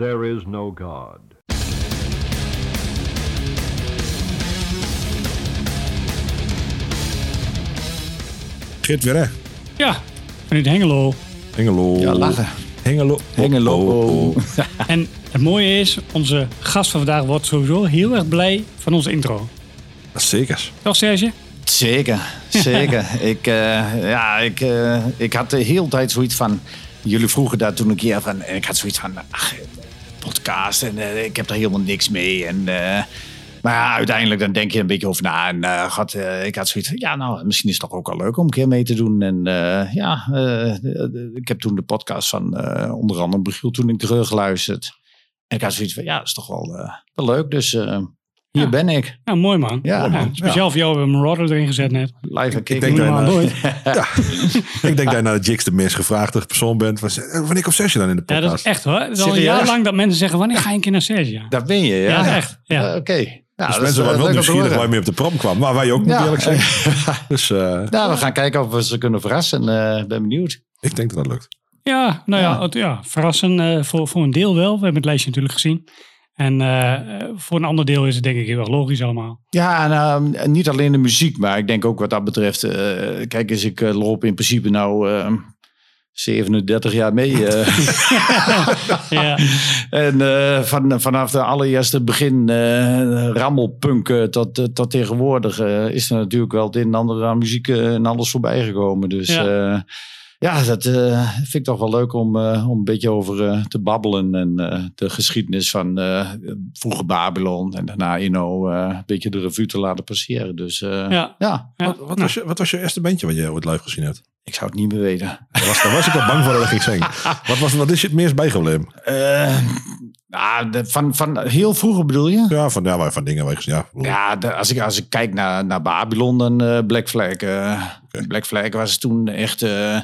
there is no God. Geert weer hè? Ja, vanuit Hengelo. Hengelo. Ja, lachen. Hengelo. Hengelo. Oh, oh. En het mooie is, onze gast van vandaag wordt sowieso heel erg blij van onze intro. Zeker. Toch Serge? Zeker, zeker. ik, eh, ja, ik, eh, ik had de hele tijd zoiets van... Jullie vroegen daar toen een keer van... En ik had zoiets van... Ach, podcast en eh, ik heb daar helemaal niks mee. En, eh, maar ja, uiteindelijk dan denk je een beetje over na. En eh, God, ik had zoiets van... Ja, nou, misschien is het toch ook wel leuk om een keer mee te doen. En ja, ik heb toen de podcast van onder andere Brigiel toen ik teruggeluisterd. En ik had zoiets van... Ja, dat is toch wel, wel leuk. Dus hier Ja. ben ik. Ja, mooi man. Ja, speciaal voor jou hebben we Marauder erin gezet net. Live en denk kick. dat- Normaal nooit. Ik denk dat jij naar de Jigs de meest gevraagde persoon bent. Van, eh, Wanneer komt Serge dan in de Ja, podcast? dat is echt hoor. Het is al een jaar lang dat mensen zeggen, wanneer ga je een keer naar Serge? Ja, Dat ben je, ja? Ja, echt, ja. Eh, Oké. Ja, dus dat mensen is, waren eh, wel nieuwsgierig waar je mee op de prom kwam. Maar wij ook, moet ik Ja. eerlijk zeggen. Dus eh, Nou, we gaan kijken of we ze kunnen verrassen. Eh ben benieuwd. ik denk dat dat lukt. ja nou ja, Ja. het- ja verrassen eh, voor, voor een deel wel. We hebben het lijstje natuurlijk gezien. En eh, voor een ander deel is het denk ik heel erg logisch allemaal. Ja, en ehm, niet alleen de muziek, maar ik denk ook wat dat betreft. eh, kijk eens, ik eh, loop in principe nou eh, 37 jaar mee. Ja, en van, vanaf de allereerste begin eh rammelpunk tot, tot tegenwoordig is er natuurlijk wel het een en ander aan muziek en alles voorbij gekomen. Dus Ja. Ja, dat eh, vind ik toch wel leuk om, eh, om een beetje over eh, te babbelen. En eh, de geschiedenis van eh vroeger Babylon en daarna Inno eh, een beetje de revue te laten passeren. Dus eh, ja. ja. Wat, wat, was je, wat was je eerste bandje wat je ooit live gezien hebt? ik zou het niet meer weten. Daar was, daar was ik al bang voor dat ik ging zingen. Wat, was, wat is je het meest bijgebleven? Nou, de- van, van heel vroeger bedoel je? Ja, van, ja, van dingen ja, Ja, de- als, ik, als ik kijk naar, naar Babylon, dan eh, Black Flag. eh, Black Flag was toen echt... eh,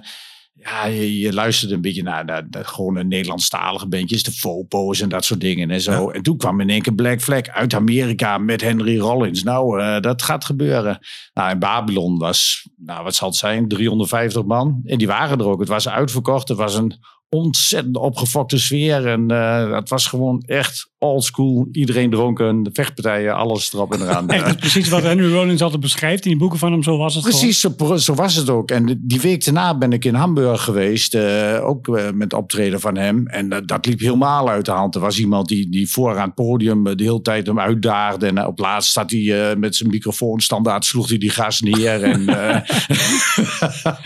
ja, je, je luisterde een beetje naar, naar, naar gewoon een Nederlandstalige bandjes. De Fopo's en dat soort dingen en zo. En toen kwam in één keer Black Flag uit Amerika met Henry Rollins. Nou, dat gaat gebeuren. Nou, in Babylon was, nou, wat zal het zijn, 350 man. En die waren er ook. Het was uitverkocht. Het was een ontzettend opgefokte sfeer. En eh het was gewoon echt old school. Iedereen dronken, de vechtpartijen, alles erop en eraan. Echt, precies wat Henry Rollins altijd beschrijft. In die boeken van hem, zo was het Precies, zo, zo was het ook. En die week daarna ben ik in Hamburg geweest, eh, ook eh, met optreden van hem. En eh, dat liep helemaal uit de hand. Er was iemand die, die voor aan het podium de hele tijd hem uitdaagde. En op laatst staat hij eh, met zijn microfoon standaard, sloeg hij die gas neer. en, eh.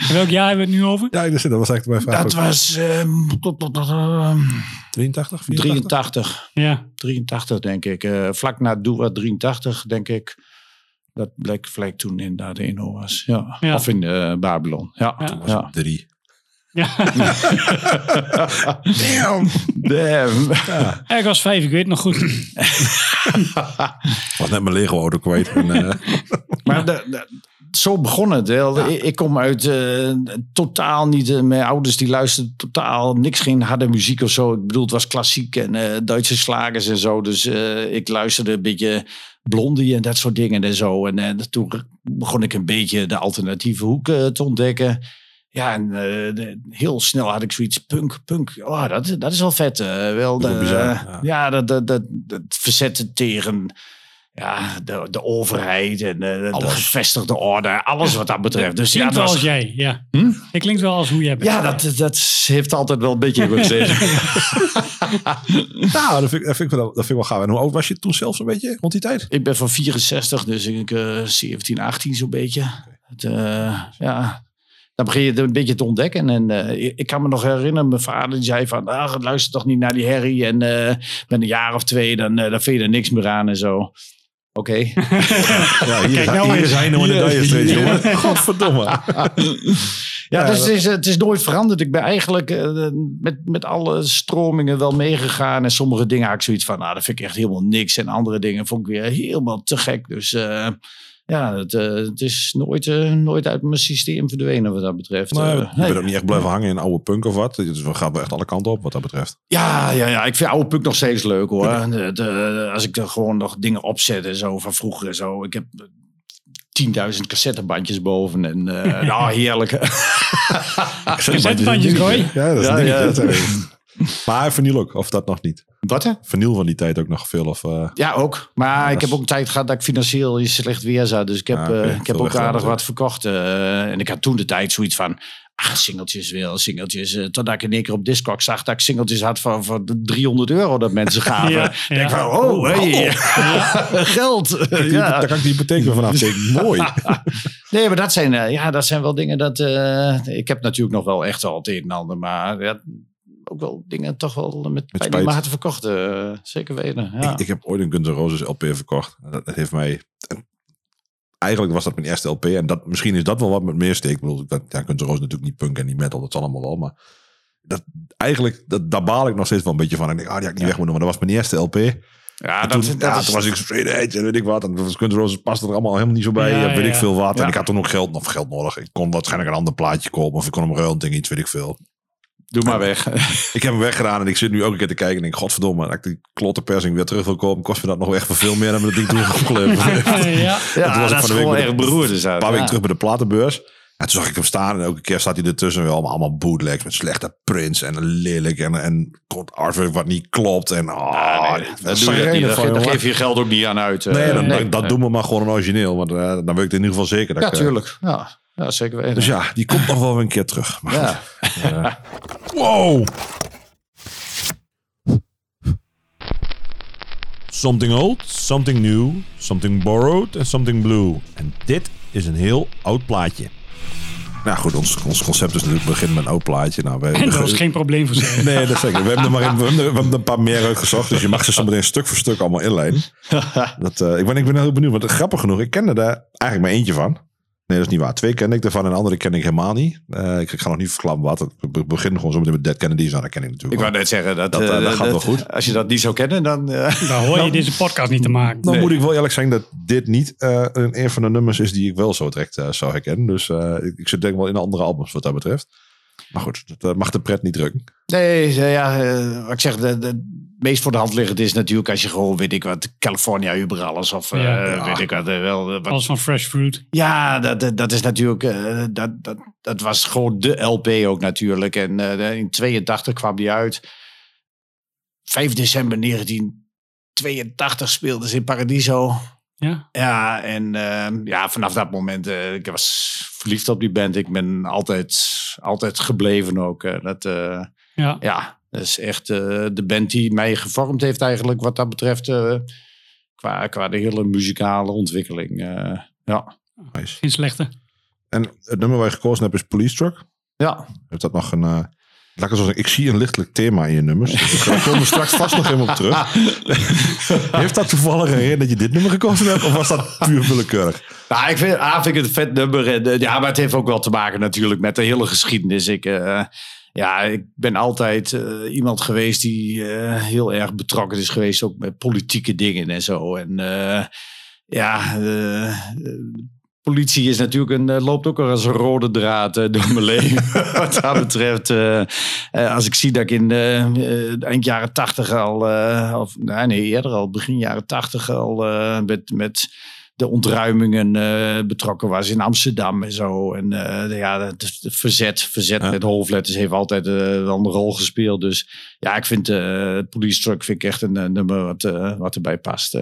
Welk jaar hebben we het nu over? Ja, dat was eigenlijk mijn vraag. dat was ehm, 83, 84? 83. Ja, 83 denk ik. Eh, vlak na Doe 83 denk ik. Dat Black Flag toen inderdaad de Inno was. Ja. Ja. Of in eh, Babylon. Ja. Ja. ja. Drie. ja. Damn. Damn. Ja, ik was vijf, ik weet het nog goed. Ik was net mijn Lego auto kwijt. En, eh, Maar de- de- zo begon het. Ik, kom uit eh, totaal niet. eh, mijn ouders die luisterden totaal niks, geen harde muziek of zo. Ik bedoel, het was klassiek en eh, Duitse slagers en zo. Dus ik luisterde een beetje Blondie en dat soort dingen en zo. En toen begon ik een beetje de alternatieve hoek te ontdekken. Ja, en de- heel snel had ik zoiets punk, punk. Oh, dat, dat is wel vet. wel de, ja, dat, dat, dat, dat verzetten tegen ja, de, de overheid en de, de gevestigde orde. Alles wat dat betreft. Dus ja, Klinkt dat wel was- als jij, ja. Hm? Ik klinkt wel als hoe jij bent. ja dat, dat heeft altijd wel een beetje gezeten. nou, dat vind, ik, dat, vind ik wel, dat vind ik wel gaaf. En hoe oud was je toen zelf zo'n beetje rond die tijd? ik ben van 64, dus ik eh 17, 18 zo'n beetje. Het, eh, ja, dan begin je het een beetje te ontdekken. En eh, ik, kan me nog herinneren, mijn vader die zei van... Ah, luister toch niet naar die herrie. En eh met een jaar of twee, dan, eh, dan vind je er niks meer aan en zo. Oké. Ja, hier, Kijk, nou hier nou Dire Straits, hier- jongen. Godverdomme. Ja, Ja, dus dat- het, is, het is nooit veranderd. Ik ben eigenlijk eh, met, met alle stromingen wel meegegaan. En sommige dingen had ik zoiets van, nou, dat vind ik echt helemaal niks. En andere dingen vond ik weer helemaal te gek. Dus eh, ja, het, eh, het is nooit, eh, nooit uit mijn systeem verdwenen wat dat betreft. Maar Eh, je nee. bent ook niet echt blijven hangen in oude punk of wat. Dus we gaan wel echt alle kanten op wat dat betreft. Ja, ja, ja, ik vind oude punk nog steeds leuk hoor. De, de- als ik er gewoon nog dingen opzet en zo van vroeger en zo. Ik heb eh, 10.000 cassettebandjes boven en eh nou, heerlijk. Cassettebandjes, Roy. Ja, dat is Ja, ja. Maar vinyl ook, of dat nog niet. Wat hè? Vinyl van die tijd ook nog veel? Of, eh, Ja, ook. Maar ik heb ook een tijd gehad dat ik financieel in slecht weer zat. Dus ik heb, Ah, eh, ik heb ook aardig wat verkocht. eh, en ik had toen de tijd zoiets van... Ach, singeltjes wil, singeltjes. totdat ik in één keer op Discog zag dat ik singeltjes had voor, voor de 300 euro dat mensen gaven. Ja, Ik denk ja. van, oh, hey, geld. die- ja. Daar kan ik de hypotheek weer vanaf tekenen. Mooi. Nee, maar dat zijn, eh, ja, dat zijn wel dingen dat... eh, ik heb natuurlijk nog wel echt al het een en ander. Maar ja, ook wel dingen toch wel met, met spijt. pijn in mijn hart verkocht. eh, zeker weten, ja. Ik, ik heb ooit een Guns N' Roses LP verkocht. Dat, dat heeft mij... Eigenlijk was dat mijn eerste LP. En dat, misschien is dat wel wat met meer steek. Ik bedoel, dat, ja, Guns N' Roses natuurlijk niet punk en niet metal. Dat is allemaal wel. Maar dat, eigenlijk, dat, daar baal ik nog steeds wel een beetje van. En ik denk, ah, die had ik niet weg moeten doen. Maar dat was mijn eerste LP. ja, En dat, toen, dat ja, is- toen was ik tevredenheid en weet ik wat. En was Guns Roses paste er allemaal helemaal niet zo bij. Ja, Ja, weet ja, ik veel wat. Ja. En ik had toen ook geld, of geld nodig. Ik kon waarschijnlijk een ander plaatje kopen. Of ik kon hem ruilen tegen iets, weet ik veel. Doe maar weg. Ik heb hem weggedaan en ik zit nu ook een keer te kijken en denk, godverdomme, als ik die klotte persing weer terug wil kopen, kost me dat nog echt voor veel meer dan met dat ding toen opgeleverd. ja. Ja, was ik dat van de week erg een beroerd. Een paar weken ja. terug bij de platenbeurs. En toen zag ik hem staan en elke keer staat hij ertussen wel allemaal, allemaal bootlegs met slechte prints en lelijk en, en kort artwork wat niet klopt. En oh, Ah, nee, dat doe je niet. Van, daar geef je je geld ook niet aan uit. eh. Nee, dan, nee. dat doen we maar gewoon een origineel. Want eh, dan weet ik in ieder geval zeker. Dat Ja, ik, eh, tuurlijk. Ja, ja zeker weten. dus ja, die komt nog wel weer een keer terug. Maar Ja. goed, eh, wow! Something old, something new, something borrowed en something blue. En dit is een heel oud plaatje. Nou goed, ons, ons concept is natuurlijk beginnen met een oud plaatje. Nou, wij, En dat was geen probleem voor ze. Nee, dat zeker. We hebben er maar in- we hebben er, we hebben een paar meer uitgezocht. Dus je mag ze zo meteen stuk voor stuk allemaal inleiden. Dat, eh, ik, ben, ik ben heel benieuwd. Want grappig genoeg, ik kende daar eigenlijk maar eentje van. Nee, dat is niet waar. Twee kende ik ervan en de andere ken ik helemaal niet. Eh, ik, ik ga nog niet verklappen wat. We beginnen gewoon zo meteen met Dead Kennedys. Nou, dat ken ik Ik natuurlijk wou net zeggen, dat, Dat, eh, eh, dat gaat wel goed. Als je dat niet zou kennen, dan... eh, Daar hoor je deze podcast niet te maken. Dan Nee. moet ik wel eerlijk zijn dat dit niet eh, een, een van de nummers is die ik wel zo direct zou herkennen. Dus eh, ik, ik zit denk wel in andere albums wat dat betreft. Maar goed, dat eh, mag de pret niet drukken. Nee, ja, eh, wat ik zeg, de, de meest voor de hand liggend is natuurlijk als je gewoon, weet ik wat, California Uber alles of eh, Ja. weet ik wat, eh, wel. eh, wat- Alles van Fresh Fruit. Ja, dat, dat, dat is natuurlijk, eh, dat, dat, dat was gewoon de LP ook natuurlijk. En eh, in 82 kwam die uit. 5 december 1982 speelden ze in Paradiso. Ja. Ja, en ehm, ja, vanaf dat moment, eh, ik was verliefd op die band. Ik ben altijd, altijd gebleven ook. eh, dat, eh, Ja. ja, dat is echt eh, de band die mij gevormd heeft eigenlijk wat dat betreft. eh, qua, qua de hele muzikale ontwikkeling. eh, ja. Nice. Geen slechte. En het nummer waar je gekozen hebt is Police Truck. ja, Heeft dat nog een... eh, laat ik, zo zeggen, ik zie een lichtelijk thema in je nummers. Dus daar komen we straks vast nog helemaal op terug. Heeft dat toevallig een reden dat je dit nummer gekozen hebt? Of was dat puur willekeurig? Nou, ik vind, A, vind ik het een vet nummer. En, eh, ja, maar het heeft ook wel te maken natuurlijk met de hele geschiedenis. Ik, eh, ja, ik ben altijd eh, iemand geweest die eh, heel erg betrokken is geweest. Ook met politieke dingen en zo. En eh, ja, eh, eh, politie is natuurlijk een, eh, loopt ook al als een rode draad eh, door mijn leven. Wat dat betreft. eh, als ik zie dat ik in eh, eind jaren tachtig al, of nou, nee, eerder al, begin jaren tachtig al uh, met, met de ontruimingen uh, betrokken was in Amsterdam en zo. En uh, ja, het, verzet, verzet ja. met hoofdletters heeft altijd uh, wel een rol gespeeld. Dus ja, ik vind uh, Police Truck vind ik echt een, nummer wat, uh, wat erbij past.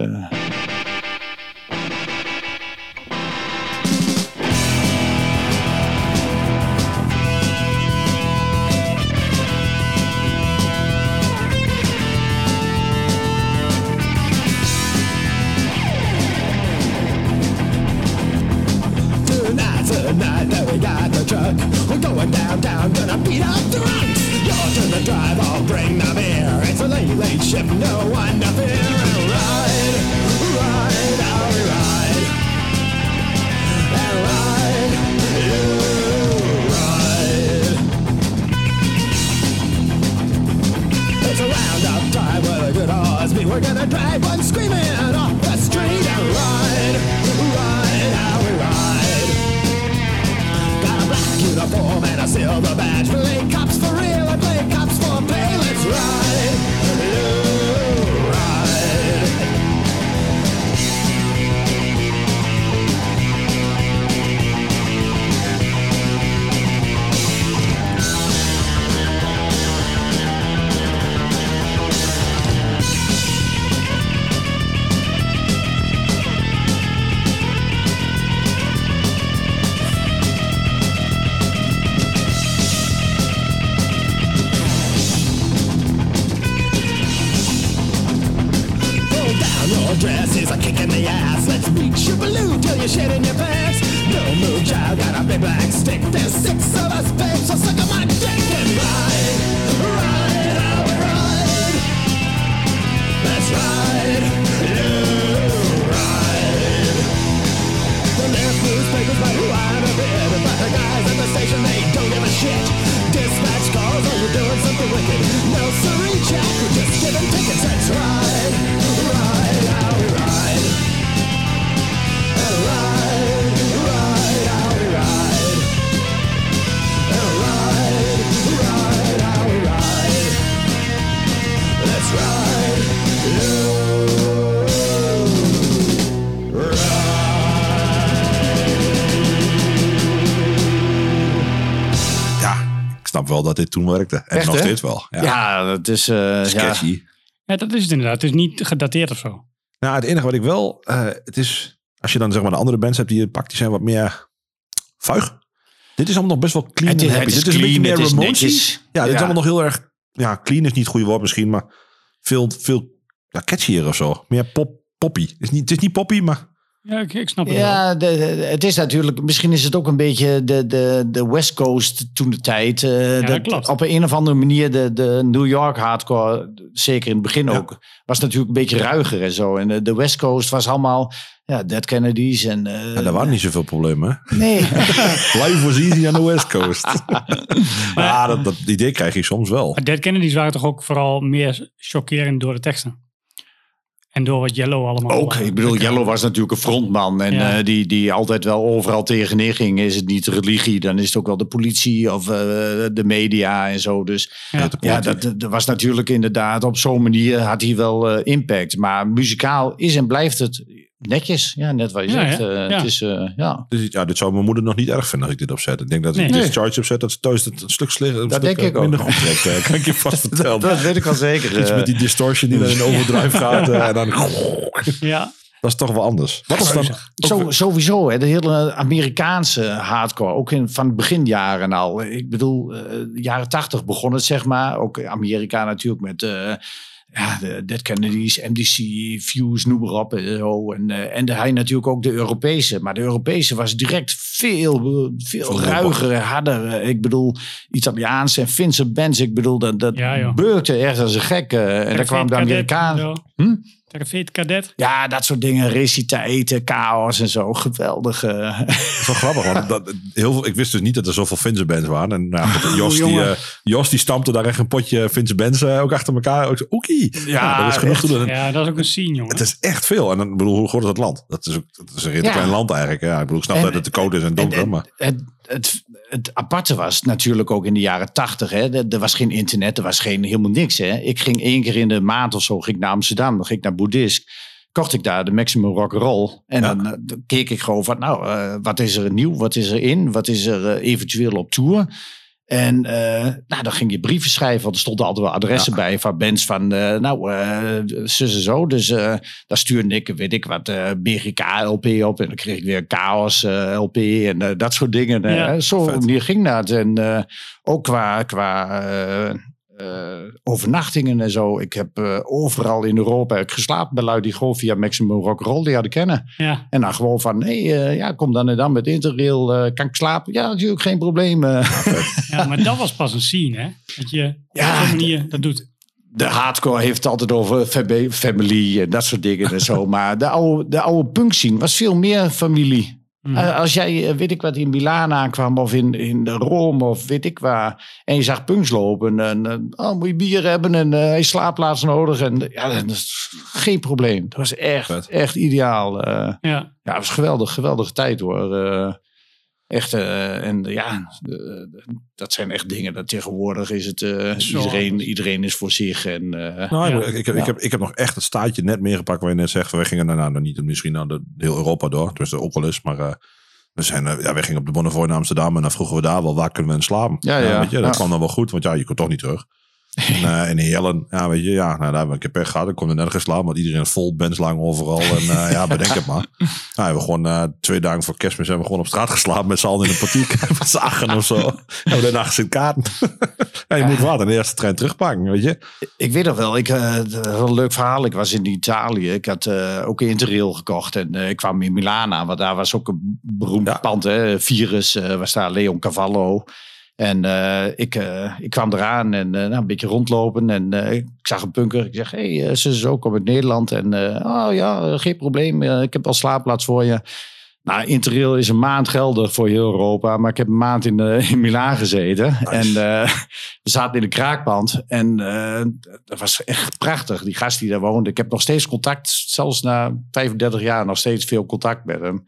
Wel dat dit toen werkte. En Echt, nog hè? steeds wel. Ja. Ja, dat is... eh, ja. Sketchy. Ja, dat is het inderdaad. Het is niet gedateerd of zo. Nou, het enige wat ik wel... eh, het is... Als je dan zeg maar de andere bands hebt die je pakt, die zijn wat meer vuig. Dit is allemaal nog best wel clean Het en happy. het is Dit is een beetje meer het is Ramones. netjes. Ja, dit is allemaal nog heel erg... Ja, clean is niet het goede woord misschien, maar veel, veel ja, catchier of zo. Meer pop, poppy. Het is niet, het is niet poppy, maar... Ja, ik, ik snap het wel. Ja, de, de- het is natuurlijk, misschien is het ook een beetje de, de, de West Coast toen de tijd. eh, dat klopt. Op een, een of andere manier, de, de New York hardcore, zeker in het begin Ja. ook, was natuurlijk een beetje ruiger en zo. En de, de West Coast was allemaal, ja, Dead Kennedys en... eh, Ja, daar waren niet zoveel problemen. hè? Nee, Live was easy aan de West Coast. ja, dat, dat idee krijg je soms wel. Maar Dead Kennedys waren toch ook vooral meer chockerend door de teksten. En door wat Yellow allemaal... ook. Ik bedoel, Yellow was natuurlijk een frontman en Ja. eh, die, die altijd wel overal tegenin ging. Is het niet religie, dan is het ook wel de politie of eh, de media en zo. Dus Ja. dat was natuurlijk inderdaad op zo'n manier had hij wel eh, impact. Maar muzikaal is en blijft het netjes. Ja, net wat je Ja, zegt. eh, Ja. Het is, eh, ja. Dus ja, dit zou mijn moeder nog niet erg vinden als ik dit opzet. Ik denk dat als ik Nee. Discharge opzet, dat ze thuis het een stuk slechter. Dat denk ik ook. minder goed trekt. eh, kan ik je vast vertellen. Dat weet ik wel zeker. Iets eh. met die distortion die dan in overdrive gaat. eh, en dan, Ja, dat is toch wel anders. Wat is dan? Zo, sowieso, hè, de hele Amerikaanse hardcore, ook in, van beginjaren al. Ik bedoel, eh, de jaren tachtig begon het, zeg maar. Ook Amerika natuurlijk met eh ja, de Dead Kennedys, MDC, Fuse, noem maar op. En, zo. en, eh, en de, hij natuurlijk ook de Europese. Maar de Europese was direct veel, veel ruiger, harder. Eh, Ik bedoel, Italiaanse en Finse bands. Ik bedoel, dat, dat Ja, echt als een gek. eh, en daar kwamen de Amerikanen... Hm? Terrafeet Cadet. Ja, dat soort dingen. Reciteten, chaos en zo. Geweldig. eh. Dat is wel grappig. Want dat, heel veel, ik wist dus niet dat er zoveel Finse bands waren. En nou, goed, Jos, die, eh, Jos die stampte daar echt een potje Finse bands eh, ook achter elkaar. Ook zo, Oekie. Ja, dat is genoeg echt. te doen. Ja, dat is ook een scene, jongen. Het is echt veel. En dan ik bedoel, hoe groot is dat land? Dat is, ook, dat is een redelijk Ja. klein land eigenlijk. Ja, ik bedoel, ik snap En- dat het te koud is en donker. En- en maar het, het, het aparte was natuurlijk ook in de jaren tachtig. Er, was geen internet, er was geen, helemaal niks. Hè. Ik ging één keer in de maand of zo ging ik naar Amsterdam. Dan ging ik naar Boeddhist. Kocht ik daar de Maximum Rock Roll. En Ja. dan, eh, dan keek ik gewoon van, nou, eh, wat is er nieuw? Wat is er in? Wat is er eh, eventueel op tour? En eh, nou, dan ging je brieven schrijven, want er stonden altijd wel adressen bij van bands van, eh, nou, eh zus en zo. Dus daar stuurde ik, weet ik wat, BGK LP op. En dan kreeg ik weer Chaos LP en dat soort dingen. Ja, zo manier ging dat. En ook qua, qua overnachtingen en zo. Ik heb eh, overal in Europa geslapen bij lui die gewoon via Maximum Rock Roll die hadden kennen. Ja, En dan gewoon van, nee, eh, ja, kom dan en dan met Interrail. eh, kan ik slapen? Ja, natuurlijk geen probleem. eh. ja, maar dat was pas een scene, hè? Dat je Ja, op zo'n manier dat doet. de hardcore heeft het altijd over fam- family en dat soort dingen en zo. Maar de oude, de oude punk scene was veel meer familie. Hm. Eh, Als jij, eh, weet ik wat, in Milaan aankwam of in, in Rome of weet ik waar. En je zag punks lopen en oh, moet je bier hebben en hij slaapplaats nodig. En ja, dat is geen probleem. Dat was echt, Vet. echt ideaal. Ja, ja, het was geweldig, geweldige tijd hoor. Echt, eh, en ja, dat zijn echt dingen. Dat tegenwoordig is het, eh, iedereen, iedereen is voor zich. En, eh, Nou, Ja. ik, ik, heb, Ja. ik, heb, ik heb nog echt het staatje net meegepakt waar je net zegt. Wij gingen daarna nou, niet misschien naar de, heel Europa door. Dus ook wel eens. Maar we, zijn, ja, wij gingen op de Bonnefoy naar Amsterdam. En dan vroegen we daar wel waar kunnen we in slapen. Ja, ja. weet je, dat kwam dan wel goed. Want ja, je kon toch niet terug. En, uh, in Heerlen, ja, weet je, ja, nou, daar hebben we een keer pech gehad. Ik kon er nergens slaan, want iedereen vol bands lang overal. En uh, ja, bedenk het maar. Nou, hebben we gewoon uh, twee dagen voor kerstmis hebben we gewoon op straat geslapen met z'n allen in een partiek. achten of zo. Hebben we daarna gezien kaarten. ja, je moet wat in de eerste trein terugpakken, weet je. Ik weet nog wel, ik, een leuk verhaal. Ik was in Italië. Ik had ook een Interrail gekocht. En ik kwam in Milaan aan, want daar was ook een beroemd ja. pand. Hè? Virus was daar, Leon Cavallo. En uh, ik, uh, ik kwam eraan en uh, nou, een beetje rondlopen. En ik zag een punker. Ik zeg, hé, hey, ze is ook uit Nederland. En oh ja, geen probleem. ik heb al slaapplaats voor je. Nou, Interrail is een maand geldig voor heel Europa. Maar ik heb een maand in, in Milaan gezeten. Nice. En we zaten in de kraakpand. En dat was echt prachtig. Die gast die daar woonde. Ik heb nog steeds contact. Zelfs na 35 jaar nog steeds veel contact met hem.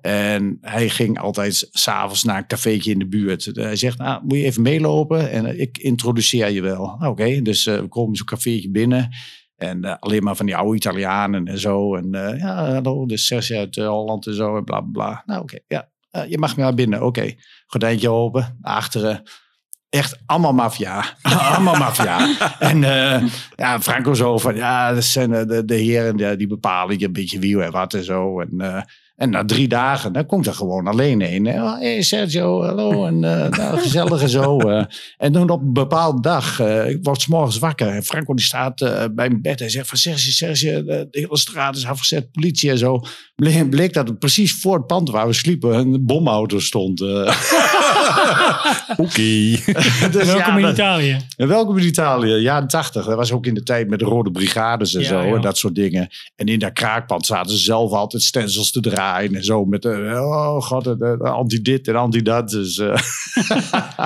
En hij ging altijd s'avonds naar een cafeetje in de buurt. Hij zegt, nou, moet je even meelopen en ik introduceer je wel. Oké, okay, dus uh, we komen zo'n cafeetje binnen. En alleen maar van die oude Italianen en zo. En ja, hallo, dus Serge uit Holland en zo en bla bla. Nou oké, ja, je mag maar binnen. Oké, okay. gordijntje open, achteren. Echt allemaal maffia. allemaal maffia. En uh, ja, Franco zo van, ja, dat zijn de, de heren die bepalen je een beetje wie en wat en zo. En en na drie dagen, dan komt er gewoon alleen heen. Hé oh, hey Sergio, hallo. En uh, nou, gezellig en zo. Uh. En dan op een bepaalde dag, uh, ik word s morgens wakker. En Franco die staat bij mijn bed. Hij zegt van Sergio, Sergio, de hele straat is afgezet, politie en zo. Bleek, bleek dat het precies voor het pand waar we sliepen een bomauto stond. Oké. dus, welkom ja, in Italië. Welkom in Italië, jaren tachtig. Dat was ook in de tijd met de rode brigades en ja, zo. En dat soort dingen. En in dat kraakpand zaten ze zelf altijd stencils te draaien en zo met de, oh god, anti dit en anti dat. Dus, uh.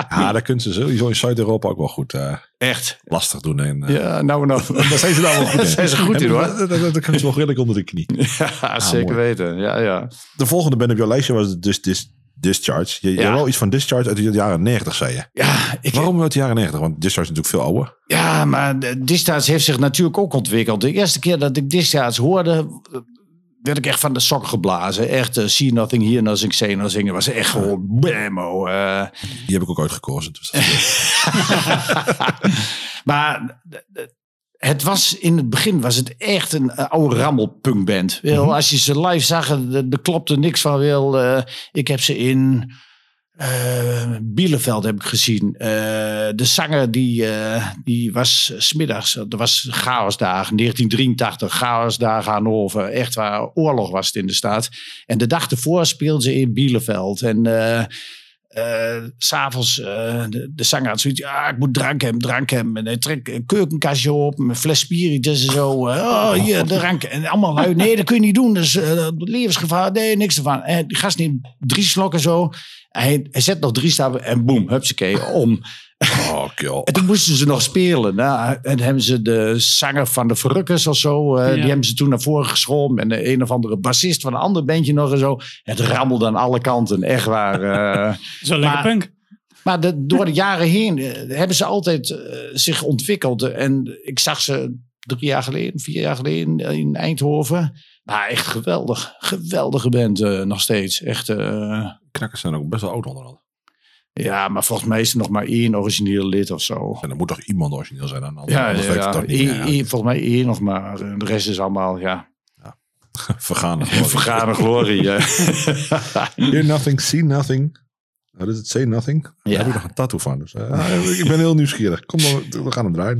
ja, daar kunnen ze sowieso in Zuid-Europa ook wel goed uh, echt lastig doen. En, uh, ja, nou, nou, daar zijn ze nou wel goed in. zijn ze goed in hoor. Dat, dat, dat kunnen ze wel redelijk onder de knie. ja, ah, zeker mooi. weten. Ja, ja. De volgende band op jouw lijstje was dus, dus Discharge. Je, ja. je wel iets van Discharge uit de jaren 90, zei je. Ja, ik, Waarom uit de jaren 90? Want Discharge is natuurlijk veel ouder. Ja, maar Discharge heeft zich natuurlijk ook ontwikkeld. De eerste keer dat ik Discharge hoorde, werd ik echt van de sok geblazen. Echt, uh, see nothing, hear nothing, say nothing. was echt gewoon bammo. Uh. Die heb ik ook uitgekozen. Dus maar het was in het begin was het echt een uh, oude rammelpunkband. Mm -hmm. Als je ze live zag, er klopte niks van. Wel, uh, ik heb ze in uh, Bielefeld heb ik gezien. Uh, de zanger die, die was smiddags, er was chaosdagen, 1983, chaosdagen Hannover. Echt waar, oorlog was het in de stad. En de dag ervoor speelden ze in Bielefeld. En uh, s'avonds uh, de, de zanger had zoiets, ja, ik moet drank hebben, drank hebben. En hij trekt een keukenkastje op, een fles spiritus en zo. Uh, oh, hier, drank. En allemaal lui, nee, dat kun je niet doen, dat is levensgevaar. Nee, niks ervan. En die gast neemt drie slokken zo. Hij, hij zet nog drie stappen en boem, hupsakee, om. Oh, en toen moesten ze nog spelen. Nou, en hebben ze de zanger van de Verrukkers of zo, uh, ja. die hebben ze toen naar voren geschoven. En de een of andere bassist van een ander bandje nog en zo. Het rammelde aan alle kanten, echt waar. Uh, zo lekker punk. Maar de, door de jaren heen uh, hebben ze altijd uh, zich ontwikkeld. En ik zag ze drie jaar geleden, vier jaar geleden in Eindhoven. Maar echt geweldig. Geweldige band nog steeds. Echt... Knakkers zijn ook best wel oud onderhand. Ja, maar volgens mij is er nog maar één origineel lid of zo. En er moet toch iemand origineel zijn dan? Ja, ja, ja. Volgens mij één nog maar. De rest is allemaal, ja. ja. Vergane glorie. Vergane glorie, ja. Hear nothing, see nothing. Wat is het? Say nothing. Ja. Daar heb ik nog een tattoo van. Dus, uh, ik ben heel nieuwsgierig. Kom, we gaan hem draaien.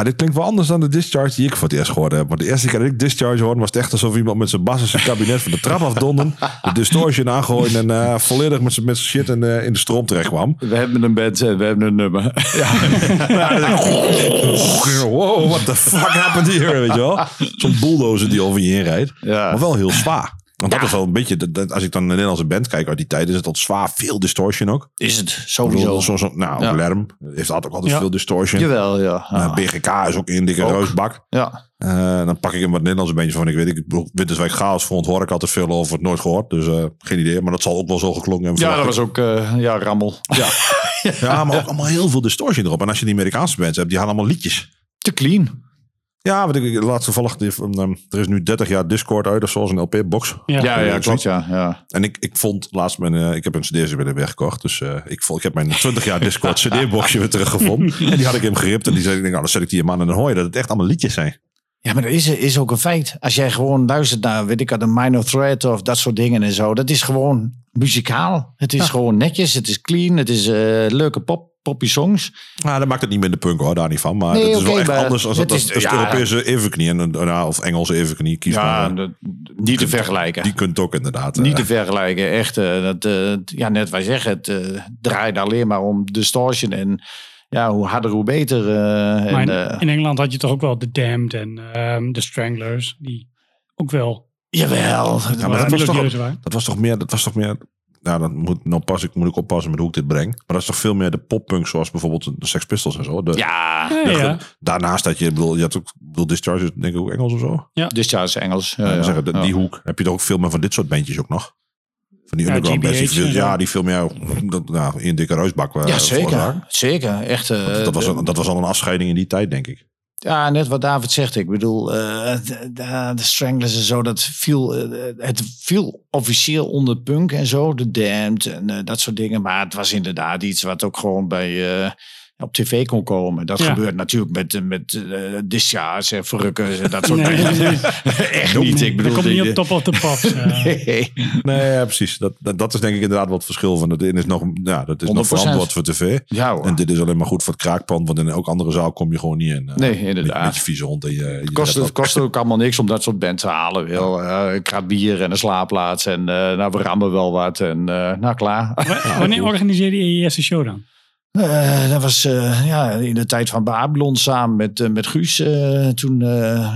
Ja, dit klinkt wel anders dan de discharge die ik voor het eerst gehoord heb. Want de eerste keer dat ik discharge hoorde, was het echt alsof iemand met zijn bas en zijn kabinet van de trap afdonden. De distortion aangooien en eh, volledig met zijn met shit in, de- in de stroom terecht kwam. We hebben een band en we hebben een nummer. wow, what the fuck happened here? Weet je wel? Zo'n bulldozer die over je heen rijdt. Ja. Maar wel heel zwaar. Want dat is wel een beetje, dat- dat- als ik dan een Nederlandse band kijk uit die tijd, is het wat zwaar. Veel distortion ook. Is het sowieso. Zo, zo, nou, Ja. Lerm heeft altijd ook altijd Ja. veel distortion. Jawel, ja. Ja. BGK is ook een dikke reusbak. ja. Eh, dan pak ik een wat Nederlandse bandje van. Ik weet, ik Winterswijk Chaos vond hoor ik altijd veel over, het nooit gehoord. Dus eh, geen idee, maar dat zal ook wel zo geklonken hebben. ja, dat was ook eh, ja, rammel. Ja. Ja, maar ook allemaal heel veel distortion erop. En als je die Amerikaanse bands hebt, die hadden allemaal liedjes. Te clean. Ja, wat ik, laatst toevallig, die, um, er is nu 30 jaar Discord uit, of zoals een LP-box. Ja. Ja, ja, Ja, klopt, ja. ja. En ik, ik vond laatst mijn, eh, ik heb een cd's weer weggekocht. Dus eh, ik, vond, ik heb mijn 20 jaar Discord cd-boxje weer teruggevonden. En die had ik hem geript. En die zei, ik denk, nou, dan zet ik die in man en dan hoor je dat het echt allemaal liedjes zijn. Ja, maar dat is, is ook een feit. Als jij gewoon luistert naar, weet ik wat, een minor threat of dat soort dingen en zo. Dat is gewoon muzikaal. Het is gewoon netjes, het is clean, het is eh, leuke pop, poppy songs. Maar dat maakt het niet minder punk hoor, daar niet van. Maar Nee, het is wel echt maar anders als het het, is- als, ja. Europese evenknie. En, een- nou, of Engelse evenknie, kies Ja, maar. dat- niet te vergelijken. Die kunt ook inderdaad. Niet eh, te vergelijken, echt. eh, dat, eh, ja, net je zegt, het draait alleen maar om distortion. En ja, hoe harder, hoe beter. Maar en, in, in Engeland had je toch ook wel de Damned en ehm de Stranglers. Die ook wel jawel. Ja, maar dat was, toch, melodieuzer waren. dat was toch meer. Dat was toch meer nou, dan moet, nou pas ik, moet ik oppassen met hoe ik dit breng. Maar dat is toch veel meer de poppunk, zoals bijvoorbeeld de Sex Pistols en zo. De, Ja, Ja, de- ja. Daarnaast dat je, bedoel, je had ook, bedoel, Discharge is denk ik ook Engels of zo. Discharge is Engels. Ja, Ja, ja. zeggen, de- Ja. Die hoek heb je toch ook veel meer van dit soort bandjes ook nog. Van die Ja, underground. Die zo. ja, die veel meer dat, nou, in dikke ruisbak eh, Ja, zeker. Zeker. Echt, eh, Dat, dat, was, dat was al een afscheiding in die tijd, denk ik. Ja, net wat David zegt. Ik bedoel, eh, de, Stranglers en zo, dat viel, eh, het viel officieel onder punk en zo. De Damned en eh, dat soort dingen. Maar het was inderdaad iets wat ook gewoon bij, op tv kon komen. Dat Ja. gebeurt natuurlijk met, eh, met uh, discharge en verrukkers en dat soort Nee, dingen. nee, Echt niet. Ik bedoel, dat komt niet op top of the pops. eh. Nee. Nee, ja, precies. Dat, dat, dat is denk ik inderdaad wat het verschil van. Het is nog, ja, dat is nog 100%. verantwoord voor tv. Ja hoor. En dit is alleen maar goed voor het kraakpand. Want in elke andere zaal kom je gewoon niet in. eh, Nee, inderdaad. met je vieze hond. En je, je Het kost, het kost ook allemaal niks om dat soort band te halen. Wel, eh, een krat bier en een slaapplaats. En eh, nou, we rammen wel wat. En eh, nou, klaar. Wa- Wanneer organiseerde je je eerste show dan? Eh, dat was eh, ja, in de tijd van Babylon samen met, eh, met Guus. toen,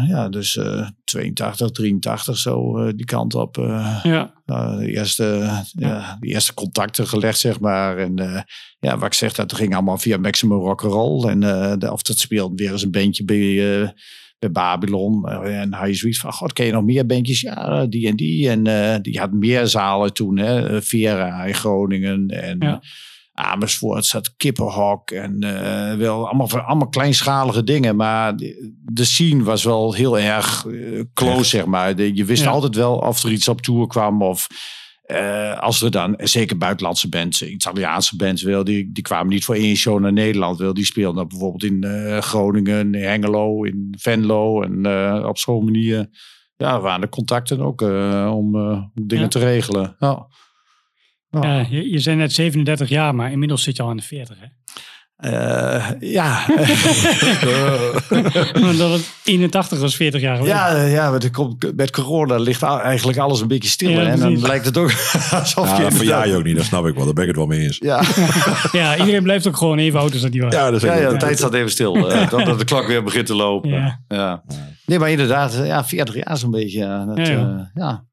ja, dus eh 82, 83 zo die kant op. Ja, nou, de, eerste, ja, de eerste contacten gelegd, zeg maar. En ja, wat ik zeg, dat ging allemaal via Maximum Rock'n'Roll. En de, of dat speelde weer eens een bandje bij, bij Babylon. En hij zoiets van, god, ken je nog meer bandjes? Ja, die en die. En die had meer zalen toen, hè. Vera in Groningen en... Ja. Amersfoort zat Kippenhok en eh, wel allemaal, allemaal kleinschalige dingen. Maar de, scene was wel heel erg eh, close, zeg maar. De- je wist Ja. altijd wel of er iets op tour kwam of... eh, als er dan, zeker buitenlandse bands, Italiaanse bands wil, die, die kwamen niet voor één show naar Nederland. Wil, die speelden dan bijvoorbeeld in Groningen, in Hengelo, in Venlo en op zo'n manier. Ja, waren de contacten ook om, om dingen Ja. te regelen. Ja. Ja. Ja, je, je zei net 37 jaar, maar inmiddels zit je al in de 40. Hè? Eh, ja. Want dat het 81 was 40 jaar geleden. Ja, ja met, de, met corona ligt eigenlijk alles een beetje stil. Ja, en dan lijkt het ook alsof Ja, je... dat verjaar je ook niet, dat snap ik wel. Daar ben ik het wel mee eens. Ja, Ja, iedereen blijft ook gewoon even oud als dat die was. Ja, dat ja, ja, de tijd staat even stil. eh, Totdat de klok weer begint te lopen. Ja. Ja. Nee, maar inderdaad, eh, ja, 40 jaar zo'n beetje. Ja, dat, Ja, ja, ja. ja.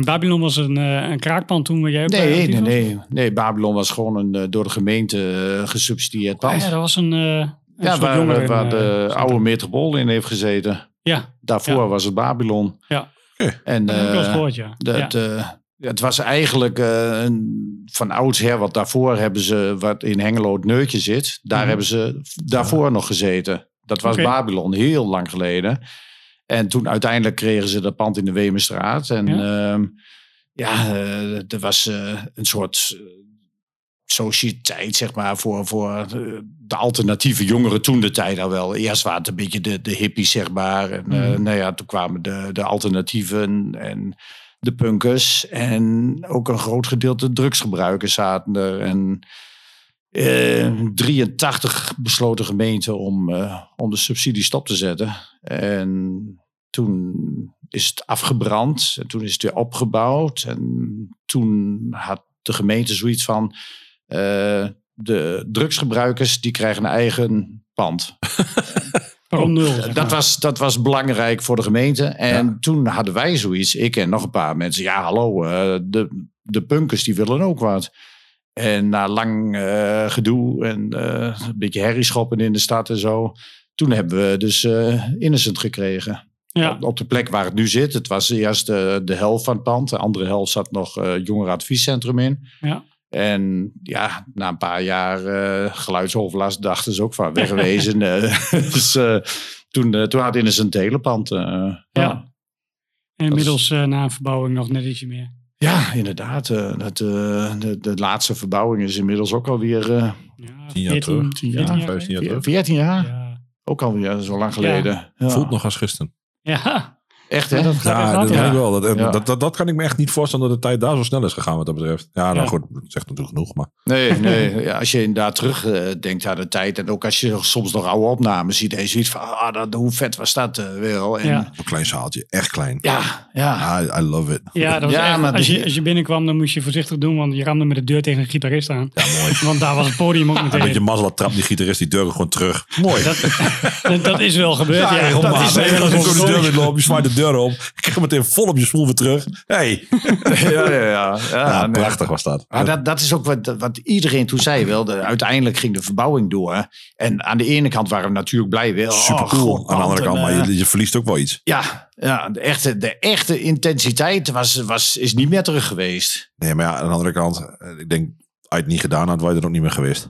En Babylon was een, eh, een kraakpand toen jij ook Nee, nee, nee, nee. Babylon was gewoon een eh, door de gemeente eh, gesubsidieerd pand. ja, dat was een, eh een ja, soort waar, jongeren, waar de oude metropool in heeft gezeten. Ja, Daarvoor Ja. was het Babylon. Ja. Oké. En, dat eh, eh, het was eigenlijk eh, een, van oudsher, want daarvoor hebben ze, wat in Hengelo het neutje zit, daar Mhm. hebben ze daarvoor nog gezeten. Dat was. Babylon, heel lang geleden. En toen uiteindelijk kregen ze dat pand in de Wemenstraat. En Ja. ja, ja eh, er was eh, een soort eh, sociëteit, zeg maar, voor, voor de alternatieve jongeren toen de tijd al wel. Eerst waren het een beetje de, de hippies, zeg maar. En Mhm. nou ja, toen kwamen de, de alternatieven en de punkers. En ook een groot gedeelte drugsgebruikers zaten er. En In 83 besloot de gemeente om, om de subsidie stop te zetten. En toen is het afgebrand. En toen is het weer opgebouwd. En toen had de gemeente zoiets van... eh, de drugsgebruikers die krijgen een eigen pand. Nul? Dat was, dat was belangrijk voor de gemeente. En toen hadden wij zoiets, ik en nog een paar mensen. Ja, hallo, eh, de, de punkers die willen ook wat. En na lang eh, gedoe en een beetje herrie schoppen in de stad en zo. Toen hebben we dus Innocent gekregen. Ja. Op, op de plek waar het nu zit. Het was eerst de, de helft van het pand. De andere helft zat nog eh jongerenadviescentrum in. Ja. En ja, na een paar jaar eh, geluidsoverlast dachten ze ook van wegwezen. Eh, dus eh, toen, eh, toen had Innocent het hele pand. eh, ja. En inmiddels eh, na een verbouwing nog net ietsje meer. Ja, inderdaad. eh, dat, eh, de, de laatste verbouwing is inmiddels ook alweer eh Ja, Tien jaar terug. 14 jaar, jaar 15 jaar terug. 14 jaar. Ja. Ook alweer zo lang geleden. Ja. Voelt nog als gisteren. Ja. Echt, hè? Ja, dat gaat Ja, echt dat ik wel. Dat, dat, dat, dat kan ik me echt niet voorstellen dat de tijd daar zo snel is gegaan wat dat betreft. Ja, nou Ja. goed, dat zegt natuurlijk genoeg. Maar Nee, nee. Ja, als je inderdaad terugdenkt denkt aan de tijd. En ook als je soms nog oude opnames ziet. En je ziet van, ah, dat, hoe vet was dat eh, wel. En, een klein zaaltje, echt klein. Ja, ja. I, I love it. Ja, dat was Ja, echt- maar als, je, als je binnenkwam, dan moest je voorzichtig doen, want je ramde met de deur tegen een gitarist aan. Ja, mooi. Want daar was het podium ook Een beetje meteen. mazzel, trapt die gitarist die deur gewoon terug. Mooi. Dat, dat, dat is wel gebeurd, ja. Ja, dat is wel de deur op. Ik krijg meteen vol op je smoel weer terug. Hey. ja, ja, ja. ja, Ja, nee. prachtig was dat. Maar dat, dat is ook wat, wat iedereen toen zei wel. De, uiteindelijk ging de verbouwing door. En aan de ene kant waren we natuurlijk blij. Wel, Super oh, cool. God, Aan de andere kant, en, maar eh, je, je verliest ook wel iets. Ja, ja de, echte, de echte intensiteit was, was, is niet meer terug geweest. Nee, maar ja, aan de andere kant, eh, ik denk, als je het niet gedaan had, was je er ook niet meer geweest.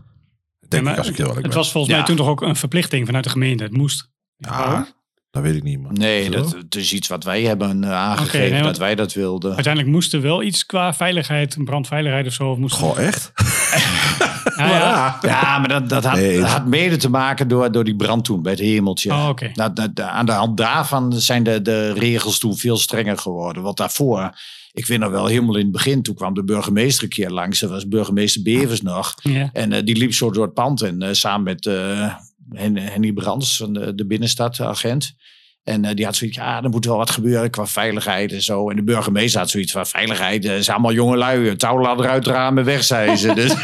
Denk Ja, maar ik, als ik heel Het ben. was volgens mij toen toch ook een verplichting vanuit de gemeente. Het moest. Ja, dat weet ik niet, man. Nee, dat, het is iets wat wij hebben eh, aangegeven nee, dat wij dat wilden. Uiteindelijk moest er wel iets qua veiligheid, brandveiligheid of zo. Of moest Goh, echt? Ja, ja. Ja, maar dat, dat, had, Nee, dat het- had mede te maken door, door die brand toen bij het hemeltje. Oh, oké. Dat- dat- aan de hand daarvan zijn de, de regels toen veel strenger geworden. Want daarvoor, ik weet nog wel helemaal in het begin, toen kwam de burgemeester een keer langs. Dat was burgemeester Bevers nog. Ja. En eh, die liep zo door het pand en eh, samen met eh, Henny Brands van de, de binnenstadagent. En eh, die had zoiets, ja, er moet wel wat gebeuren qua veiligheid en zo. En de burgemeester had zoiets van, veiligheid, eh, zijn allemaal jonge lui, touwladder uit de ramen weg, zei ze. Dus,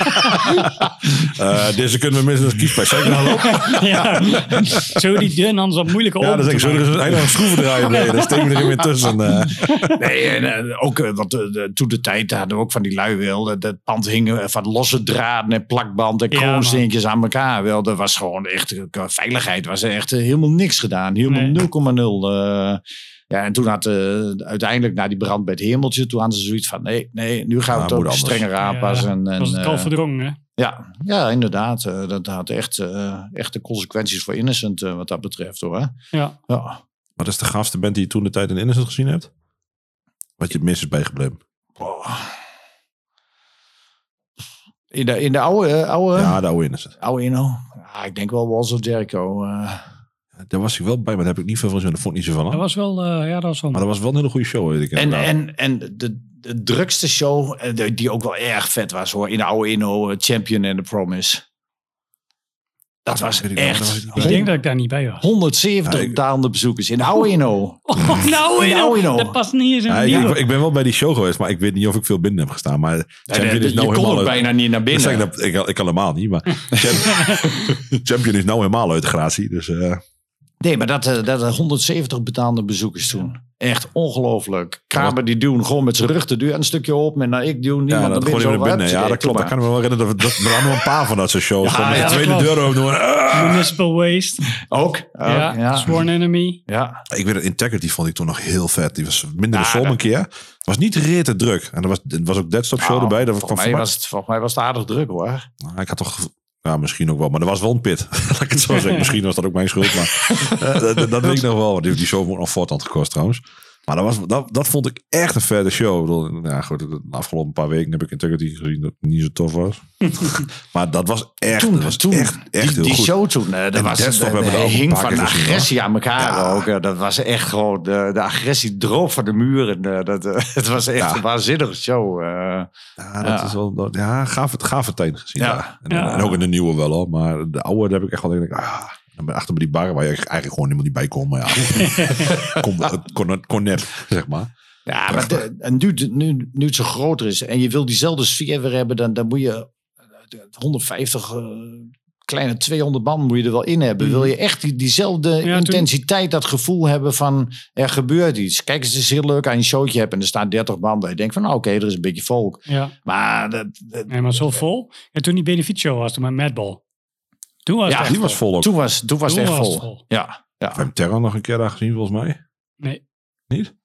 Eh, deze kunnen we missen als kiespijn. Ik nou hallo? ja. Zo die dun, anders wat moeilijker Ja, zullen we maken. er een een schroeven draaien? Nee, dan steken we er weer tussen. eh. nee, en eh, ook, eh, want eh, de, toen de tijd hadden we ook van die lui wel. Het pand hing eh, van losse draden en plakband en Ja, kroonsteentjes aan elkaar. Wel, dat was gewoon echt, eh, qua veiligheid was er echt eh, helemaal niks gedaan. Helemaal Nee. 0,0. eh. ja, en toen had eh, uiteindelijk na die brand bij het hemeltje, toen hadden ze zoiets van, nee, nee, nu gaan we Ja, het ook strenger aanpassen. Ja, en, was het eh, al verdrongen, hè? ja, ja, inderdaad. eh, dat had echt, eh, echte consequenties voor Innocent eh, wat dat betreft hoor. Ja. Ja. Wat is de gaafste band die je toen de tijd in Innocent gezien hebt? Wat je het minst is bijgebleven? In de, in de oude, oude, Ja, de oude Innocent. oude Inno? Ja, ik denk wel Walls of Jericho. Daar was ik wel bij, maar daar heb ik niet veel van gezien. Daar vond ik niet zo van. Dat was wel, eh, ja, dat was wel... Maar dat was wel een hele goede show, weet ik. en, inderdaad. en, en de, de drukste show, eh, die ook wel erg vet was hoor, in de oude Inno, eh, Champion and the Promise. Dat was ik echt was ik denk dat ik daar niet bij was. 170 Ja, ik- bezoekers in de oude Inno. Oh, nou, dat past niet eens in Ja, een ik, nieuwe. ik, ik ben wel bij die show geweest, maar ik weet niet of ik veel binnen heb gestaan. Maar Champion je is nou kon helemaal ook uit- bijna niet naar binnen. ik, dat, ik, ik helemaal niet, maar Champion, Champion is nou helemaal uit de gratie. Dus eh, Nee, maar dat, eh, dat er 170 betaalde bezoekers toen. Echt ongelooflijk. Kramer die doen gewoon met zijn rug de deur een stukje op. En dan ik doen niemand ja, dat binnen. gewoon Zo, binnen. Ja, dat klopt. Doe kan ik me wel herinneren. Dat, dat, er waren een paar van dat soort shows. Ja, Gewoon met ja, de tweede klopt. deur open doen. Ah! Municipal Waste. Ook? Ja, ja. Sworn Enemy. Ja. Ik weet het, Integrity vond ik toen nog heel vet. Die was minder de Ja, som dat- een keer. Het was niet rete druk. En er was, er was ook Deadstop Show Nou, erbij. Dat was volgens, van mij was het, volgens mij was het aardig druk hoor. Nou, ik had toch... Ja, misschien ook wel. Maar er was wel een pit. Laat ik het zo zeggen. Misschien was dat ook mijn schuld. Maar eh, dat, dat weet ik nog wel. want Die, show ook nog voortand gekost trouwens. Maar dat, was, dat, dat vond ik echt een vette show. Ik bedoel, Ja, goed, de afgelopen paar weken heb ik Integrity gezien dat het niet zo tof was. maar dat was echt, Toen, dat was toen echt, echt die, heel die goed. show toen, eh, dat was, de, de hing van gezien, agressie aan elkaar Ja. ook. eh, Dat was echt gewoon, de, de agressie droop van de muren. eh, Dat, eh, het was echt Ja. een waanzinnige show. Ja, dat Ja. is wel. Dat, ja, gaaf, het gaaf het tijd gezien. Ja. En, en ook in de nieuwe wel hoor. Maar de oude daar heb ik echt wel denk ik, ah, dan ben ik achter bij die bar waar je eigenlijk gewoon helemaal niet bij kon. Maar ja, kon, het kon, kon net, zeg maar. Ja, maar de- en nu, nu, nu het zo groter is en je wil diezelfde sfeer weer hebben, dan, dan moet je eh, 150, eh, kleine 200 man moet je er wel in hebben. Wil je echt die, diezelfde Ja, toen- intensiteit, dat gevoel hebben van er gebeurt iets. Kijk, het is heel leuk als je een showtje hebt en er staan 30 man. Dat je denkt van nou, oké, er is een beetje volk. Ja, Maar dat, dat- nee, maar zo vol. En toen die benefietshow was, toen met Madball. Toen was Ja, het Die was vol ook. toen was, toen was Toen het echt was vol. Ja, ja. We hebben Terra nog een keer daar gezien volgens mij. Nee. Niet?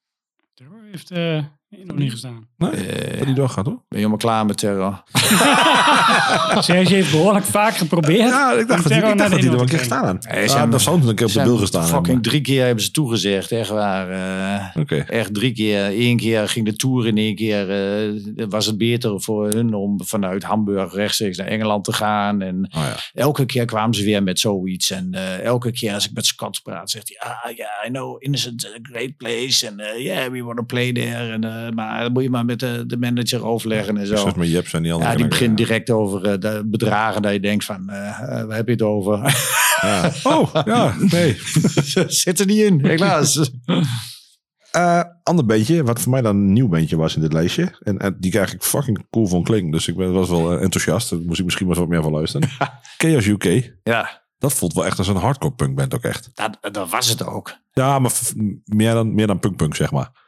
Terror heeft eh, nog niet gestaan. Nee, Eh, die dag gaat hoor. ben je helemaal klaar met terror? Serge heeft behoorlijk vaak geprobeerd. Ja, ik dacht dat hij, ik naar dacht dat de hij er wel een keer gestaan. Nee, Ja, ze hebben- een keer op de bil gestaan Fucking hebben. drie keer hebben ze toegezegd, echt waar. eh. Oké. Echt drie keer. Eén keer ging de tour in één keer. eh, was het beter voor hun om vanuit Hamburg rechtstreeks naar Engeland te gaan. En Oh ja. elke keer kwamen ze weer met zoiets. En eh, elke keer als ik met Scott praat, zegt hij: Ah ja, I know Innocent, is a great place. En eh, yeah, we want to play there. En, eh, maar dan moet je maar met de, de manager overleggen en zo. Zoals met Jeps en die andere. Ja, die begint direct over eh, de bedragen dat je denkt van, eh eh, waar heb je het over? Ja. Oh, ja, nee. Zit er niet in, helaas. Eh, ander beentje, wat voor mij dan een nieuw beentje was in dit lijstje. En, en die krijg ik fucking cool van Kling. Dus ik ben, was wel enthousiast. Daar moest ik misschien wel eens wat meer van luisteren. Chaos UK. ja, Dat voelt wel echt als een hardcore punk band ook echt. dat, dat was het ook. Ja, maar meer dan, meer dan punk punk zeg maar.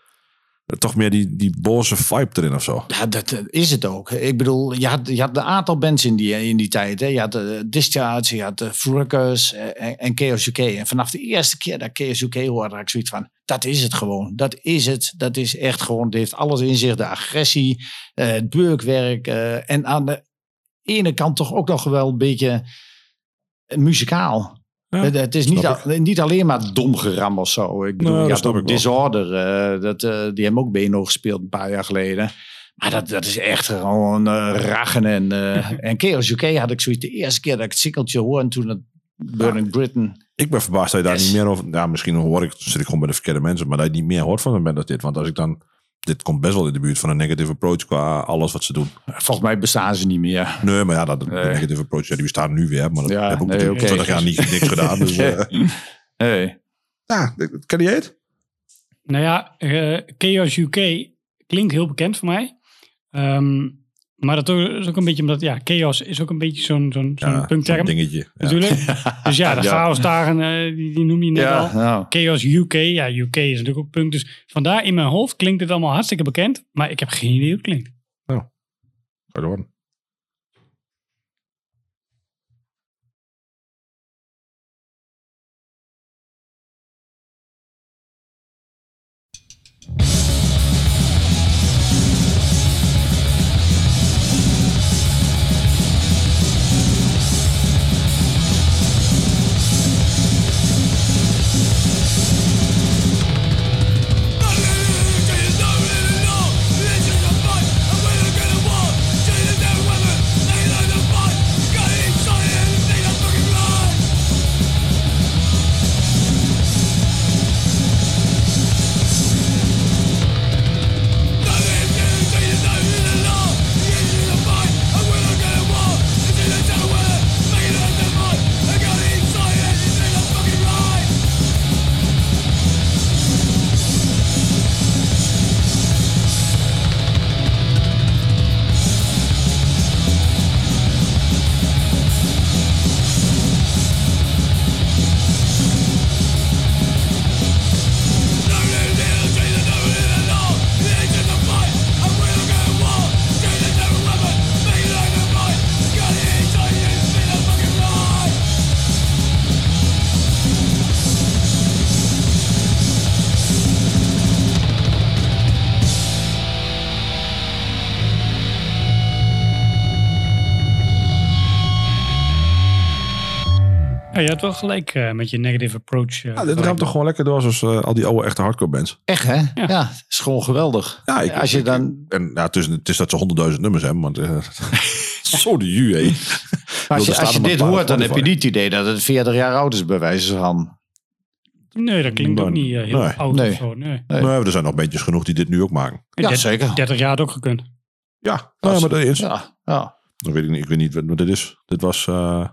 Toch meer die, die boze vibe erin of zo. Ja, dat eh, is het ook. Ik bedoel, je had, je had een aantal bands in die, in die tijd. Hè. Je had uh, Discharge, je had uh, Fruckers en, en Chaos UK. En vanaf de eerste keer dat Chaos UK hoorde, had ik zoiets van... Dat is het gewoon. Dat is het. Dat is echt gewoon... Het heeft alles in zich. De agressie, het beukwerk. Uh, en aan de ene kant toch ook nog wel een beetje muzikaal. Ja, het, is niet, al, niet alleen maar dom geram of zo. Ik bedoel, Nou, je dat. Disorder. uh, dat, uh, die hebben ook Beno gespeeld een paar jaar geleden. Maar dat, dat is echt gewoon uh, rachen. En, en Chaos UK had ik zoiets de eerste keer dat ik het sikkeltje hoor. En toen het Burning Britain. Ik ben verbaasd dat je daar Yes. niet meer over... Ja, misschien hoor ik, zit ik gewoon bij de verkeerde mensen. Maar dat je niet meer hoort van een band als dit. Want als ik dan... Dit komt best wel in de buurt van een negative approach qua alles wat ze doen. Volgens mij bestaan ze niet meer. Nee, maar ja, dat, de Nee. negative approach, ja, die bestaan nu weer. Maar dat Ja, heb ik ook nee, natuurlijk. 20 jaar niet, niks gedaan. Dus, eh, Hey. ja, ken je het? Nou ja, eh, Chaos UK klinkt heel bekend voor mij. Ehm, maar dat is ook een beetje omdat, ja, Chaos is ook een beetje zo'n zo'n zo'n Ja, punkterm zo'n dingetje. Ja. natuurlijk. Dus ja, de Ja. chaosdagen, eh, die, die noem je net al. Ja, nou. Chaos UK, ja, UK is natuurlijk ook punk. Dus vandaar in mijn hoofd klinkt het allemaal hartstikke bekend. Maar ik heb geen idee hoe het klinkt. Ga door. I'm je had wel gelijk eh, met je negative approach. eh, Ja, dit ramt toch gewoon lekker door zoals eh, al die oude echte hardcore bands. Echt hè? Ja, is gewoon geweldig. Ja, ik, Als je ik- dan, En ja, het is, het is dat ze honderdduizend nummers hebben, want zo de ju, hé. maar als je, als je dit hoort, dan heb je niet het idee dat het 40 jaar oud is bij wijze van. Nee, dat klinkt ook niet heel Nee. oud Nee. of zo. Nee. Nee. Er zijn nog bandjes genoeg die dit nu ook maken. Ja, zeker. 30 jaar had ook gekund. Ja, nou, maar dat is. Ja, ja. Dat weet ik, niet, ik weet niet wat, dit is. Dit was, eh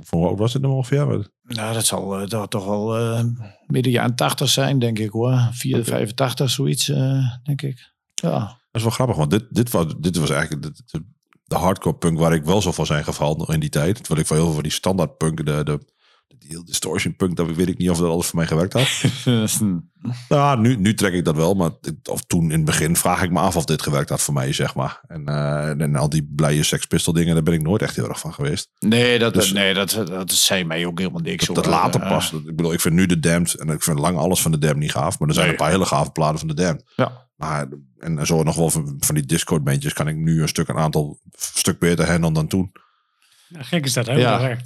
voor was dit nou ongeveer? Dat Nou, dat zal eh, toch, toch wel eh, midden jaren 80 zijn, denk ik hoor. 4, 85, zoiets, eh, denk ik. Ja. is wel grappig, want dit, dit, was, dit was eigenlijk de hardcore punk waar ik wel zo van zijn gevallen in die tijd. Terwijl ik van heel veel van die standaard punk, de, de, de distortion punk, dat weet ik niet of dat alles voor mij gewerkt had. Nou, nu, nu trek ik dat wel, maar of toen in het begin vraag ik me af of dit gewerkt had voor mij, zeg maar. En, eh, en al die blije Sex Pistol dingen, daar ben ik nooit echt heel erg van geweest. Nee, dat, Dus- nee dat, dat zei mij ook helemaal niks. Dat, dat later pas. Dat- Ik bedoel, ik vind nu de Damned, en ik vind lang alles van de Damned niet gaaf, maar er zijn Nee. een paar hele gave platen van de Damned. Ja. Maar, en zo nog wel van, van die Discord bandjes kan ik nu een stuk, een aantal stuk beter handelen dan toen. Ja, gek is dat, hè? Ja.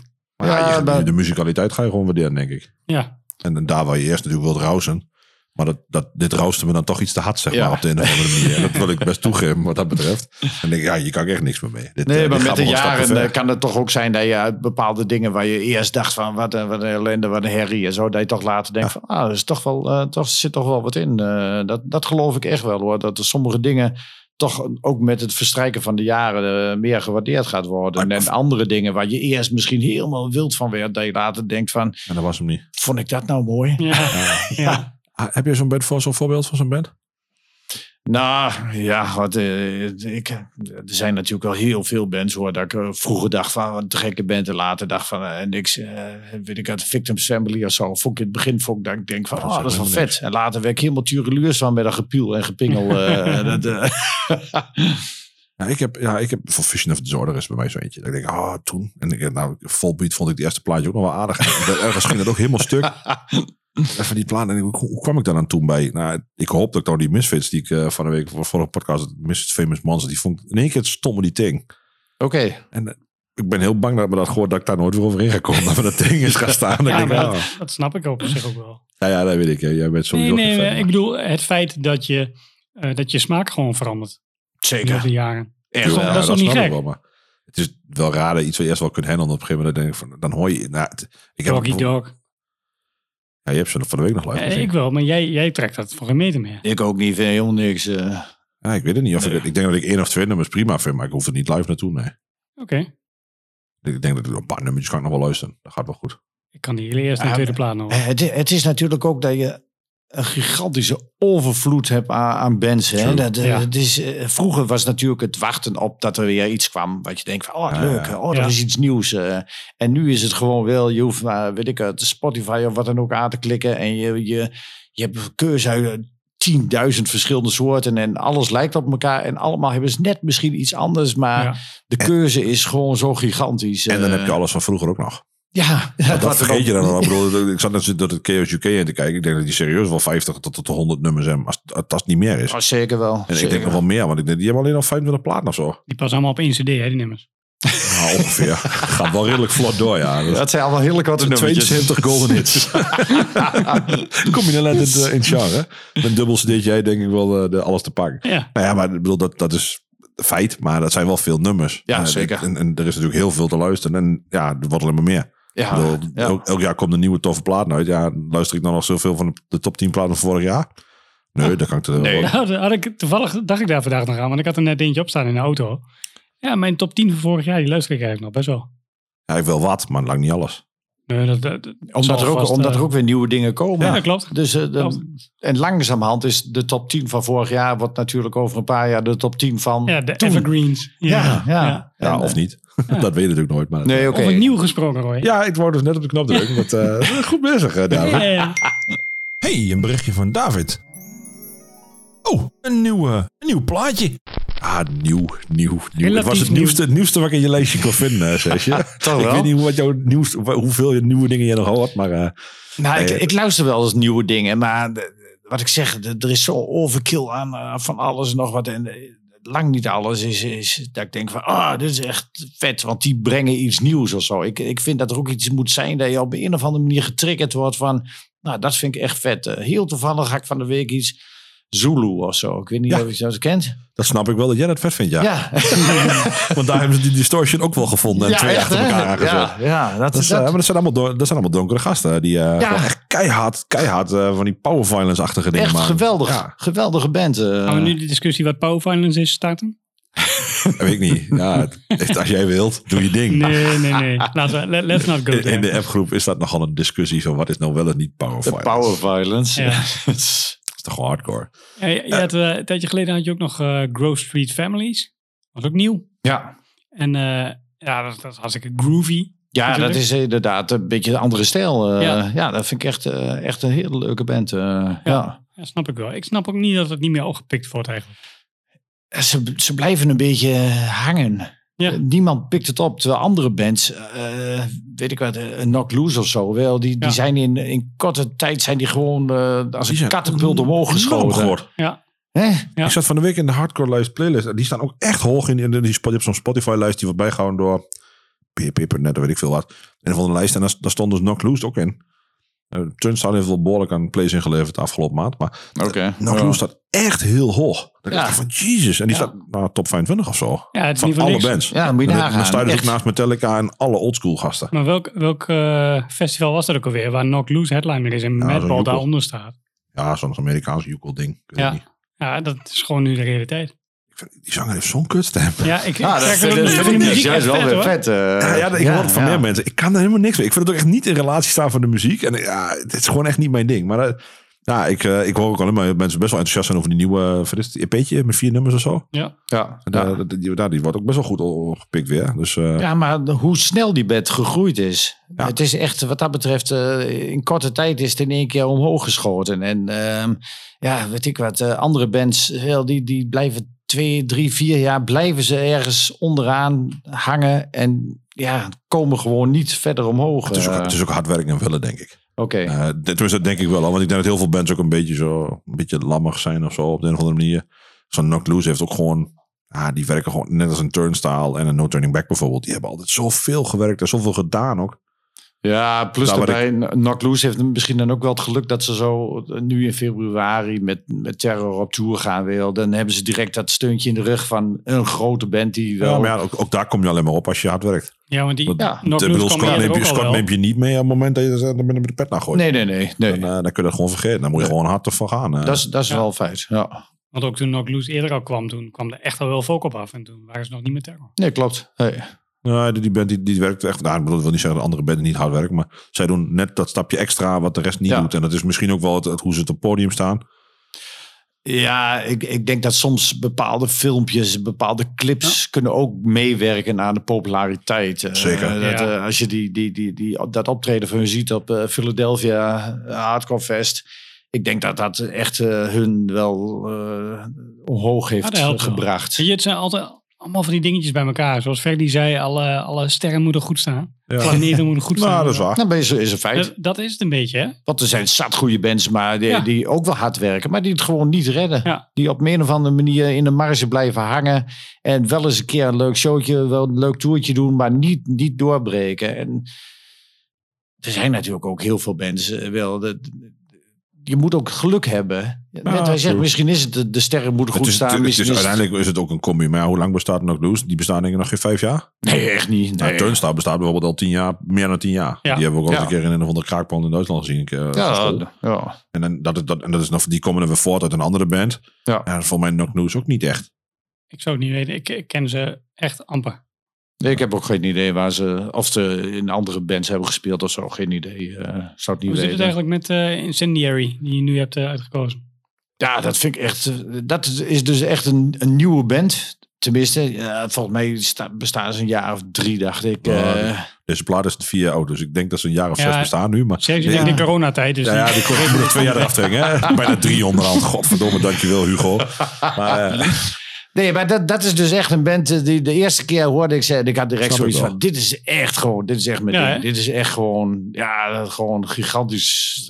Ja. Echt. Maar ja, Ja, je- maar- de musicaliteit ga je gewoon waarderen, denk ik. Ja. En, en daar waar je eerst natuurlijk wilt rousen. Maar dat, dat, dit roosten me dan toch iets te hard, zeg Ja. maar, op de een of andere manier. Dat wil ik best toegeven, wat dat betreft. En denk ik, ja, je kan echt niks meer mee. Dit, Nee, eh, maar met de jaren eh, kan het toch ook zijn dat je bepaalde dingen waar je eerst dacht van wat een, wat een ellende, wat een herrie en zo, dat je toch later denkt van ah, er is toch wel, eh, toch, zit toch wel wat in. Dat, dat geloof ik echt wel hoor, dat er sommige dingen toch ook met het verstrijken van de jaren eh, meer gewaardeerd gaat worden. Maar- en andere dingen waar je eerst misschien helemaal wild van werd, dat je later denkt van En dat was hem niet. vond ik dat nou mooi? Ja. ja. Ah, Heb je zo'n band voor zo'n voorbeeld van zo'n band? Nou, ja, wat, eh, ik, er zijn natuurlijk wel heel veel bands hoor. Dat ik eh, vroeger dacht van wat een gekke band en later dacht van eh, niks. weet ik uit Victims Family of zo. Vond ik in het begin vond ik dat ik denk van oh, dat is wel vet. En later werd ik helemaal tureluurs van met een gepiel en gepingel. dat, Ja, ik heb, ja, ik heb voor Vision of Disorder is bij mij zo eentje. Dat ik denk, ah, toen. En ik, nou, Volbeat vond ik die eerste plaatje ook nog wel aardig. En ergens ging dat ook helemaal stuk. En van die plaat. En ik, hoe, hoe kwam ik daar aan toen bij? Nou, ik hoop dat ik nou die Misfits die ik eh, van de week voor, een podcast, Misfits Famous Monsters, die vond ik in één keer stomme die ting. Oké. En eh, ik ben heel bang dat me dat gehoord dat ik daar nooit weer overheen ga komen. Dat we dat ding is gaan staan. En Ja, ik denk, maar ah. dat, dat snap ik ook op zich ook wel. ja, ja, dat weet ik. hè. Jij bent Nee, sowieso nee, fan, maar- ik bedoel het feit dat je, eh, dat je smaak gewoon verandert door Zeker. de jaren. Echt dat is wel. toch- dat is toch niet snap ik gek? wel, maar het is wel raar dat iets wat je eerst wel kunt handelen. Op een gegeven moment denk ik van, dan hoor je... Nou, het- ik heb Doggy Dog. Ja, je hebt ze van de week nog live gezien. ik wel, maar jij, jij trekt dat voor geen meter meer. Ik ook niet, vind helemaal niks. eh. Ja, ik weet het niet. Of Nee. ik, ik denk dat ik één of twee nummers prima vind, maar ik hoef er niet live naartoe, nee. Oké. Ik denk dat ik een paar nummertjes kan ik nog wel luisteren. Dat gaat wel goed. Ik kan die hele eerste en Ja, tweede plaat nog. wel. Eh, Het, het is natuurlijk ook dat je een gigantische overvloed hebt aan, aan bands. Hè? Dat, eh, Ja. is, eh, vroeger was natuurlijk het wachten op dat er weer iets kwam. Wat je denkt van, oh leuk, ja. oh er Ja. is iets nieuws. eh. en nu is het gewoon wel, je hoeft maar, weet ik het, Spotify of wat dan ook aan te klikken. En je, je, je hebt een keuze uit 10.000 verschillende soorten. En alles lijkt op elkaar. En allemaal hebben ze net misschien iets anders. Maar Ja. de keuze is gewoon zo gigantisch. En dan heb je alles van vroeger ook nog. Ja, Dat, er vergeet je dan al. Ik, bedoel, ik zat net door het Chaos UK in te kijken. Ik denk dat die serieus wel 50 tot, tot 100 nummers hebben. Als, als het niet meer is. Oh, zeker wel. En ik denk nog wel meer, want ik denk, die hebben alleen al 25 platen of zo. Die pas allemaal op één cd, hè, die nummers. Nou, ongeveer. Gaat wel redelijk vlot door, ja. Dat Dat zijn allemaal heerlijk wat is 72 golden hits. Kom je dan net in, het, eh, in genre. Met een dubbel cd'tje denk ik wel eh, de, alles te pakken. Ja. Nou ja, maar ik bedoel, dat, dat is feit. Maar dat zijn wel veel nummers. Ja, Eh, zeker. En, en er is natuurlijk heel veel te luisteren. En ja, er wordt alleen maar meer. Ja, bedoel, ja. elk, elk jaar komt een nieuwe toffe plaat uit. Ja, luister ik dan nog zoveel van de, top 10 platen van vorig jaar? Nee, dat kan ik er Nee. wel. Nou, daar had ik, toevallig dacht ik daar vandaag nog aan, want ik had er net eentje op staan in de auto. Ja, mijn top 10 van vorig jaar, die luister ik eigenlijk nog best wel. Ja, ik wil wat, maar lang niet alles. Nee, dat, dat, dat Omdat, er ook, vast, omdat eh, er ook weer nieuwe dingen komen. Ja, dat klopt. Dus, eh, de- Klopt. en langzamerhand is de top 10 van vorig jaar... wordt natuurlijk over een paar jaar de top 10 van Ja, de toen. evergreens. Ja, ja. ja. Ja, En, of eh, niet. dat weet je natuurlijk nooit. Maar Nee. Over nieuw gesproken, Roy. Ja, ik wou dus net op de knop drukken. Dat, eh, goed bezig, David. Ja, ja. hey, een berichtje van David. Oh, een nieuw, eh, een nieuw plaatje. Ah, nieuw, nieuw, nieuw. Het was het nieuwste, het nieuwste wat ik in je lijstje kon vinden, Sesje. Toch ik wel? weet niet hoe, wat jouw nieuwste, hoeveel nieuwe dingen je nog hoort, maar... eh, Nou, ik, Nee. ik luister wel eens nieuwe dingen, maar wat ik zeg, er is zo overkill aan eh, van alles en nog wat. En eh, lang niet alles is, is dat ik denk van, ah, dit is echt vet, want die brengen iets nieuws of zo. Ik, ik vind dat er ook iets moet zijn dat je op een of andere manier getriggerd wordt van, nou, dat vind ik echt vet. Heel toevallig ga ik van de week iets Zulu of zo. Ik weet niet Ja. of je dat kent. Dat snap ik wel dat jij dat vet vindt, ja. Ja, Want daar hebben ze die distortion ook wel gevonden en twee echt, achter elkaar aangezet. Ja, ja dat, Dat, is, dat, eh, maar dat zijn allemaal, dat zijn allemaal donkere gasten. Die eh, echt keihard, keihard eh, van die power violence-achtige dingen echt maken. geweldig. Ja, Geweldige band. eh. Gaan we nu de discussie wat power violence is starten? dat weet ik niet. Ja, het- als jij wilt, doe je ding. Nee, nee, nee. Laten we, let- let's not go In, in there. de appgroep is dat nogal een discussie van wat is nou wel en niet power de violence. power violence. Ja. Toch hardcore. Ja, je, je had, eh, een tijdje geleden had je ook nog eh Grove Street Families. Was ook nieuw. ja. En eh, ja, dat, dat is hartstikke groovy. Ja, dat is inderdaad een beetje een andere stijl. eh. Ja. ja. dat vind ik echt, eh, echt een hele leuke band. eh. ja. Ja, snap ik wel. Ik snap ook niet dat het niet meer opgepikt wordt eigenlijk. Ze, ze blijven een beetje hangen. Ja. Eh, Niemand pikt het op. Terwijl andere bands, eh, weet ik wat, eh, Knock Loose of zo, wel, die, die Ja. zijn in, in korte tijd zijn die gewoon eh, als Die een kattenpult omhoog enorm geschoten. Ja, Hè? Ja. Ik zat van de week in de hardcore lijst playlist. Die staan ook echt hoog in. in de, die, spot- je hebt zo'n Spotify lijst die wordt bijgehouden door pp.net, weet ik veel wat. En van de lijst. En daar, daar stond dus Knock Loose ook in. Uh, Turnstile heeft wel behoorlijk aan plays ingeleverd de afgelopen maand. Maar Ja. Loose staat echt heel hoog. Dan Ja. dacht ik van Jesus. En die Ja. staat nou, top 25 of zo. ja het is Van alle niks. bands. Ja, moet je nagaan. Dan sta je dus naast Metallica en alle oldschool gasten. Maar welk, welk eh, festival was dat ook alweer? Waar Knock Loose headliner is en zo'n Madball daaronder staat. Ja, zo'n Amerikaans joekel ding. Ja. Ja, dat is gewoon nu de realiteit. Ik vind- Die zanger heeft zo'n kutstem. Ja, ik, Ja, ik dat dat vind ik juist echt wel vet, weer vet. eh. Ja, ja, ik hoor het van ja. meer mensen. Ik kan er helemaal niks mee. Ik vind het ook echt niet in relatie staan van de muziek. En ja, het is gewoon echt niet mijn ding. Maar eh, ja, ik, eh, ik hoor ook alleen maar mensen best wel enthousiast zijn over die nieuwe is het, EP'tje met vier nummers of zo. Ja, Ja, En, ja. eh, dat- die, daar, die wordt ook best wel goed opgepikt weer. Dus eh, Ja, maar hoe snel die bed gegroeid is. Ja. Het is echt, wat dat betreft, eh, in korte tijd is het in één keer omhoog geschoten. En ehm, ja, weet ik wat, eh, andere bands, wel, die, die blijven twee, drie, vier jaar, blijven ze ergens onderaan hangen. En ja, komen gewoon niet verder omhoog. het, is ook, eh. het is ook hard werken en willen, denk ik. Oké. Eh, dit- tenminste, dat denk ik wel. al, Want ik denk dat heel veel bands ook een beetje zo een beetje lammig zijn of zo op de een of andere manier. Zo'n Knock Loose heeft ook gewoon. Ah, die werken gewoon net als een Turnstile en een No Turning Back bijvoorbeeld. Die hebben altijd zoveel gewerkt en zoveel gedaan ook. Ja, plus waar daarbij, Knock Loose heeft misschien dan ook wel het geluk dat ze zo eh, nu in februari met, met Terror op tour gaan wil. Dan hebben ze direct dat steuntje in de rug van een grote band die wel... Ja, maar ja, ook, ook daar kom je alleen maar op als je hard werkt. ja want die Want Ja, Knock Ik bedoel, Scott, neemt je, Scott niet mee op het moment dat je er met met de pet naar gooit. Nee, nee, nee. nee. Dan, eh, dan kun je dat gewoon vergeten. Dan moet je Nee. gewoon hard ervan gaan. eh. dat is, dat is Ja. wel een feit. Ja. Want ook toen Knock Loose eerder al kwam, toen kwam er echt al wel volk op af. En toen waren ze nog niet meer terror. Nee, klopt. Hey. Nee, die, die band die, die werkt echt. Nou, ik bedoel, ik wil niet zeggen dat andere banden niet hard werken. Maar zij doen net dat stapje extra wat de rest niet Ja. doet. En dat is misschien ook wel het, het hoe ze op het podium staan. Ja, ik, ik denk dat soms bepaalde filmpjes, bepaalde clips kunnen ook meewerken aan de populariteit. Eh, Zeker. dat, Ja. eh, als je die, die, die, die, dat optreden van hun ziet op eh, Philadelphia Hardcore Fest. Ik denk dat dat echt eh, hun wel eh, omhoog heeft wel. gebracht. Weet je, het zijn altijd allemaal van die dingetjes bij elkaar. Zoals Ferdy zei, alle, alle sterren moeten goed staan. Ja. Planeten moeten goed staan. Nou, dat is waar. Nou, maar is, is een feit. Dat, dat is het een beetje, hè? Want er zijn zat goede bands, maar die, Ja. die ook wel hard werken, maar die het gewoon niet redden. Ja. Die op een of andere manier in de marge blijven hangen. En wel eens een keer een leuk showtje, wel een leuk toertje doen, maar niet, niet doorbreken. En er zijn natuurlijk ook heel veel bands. eh, Wel, dat, je moet ook geluk hebben. Net zegt, true. misschien is het de, de sterren moeten goed is, staan. het- uiteindelijk is het ook een combi. Maar ja, hoe lang bestaat Knock Loose? Die bestaan denk ik nog geen vijf jaar. Nee, echt niet. Nou, Nee. Turnstile bestaat bijvoorbeeld al tien jaar, meer dan tien jaar. Ja. Die hebben we ook al Ja. een keer in een of andere kraakpand in Duitsland gezien. Ik, eh, ja, ja, En, dan, dat, is- dat, en dat is nog, die komen dan weer voort uit een andere band. ja. Ja, voor mij Knock Loose ook niet echt. Ik zou het niet weten. Ik, ik ken ze echt amper. Nee, ik heb ook geen idee waar ze, of ze in andere bands hebben gespeeld of zo. Geen idee. eh, zou het niet Hoe zit het eigenlijk met eh, Incendiary, die je nu hebt eh, uitgekozen? Ja, dat vind ik echt. Dat is dus echt een, een nieuwe band. Tenminste, ja, volgens mij sta, bestaan ze een jaar of drie, dacht ik. Ja, eh. Deze plaat is vier jaar oud, dus ik denk dat ze een jaar of Ja. zes bestaan nu. Maar ik denk de coronatijd. Dus ja, ja, die moet er twee jaar eraf trekken. Hè? Bijna drie onderhand. Godverdomme, dankjewel Hugo. Maar, Nee, maar dat, dat is dus echt een band eh, die de eerste keer hoorde ik zei, ik had direct Snap zoiets ik van, dit is echt gewoon, dit is echt Ja, hè? Dit is echt gewoon, ja, gewoon gigantisch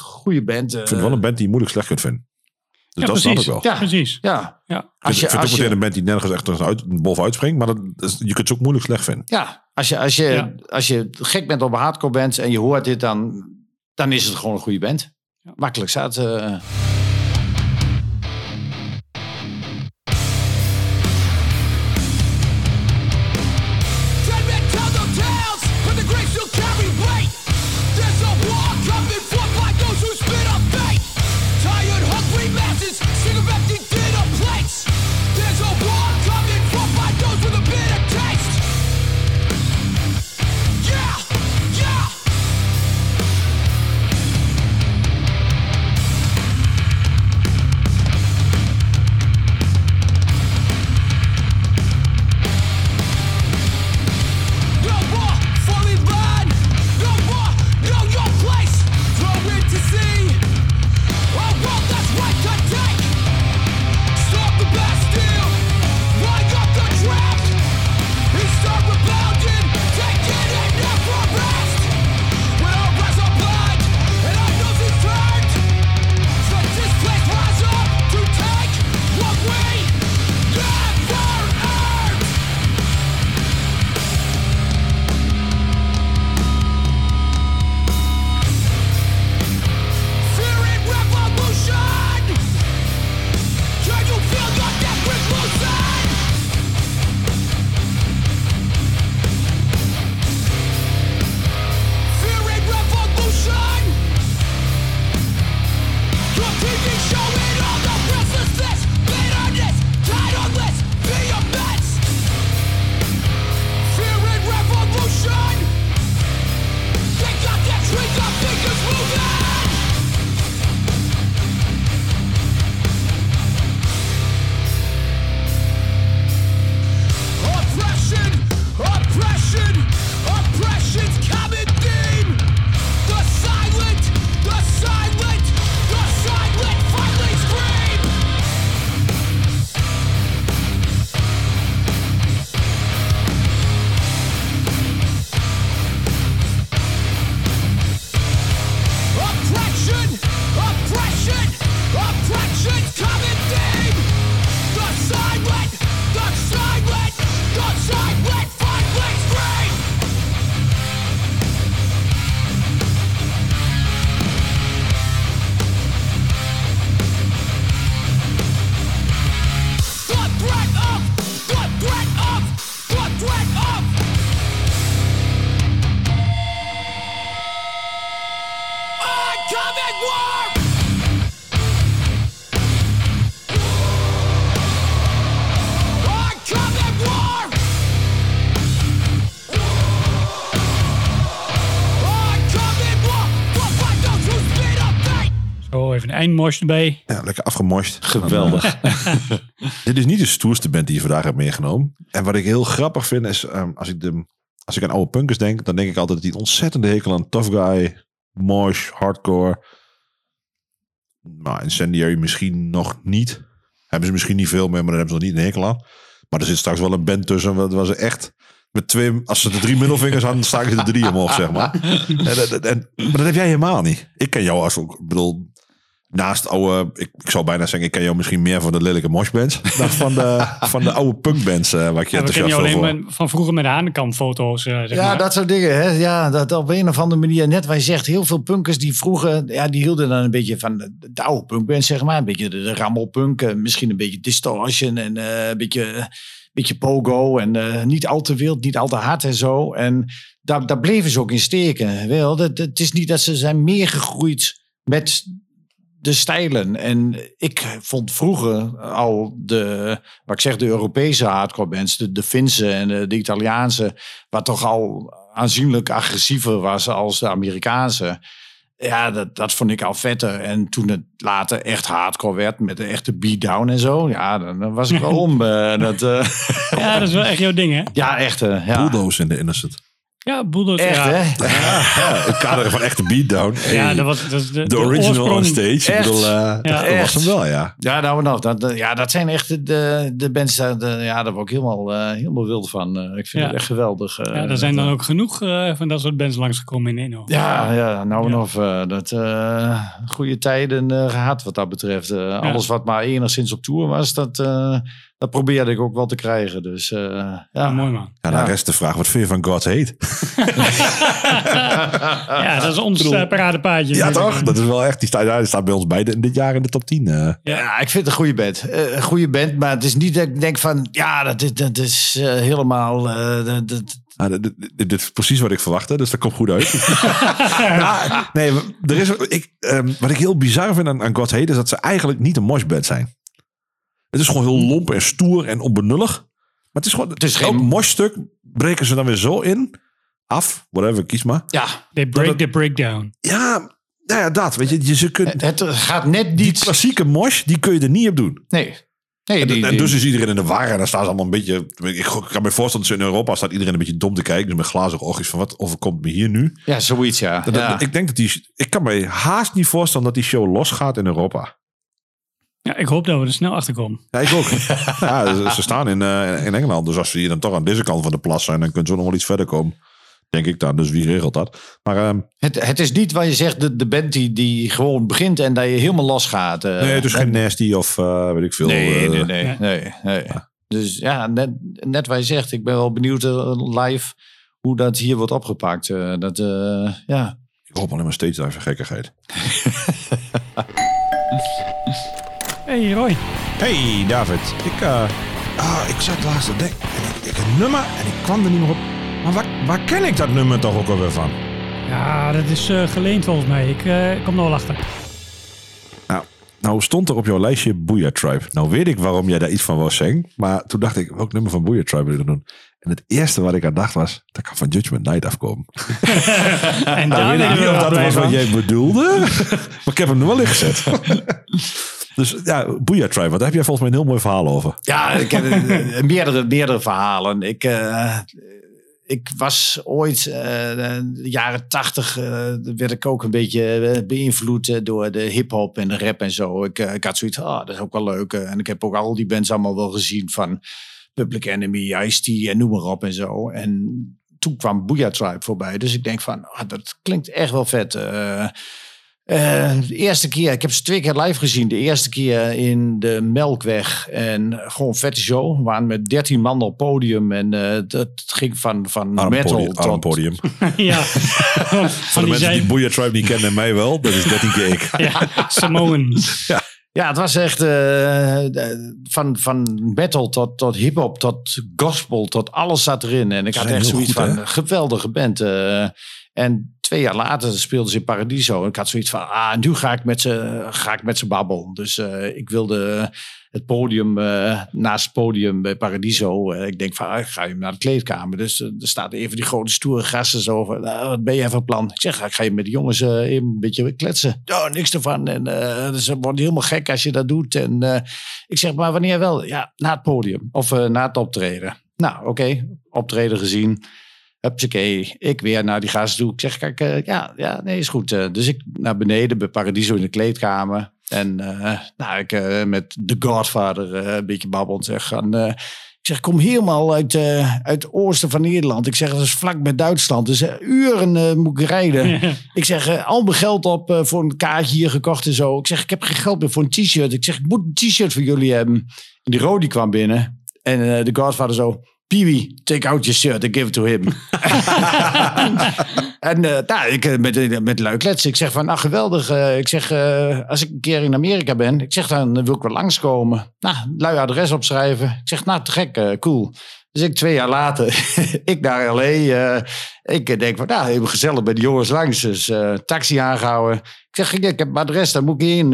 goede band. eh. ik vind het wel een band die je moeilijk slecht kunt vinden. Dus Ja, dat snap ik precies. wel. Ja. Precies. Ja, Ja. als ik vind je, het ook als meteen je, een band die nergens echt uit, bovenuit springt. Maar dat, is- je kunt het ook moeilijk slecht vinden. ja, als je, als je, Ja. als je gek bent op een hardcore band en je hoort dit, dan, dan is het gewoon een goede band. Ja. Makkelijk zat. eh Zo, even een eindmors erbij. Ja, lekker afgemorst. geweldig. Dit is niet de stoerste band die je vandaag hebt meegenomen. En wat ik heel grappig vind is, ehm, als, ik de, als ik aan oude punkers denk, dan denk ik altijd dat die ontzettende hekel aan tough guy, mosh, hardcore. Nou, incendiary misschien nog niet. Hebben ze misschien niet veel meer, maar dan hebben ze nog niet een hekel aan. Maar er zit straks wel een band tussen, wat was ze echt met twee, als ze de drie middelvingers hadden, dan staken ze de drie omhoog, zeg maar. En, en, en- maar dat heb jij helemaal niet. Ik ken jou als ook, ik bedoel, naast oude, ik, ik zou bijna zeggen, ik ken jou misschien meer van de lelijke moshbands dan van de, van de oude punkbands uh, waar ik je Ja, enthousiast jou alleen maar van vroeger met de hanekamp-foto's. eh, zeg Ja, maar. dat soort dingen. Hè? Ja, dat op een of andere manier. Net wat je zegt, heel veel punkers die vroeger, ja, die hielden dan een beetje van de, de oude punkband, zeg maar. Een beetje de, de rammelpunk, eh, misschien een beetje distortion en eh, een beetje, beetje pogo. En eh, niet al te wild, niet al te hard en zo. En daar, daar bleven ze ook in steken. Wel, het is niet dat ze zijn meer gegroeid met de stijlen. En ik vond vroeger al de, wat ik zeg, de Europese hardcore bands, de, de Finse en de, de Italiaanse, wat toch al aanzienlijk agressiever was als de Amerikaanse. Ja, dat, dat vond ik al vetter. En toen het later echt hardcore werd met de echte beatdown en zo, ja, dan, dan was ik wel om. eh, dat, eh, Ja, dat is wel echt jouw ding, hè? ja, echt. eh, ja. Bulldoze in de Innocent. Ja, Bulldogs. Echt, ja. hè? Ja, het kader van echte beatdown. Ja, dat was dat is de, de, original on stage. Ik Echt? bedoel, eh, dat echt. was hem wel, ja. Ja, nou en af. Dat, dat- ja, dat zijn echt de, de, bands, de, ja, daar word ik helemaal, eh, helemaal wild van. Eh, ik vind Ja. het echt geweldig. Ja, er zijn dat, dan ook genoeg eh, van dat soort bands langsgekomen in Eno. Ja, ja, nou en Ja. of. eh, dat eh, goede tijden eh, gehad wat dat betreft. Eh, Alles wat maar enigszins op tour was, dat, eh, dat probeerde ik ook wel te krijgen. Dus eh, Ja, ja, mooi man. Ja, dan rest de vraag, wat vind je van God's Hate? Ja, dat is ons bedoel- uh, paradepaadje. Ja, toch? Dat is wel echt, die staat, ja, die staat bij ons beide dit jaar in de top 10. eh. Ja, ik vind het een goede band. Eh, een goede band, maar het is niet dat ik denk van... Ja, dat, is- dat is eh, helemaal... eh, dat, dat- Ah, dit, dit- dit is precies wat ik verwachtte, dus dat komt goed uit. Nou, nee, er is, ik, ehm, wat ik heel bizar vind aan, aan God's Hate is dat ze eigenlijk niet een moshband zijn. Het is gewoon heel lomp en stoer en onbenullig. Maar het is gewoon, Het is geen- elk moshstuk breken ze dan weer zo in. Af, whatever, kies maar. ja, They break Dat the breakdown. Ja, nou ja, dat. Weet je, je ze kunt, het gaat net die niet... klassieke mosh, die kun je er niet op doen. Nee. nee En, die, en die- dus is iedereen in de war en dan staan ze allemaal een beetje... Ik kan me voorstellen dat ze in Europa staat iedereen een beetje dom te kijken. Dus met glazige oogjes van wat overkomt me hier nu? ja, zoiets, ja. Dat- ja. Ik denk dat die... Ik kan me haast niet voorstellen dat die show losgaat in Europa. Ja, ik hoop dat we er snel achter komen. Ja, ik ook. ja, ze, ze staan in, eh, in Engeland. Dus als ze hier dan toch aan deze kant van de plas zijn... dan kunnen ze nog wel iets verder komen. Denk ik dan. Dus wie regelt dat? Maar ehm, Het, het is niet waar je zegt, de, de band die, die gewoon begint en dat je helemaal losgaat. eh, nee, het is geen nasty of eh, weet ik veel. Nee, nee, nee, nee, nee. Dus ja, net, net wat je zegt, ik ben wel benieuwd live hoe dat hier wordt opgepakt. Dat, eh, ja. Ik hoop alleen maar steeds daar gekkigheid. Hey Roy. Hey David, ik, eh, ah, ik zat laatst te denken. En ik, ik een nummer en ik kwam er niet meer op. Maar waar, waar ken ik dat nummer toch ook alweer van? Ja, dat is eh, geleend volgens mij. Ik eh, kom er wel achter. Nou, nou stond er op jouw lijstje Booyah Tribe. Nou weet ik waarom jij daar iets van wou zeggen. Maar toen dacht ik, welk nummer van Booyah Tribe wil je dan doen? En het eerste wat ik aan dacht was, dat kan van Judgment Night afkomen. En Nou, daar weet ik niet ik of dat was wat jij bedoelde. maar ik heb hem er wel in gezet. dus ja, Booyah Tribe, daar heb jij volgens mij een heel mooi verhaal over. Ja, ik heb eh, meerdere, meerdere verhalen. Ik, eh, ik was ooit, eh, de jaren tachtig, werd ik ook een beetje beïnvloed door de hip-hop en de rap en zo. Ik, ik had zoiets, ah, dat is ook wel leuk. En ik heb ook al die bands allemaal wel gezien van Public Enemy, Ice-T en noem maar op en zo. En toen kwam Booyah Tribe voorbij. Dus ik denk van, ah, dat klinkt echt wel vet. Eh, de eerste keer, ik heb ze twee keer live gezien. De eerste keer in de Melkweg. En gewoon vette show. We waren met 13 man op podium. En eh, dat ging van, van Arm metal podium. tot... Arm podium. ja. Voor Van de die mensen die. Booyah Tribe niet kennen en mij wel, dat is 13 keer ik. Ja, Samoan. Ja, het was echt eh, van, van metal tot, tot hip-hop, tot gospel, tot alles zat erin. En ik had echt zoiets goed, van: hè? geweldige band. eh. En twee jaar later speelden ze in Paradiso. En ik had zoiets van: ah, nu ga ik met ze, ga ik met ze babbelen. Dus eh, ik wilde het podium, eh, naast het podium bij Paradiso. eh, ik denk van: ah, ik ga even naar de kleedkamer. Dus er staat even die grote stoere gasten zo nou, wat ben jij van plan? Ik zeg: ik ga je met de jongens even een beetje kletsen. Ja, niks ervan. En eh, ze worden helemaal gek als je dat doet. En ik zeg: maar wanneer wel? Ja, na het podium of na het optreden. Nou, oké, optreden gezien. Hupsakee, ik weer naar die gasten toe. Ik zeg, kijk, eh, ja, ja, nee, is goed. Eh, dus ik naar beneden bij Paradiso in de kleedkamer. En eh, nou, ik met The Godfather een beetje babbeld. Zeg, en, ik zeg, kom helemaal uit, uit het oosten van Nederland. Ik zeg, dat is vlak bij Duitsland. Dus uren moet ik rijden. Ik zeg, al mijn geld op voor een kaartje hier gekocht en zo. Ik zeg, ik heb geen geld meer voor een t-shirt. Ik zeg, ik moet een t-shirt voor jullie hebben. En die Rodi kwam binnen. En de Godfather zo... Peewee, take out your shirt and give it to him. en eh, nou, ik eh, met, met lui kletsen. Ik zeg van, nou geweldig. eh, ik zeg, eh, als ik een keer in Amerika ben, ik zeg, dan wil ik wel langskomen. Nou, lui adres opschrijven. Ik zeg, nou, te gek, eh, cool. Dus ik twee jaar later, ik naar L.A. eh, ik denk van, nou, even gezellig bij de jongens langs. Dus eh, taxi aangehouden. Ik zeg, ik heb mijn adres, daar moet ik in.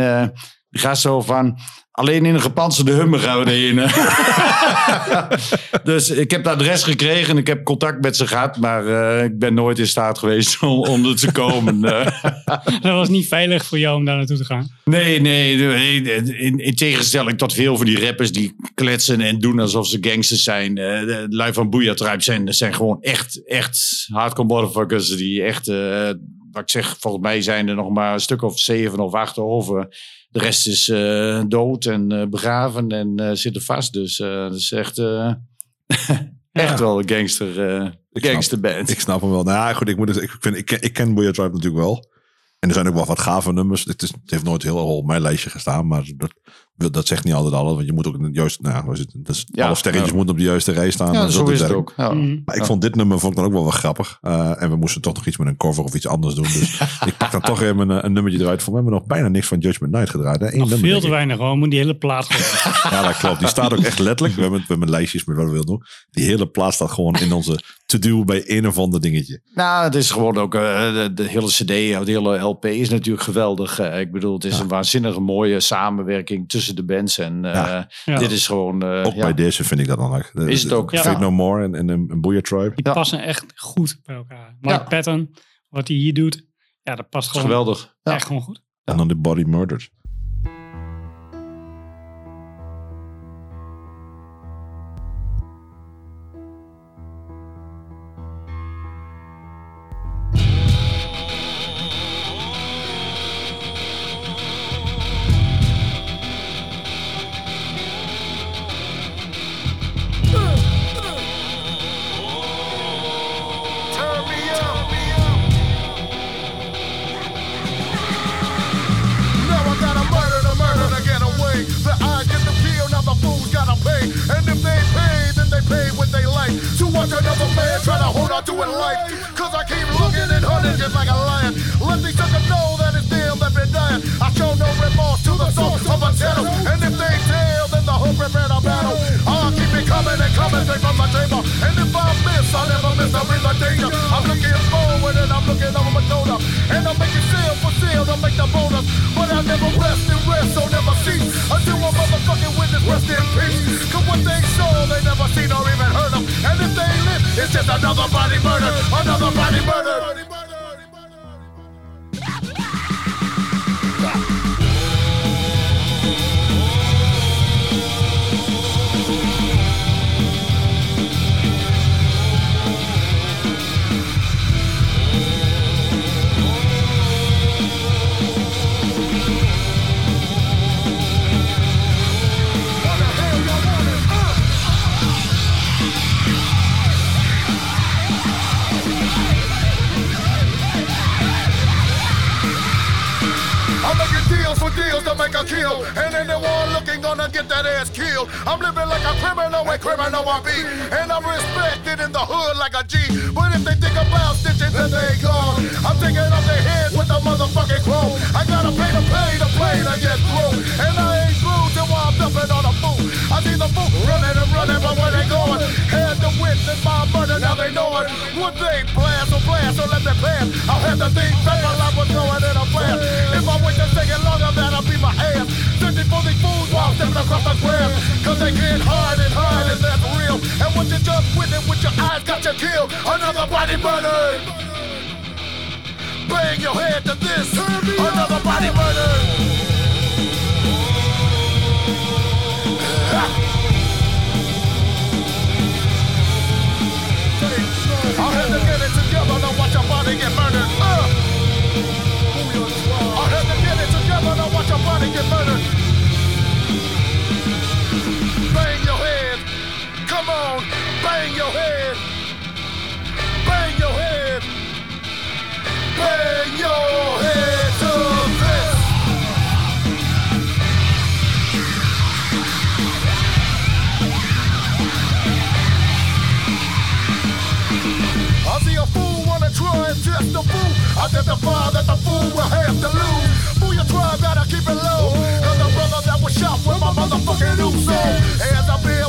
Die gaat zo van, alleen in een gepantserde hummer gaan we erheen. dus ik heb het adres gekregen en ik heb contact met ze gehad. Maar eh, ik ben nooit in staat geweest om, om er te komen. Eh, Dat was niet veilig voor jou om daar naartoe te gaan. nee, nee. In, in tegenstelling tot veel van die rappers die kletsen en doen alsof ze gangsters zijn. de lui van Booyah Tribe zijn, zijn gewoon echt, echt hardcore motherfuckers. Die echt, wat ik zeg, volgens mij zijn er nog maar een stuk of zeven of acht over. De rest is eh, dood en eh, begraven en eh, zitten vast. Dus dat is echt, echt wel een gangster, snap- gangsterband. Ik snap hem wel. Nou goed, ik, moet, dus- ik, vind, ik, ken, ik ken Boya Tribe natuurlijk wel. En er zijn ook wel wat gave nummers. Het, is, het heeft nooit heel erg op mijn lijstje gestaan, maar dat, dat zegt niet altijd alles. Want je moet ook in het juiste, nou, is het? Dat is, Ja, alle sterretjes ja. moeten op de juiste rij staan. ja, Dat zo ook is het ook. Ja. Mhm. Maar ik vond dit nummer vond ik dan ook wel wel grappig. Eh, en we moesten toch nog iets met een cover of iets anders doen. Dus ik pak dan toch even een, een nummertje eruit. Voor mij hebben we nog bijna niks van Judgment Night gedraaid. Hè? Eén Nog nummer, veel te weinig hoor. Moet die hele plaat gewoon. Ja, dat klopt. Die staat ook echt letterlijk. We hebben, we hebben lijstjes met wat we willen doen. Die hele plaat staat gewoon in onze to-do bij een of ander dingetje. Nou, het is gewoon ook eh, de, de hele CD, de hele LP is natuurlijk geweldig. Eh, ik bedoel, het is een waanzinnige mooie samenwerking tussen de bands. En eh, Ja. Ja. dit is gewoon. eh, Ook ja. bij deze vind ik dat dan ook. Is het ook, Fate ja. No More en, en Booyah Tribe. Die Ja. passen echt goed bij elkaar. Mike Ja. Patton, wat hij hier doet. Ja, dat past gewoon geweldig. Ja. echt gewoon goed. En dan The Body Murdered. Watch another man try to hold on to it life. Cause I keep looking and hunting just like a lion. Let these suckers know that it's them that been dying. I show no remorse to the soul of a channel. And if they tell, then the hope prepare a battle. I'll keep coming and straight from the table. And if I miss, I never miss a real danger. I'm looking forward and I'm looking over my shoulder. And I'm making seal for seal to make the bonus. But I never rest and rest, so never cease. Until a motherfucking witness rest in peace. Cause what they saw, they never seen or even heard of. And if they live, it's just another body murder. Another body murder. That ass killed. I'm living like a criminal with criminal I be. And I'm respected in the hood like a G. But if they think about stitching, then they gone. I'm taking off their head with a motherfucking chrome. I gotta pay to pay to play to get through. And I ain't through till I'm dumping on a fool. I see the fool running and running, but where they going? Had to witness my murder, now they know it. Would they blast or blast or let me pass? I'll have to think back while I was going in a blast. If I wait to take it longer, that'll be my ass. Searching for these fools while stepping across the grass. Cause they can't hide and hide, and that's real. And what you just witnessed with your eyes got you killed. Another body murdered. Bang your head to this. Another body murdered. I'll have to get it together to watch your body get. Uh. I'll have to get it together to watch your body get. Bang your head. Come on. Bang your head. Bang your head. Bang your head Identify that the fool will have to lose. Fool your tribe, keep it low. The brother that was shot with my motherfucking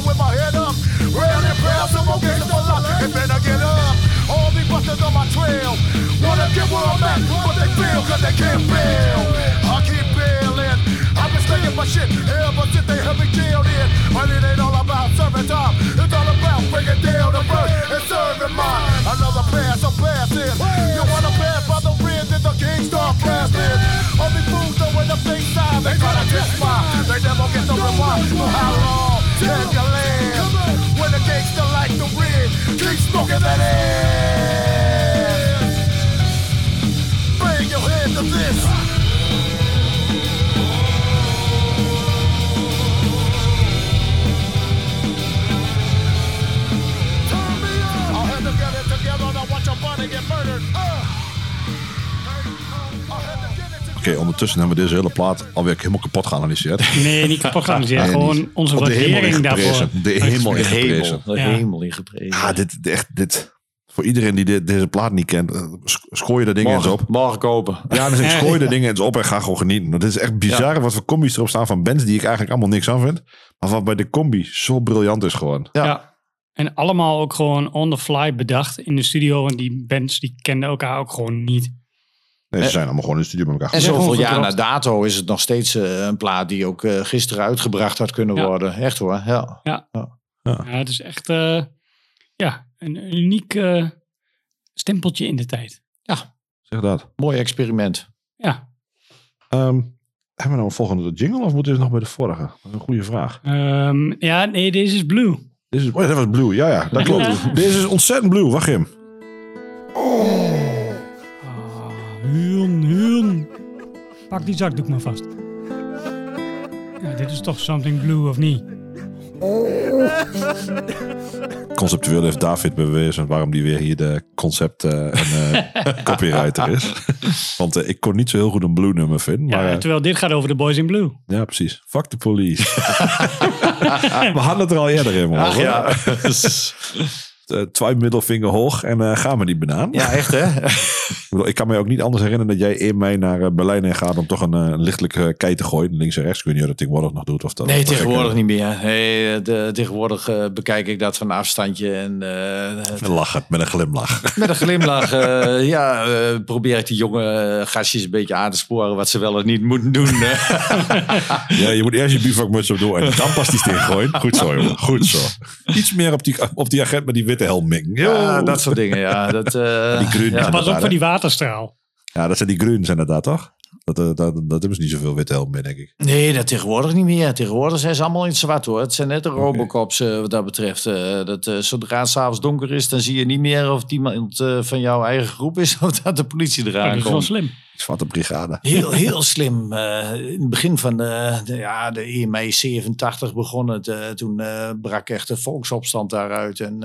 with my head up. And more gangster for. And better get up. All these busters on my trail. Wanna get where I'm at, but they they can't. I keep bailing. I've been my shit. They have me in. But it ain't all about serving time. It's all about down the and serving mine. Another pass. You wanna pass by the red, then the king start blasting. All these fools throwing the big sign. They try to test mine. They never get the reward. For how long can you live? When the gangster like the red, keep smoking that ass. Bring your head to this. Turn me up. I'll have to get it together. Now watch your body get murdered. Uh. Ondertussen hebben we deze hele plaat alweer helemaal kapot geanalyseerd. Nee, niet kapot gaan. Nee, gewoon niet. onze Op de hemel waardering daarvoor. De hemel De ingeprezen. hemel, de Ja. hemel ingeprezen. Ah, dit, echt, dit. Voor iedereen die deze plaat niet kent, eh, sc- schooi je dat ding eens op. morgen, kopen. Ja, dus ik schooi de dingen eens op en ga gewoon genieten. Dat is echt bizar wat voor combi's erop staan van bands die ik eigenlijk allemaal niks aan vind. Maar wat bij de combi zo briljant is gewoon. Ja. Ja. En allemaal ook gewoon on the fly bedacht in de studio. Want die bands die kenden elkaar ook gewoon niet. Nee, ze zijn allemaal gewoon in de studio met elkaar. En zoveel jaar na dato is het nog steeds eh, een plaat die ook eh, gisteren uitgebracht had kunnen Ja. worden. Echt hoor, ja. Ja, het is echt eh, ja, een uniek eh, stempeltje in de tijd. Zeg dat. Mooi experiment. Ja. Ehm, hebben we nou een volgende jingle of moeten we nog bij de vorige? Dat is een goede vraag. Ehm, ja, nee, deze is Blue. Dit is, oh ja, dat was Blue. Ja, ja, dat klopt. Deze is ontzettend Blue. Wacht hem. Huun, Pak die zakdoek maar vast. Ja, dit is toch something blue of niet? Conceptueel heeft David bewezen waarom die weer hier de concept eh, en eh, copywriter is. Want eh, ik kon niet zo heel goed een Blue nummer vinden. Ja, Maar terwijl dit gaat over de Boys in Blue. ja, precies. Fuck the police. we hadden het er al eerder in. Ach ja. Uh, twee middelvinger hoog en eh ga maar die banaan. ja, echt hè? Ik, bedoel, ik kan me ook niet anders herinneren dat jij in mij naar eh, Berlijn heen gaat om toch een, eh, een lichtelijke kei te gooien. Links en rechts. Ik weet niet of dat tegenwoordig nog doet. Of dat Nee, tegenwoordig niet meer. Nee, de, tegenwoordig eh, bekijk ik dat van een afstandje. En eh, eh, Lachen, met een glimlach. met een glimlach eh, ja, eh, probeer ik die jonge eh, gastjes een beetje aan te sporen wat ze wel en niet moeten doen. eh. ja, je moet eerst je bivakmuts op doen en dan pas die steen gooien. Goed zo, jongen. Goed zo. Iets meer op die, op die agent met die witte helm mikken. ja, dat soort dingen. Ja, dat, eh, Die groen. ja. Pas op inderdaad, voor die waterstraal. Ja, dat zijn die groens inderdaad, toch? Dat, eh, dat, dat, hebben ze niet zoveel witte helm meer, denk ik. Nee, dat tegenwoordig niet meer. Tegenwoordig zijn ze allemaal in het zwart hoor. Het zijn net de Robocops eh, wat dat betreft. Eh, dat, zodra het s'avonds donker is, dan zie je niet meer of het iemand van jouw eigen groep is of dat de politie eraan dat is wel komt. slim. Zwarte brigade. Heel, heel slim. Eh, in het begin van de, de, ja, de EMI 87 begon het. eh, toen eh, brak echt de volksopstand daaruit. En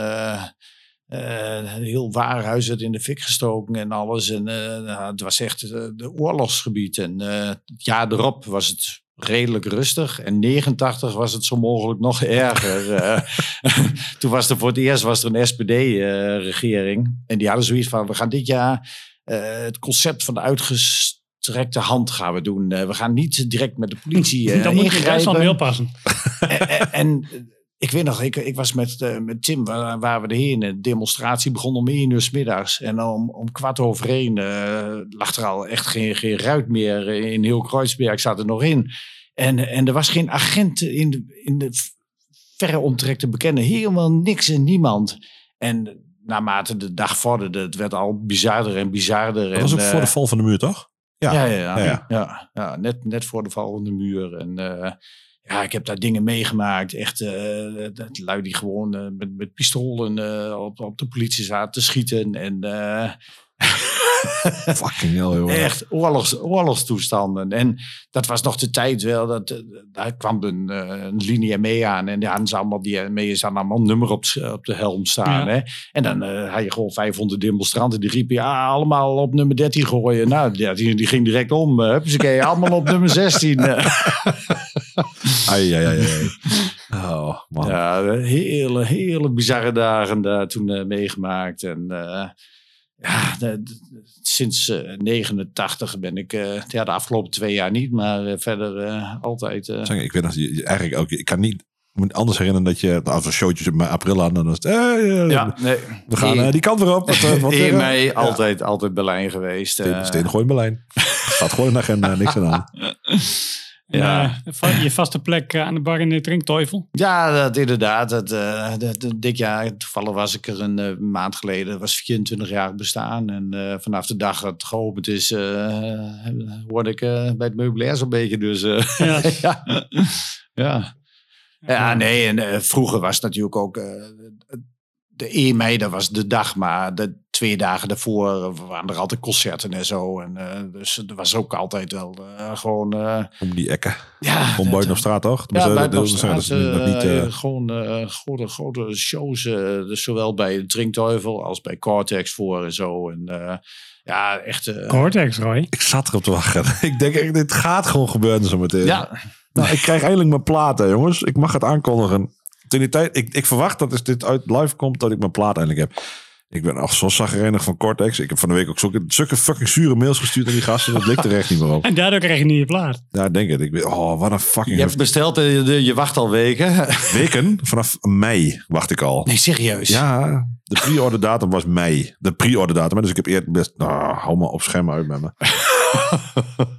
eh, heel Waarhuis werd in de fik gestoken en alles. En eh, nou, het was echt eh, de oorlogsgebied. En het jaar erop was het redelijk rustig. En 89 was het zo mogelijk nog erger. Toen was er voor het eerst was er een SPD-regering. en die hadden zoiets van, we gaan dit jaar het concept van de uitgestrekte hand gaan we doen. We gaan niet direct met de politie eh, Dan moet je. Duitsland heel passen. en, en- en ik weet nog, ik, ik was met, eh, met Tim, waar, waar we de heen. De demonstratie begon om één uur 's middags. En om, om kwart over één eh, lag er al echt geen, geen ruit meer. In heel Kreuzberg zat er nog in. En, en er was geen agent in de, in de verre omtrek te bekennen. Helemaal niks en niemand. En naarmate de dag vorderde, het werd al bizarder en bizarder. Dat was en, ook voor eh, de val van de muur, toch? Ja. ja, ja, ja. Ja, ja, ja. ja, net, net voor de val van de muur. En eh, ja, ik heb daar dingen meegemaakt. Echt, eh dat lui die gewoon eh, met, met pistolen eh, op, op de politie zaten te schieten. En Fucking hell, jongen. echt oorlogs, oorlogstoestanden. En dat was nog de tijd wel. Dat, eh, daar kwam een, eh, een linie mee aan. En die hadden ze allemaal, die hadden allemaal een nummer op, de- op de helm staan. Ja. Hè? En dan eh, had je gewoon 500 demonstranten. Die riepen, ja, allemaal op nummer 13 gooien. Nou, ja, die, die ging direct om. Uh, ze allemaal op nummer 16. eh. Ai, ai, ai, ai. Oh, man. ja, hele, hele bizarre dagen daar toen eh, meegemaakt. En eh, ja, de- de- sinds eh 89 ben ik, eh, ja, de afgelopen twee jaar niet, maar eh, verder eh, altijd. eh, Zeg, Ik weet nog, je- eigenlijk ook, ik kan niet ik moet anders herinneren dat je, als we showtjes in april aan, dan is het, eh, eh, ja, nee. we gaan eh, die kant weer op. Wat, eh, wat in eh, mij altijd, altijd Berlijn geweest. Steen, eh. steen gooien Berlijn. Staat gewoon in de agenda, niks aan Ja. eh, je vaste plek eh, aan de bar in de Drinkteufel. Ja, dat inderdaad. Dat, eh, dat, dat- dik jaar, toevallig was ik er een maand geleden. Was 24 jaar bestaan. En vanaf de dag dat het geopend is, word ik bij het meubilair zo'n beetje. Dus Ja. ja. ja. Ja, nee. En vroeger was het natuurlijk ook... de 1 mei, dat was de dag. Maar de twee dagen daarvoor waren er altijd concerten en zo. En, eh, dus er was ook altijd wel eh, gewoon... eh, Om die ekken. ja, Gewoon dat- buiten op straat, toch? ja, Dus, buiten op dat- straat, niet... gewoon eh, grote, grote shows. eh, dus zowel bij Drinkduivel als bij Cortex voor en zo. En eh, ja, echt... eh, Cortex, Roy. ik zat erop te wachten. ik denk echt, dit gaat gewoon gebeuren zo meteen. ja, Nou, ik krijg eindelijk mijn platen, jongens. Ik mag het aankondigen. Tegen die tijd, ik, ik verwacht dat als dit uit live komt, dat ik mijn plaat eindelijk heb. Ik ben al zo zagrijnig van Cortex. Ik heb van de week ook zulke, zulke fucking zure mails gestuurd aan die gasten. Dat ligt er echt niet meer op. En daardoor krijg je een nieuwe plaat. Ja, denk het. Ik weet, oh, wat een fucking je hebt besteld en je, je wacht al weken. weken. Vanaf mei wacht ik al. Nee, serieus? Ja, de pre-order datum was mei. De pre-order datum. Dus ik heb eerder best... Nou, hou maar op scherm uit met me.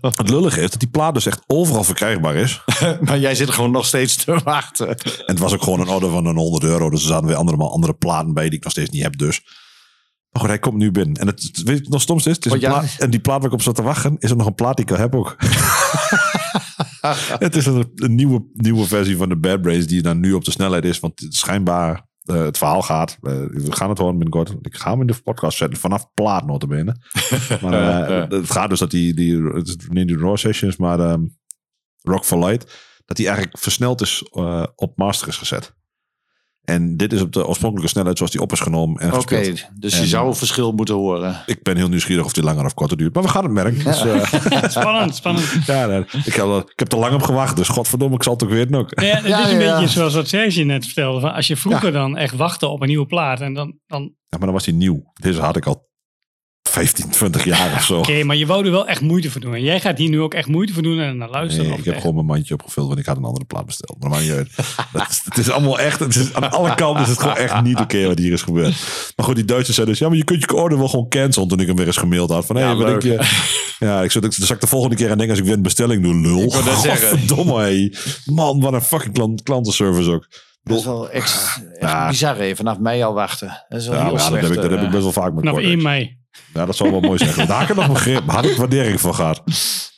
het lullige is dat die plaat dus echt overal verkrijgbaar is. maar jij zit gewoon nog steeds te wachten. En het was ook gewoon een order van een 100 euro. Dus er zaten weer andere, andere platen bij die ik nog steeds niet heb dus. Maar goed, hij komt nu binnen. En het, weet je nog stomst is? Het is Oh, ja. plaat- en die plaat waar ik op zat te wachten, is er nog een plaat die ik al heb ook. het is een, een nieuwe, nieuwe versie van de Bad Brace die dan nu op de snelheid is. Want schijnbaar, eh, het verhaal gaat. eh, we gaan het horen binnenkort. Ik ga hem in de podcast zetten vanaf plaat notabene. maar eh, het gaat dus dat die, die het is niet die Raw Sessions, maar ehm, Rock for Light, dat die eigenlijk versneld is op master is gezet. En dit is op de oorspronkelijke snelheid zoals die op is genomen en Oké, dus En- je zou een verschil moeten horen. Ik ben heel nieuwsgierig of die langer of korter duurt. Maar we gaan het merken. Dus, eh, Spannend, spannend. ja, nee, ik, heb, er- ik heb er lang op gewacht. Dus godverdomme, ik zal het ook weten ook. Ja, het Ja, is een beetje zoals wat Serge net vertelde. Van als je vroeger dan echt wachtte op een nieuwe plaat. En dan, dan Ja, maar dan was die nieuw. Deze had ik al 15, 20 jaar of zo. Oké, maar je wou er wel echt moeite voor doen. En jij gaat hier nu ook echt moeite voor doen en dan luisteren. Nee, ik heb echt- gewoon mijn mandje opgevuld, want ik had een andere plaat besteld. Maar dat. Dat is, het is allemaal echt, het is, aan alle kanten is het gewoon echt niet oké wat hier is gebeurd. Maar goed, die Duitsers zeiden dus, ja, maar je kunt je order wel gewoon cancelen. Toen ik hem weer eens gemaild had. Van, hé, Ja, wat denk je? Ja, ik zou, ik zou ik de volgende keer aan denken als ik weer een bestelling doe, lul. Ik zeggen. Godverdomme, hé. Man, wat een fucking klant, klantenservice ook. Dat is wel echt, echt Ja. bizar hè, vanaf mei al wachten. Dat is wel Ja, heel maar ja, dat, heb ik, dat heb ik eh. best wel vaak met Vanaf Cortex. 1 mei. Ja, dat zou wel mooi zijn. Daar had ik nog begrip, had ik waardering voor gehad.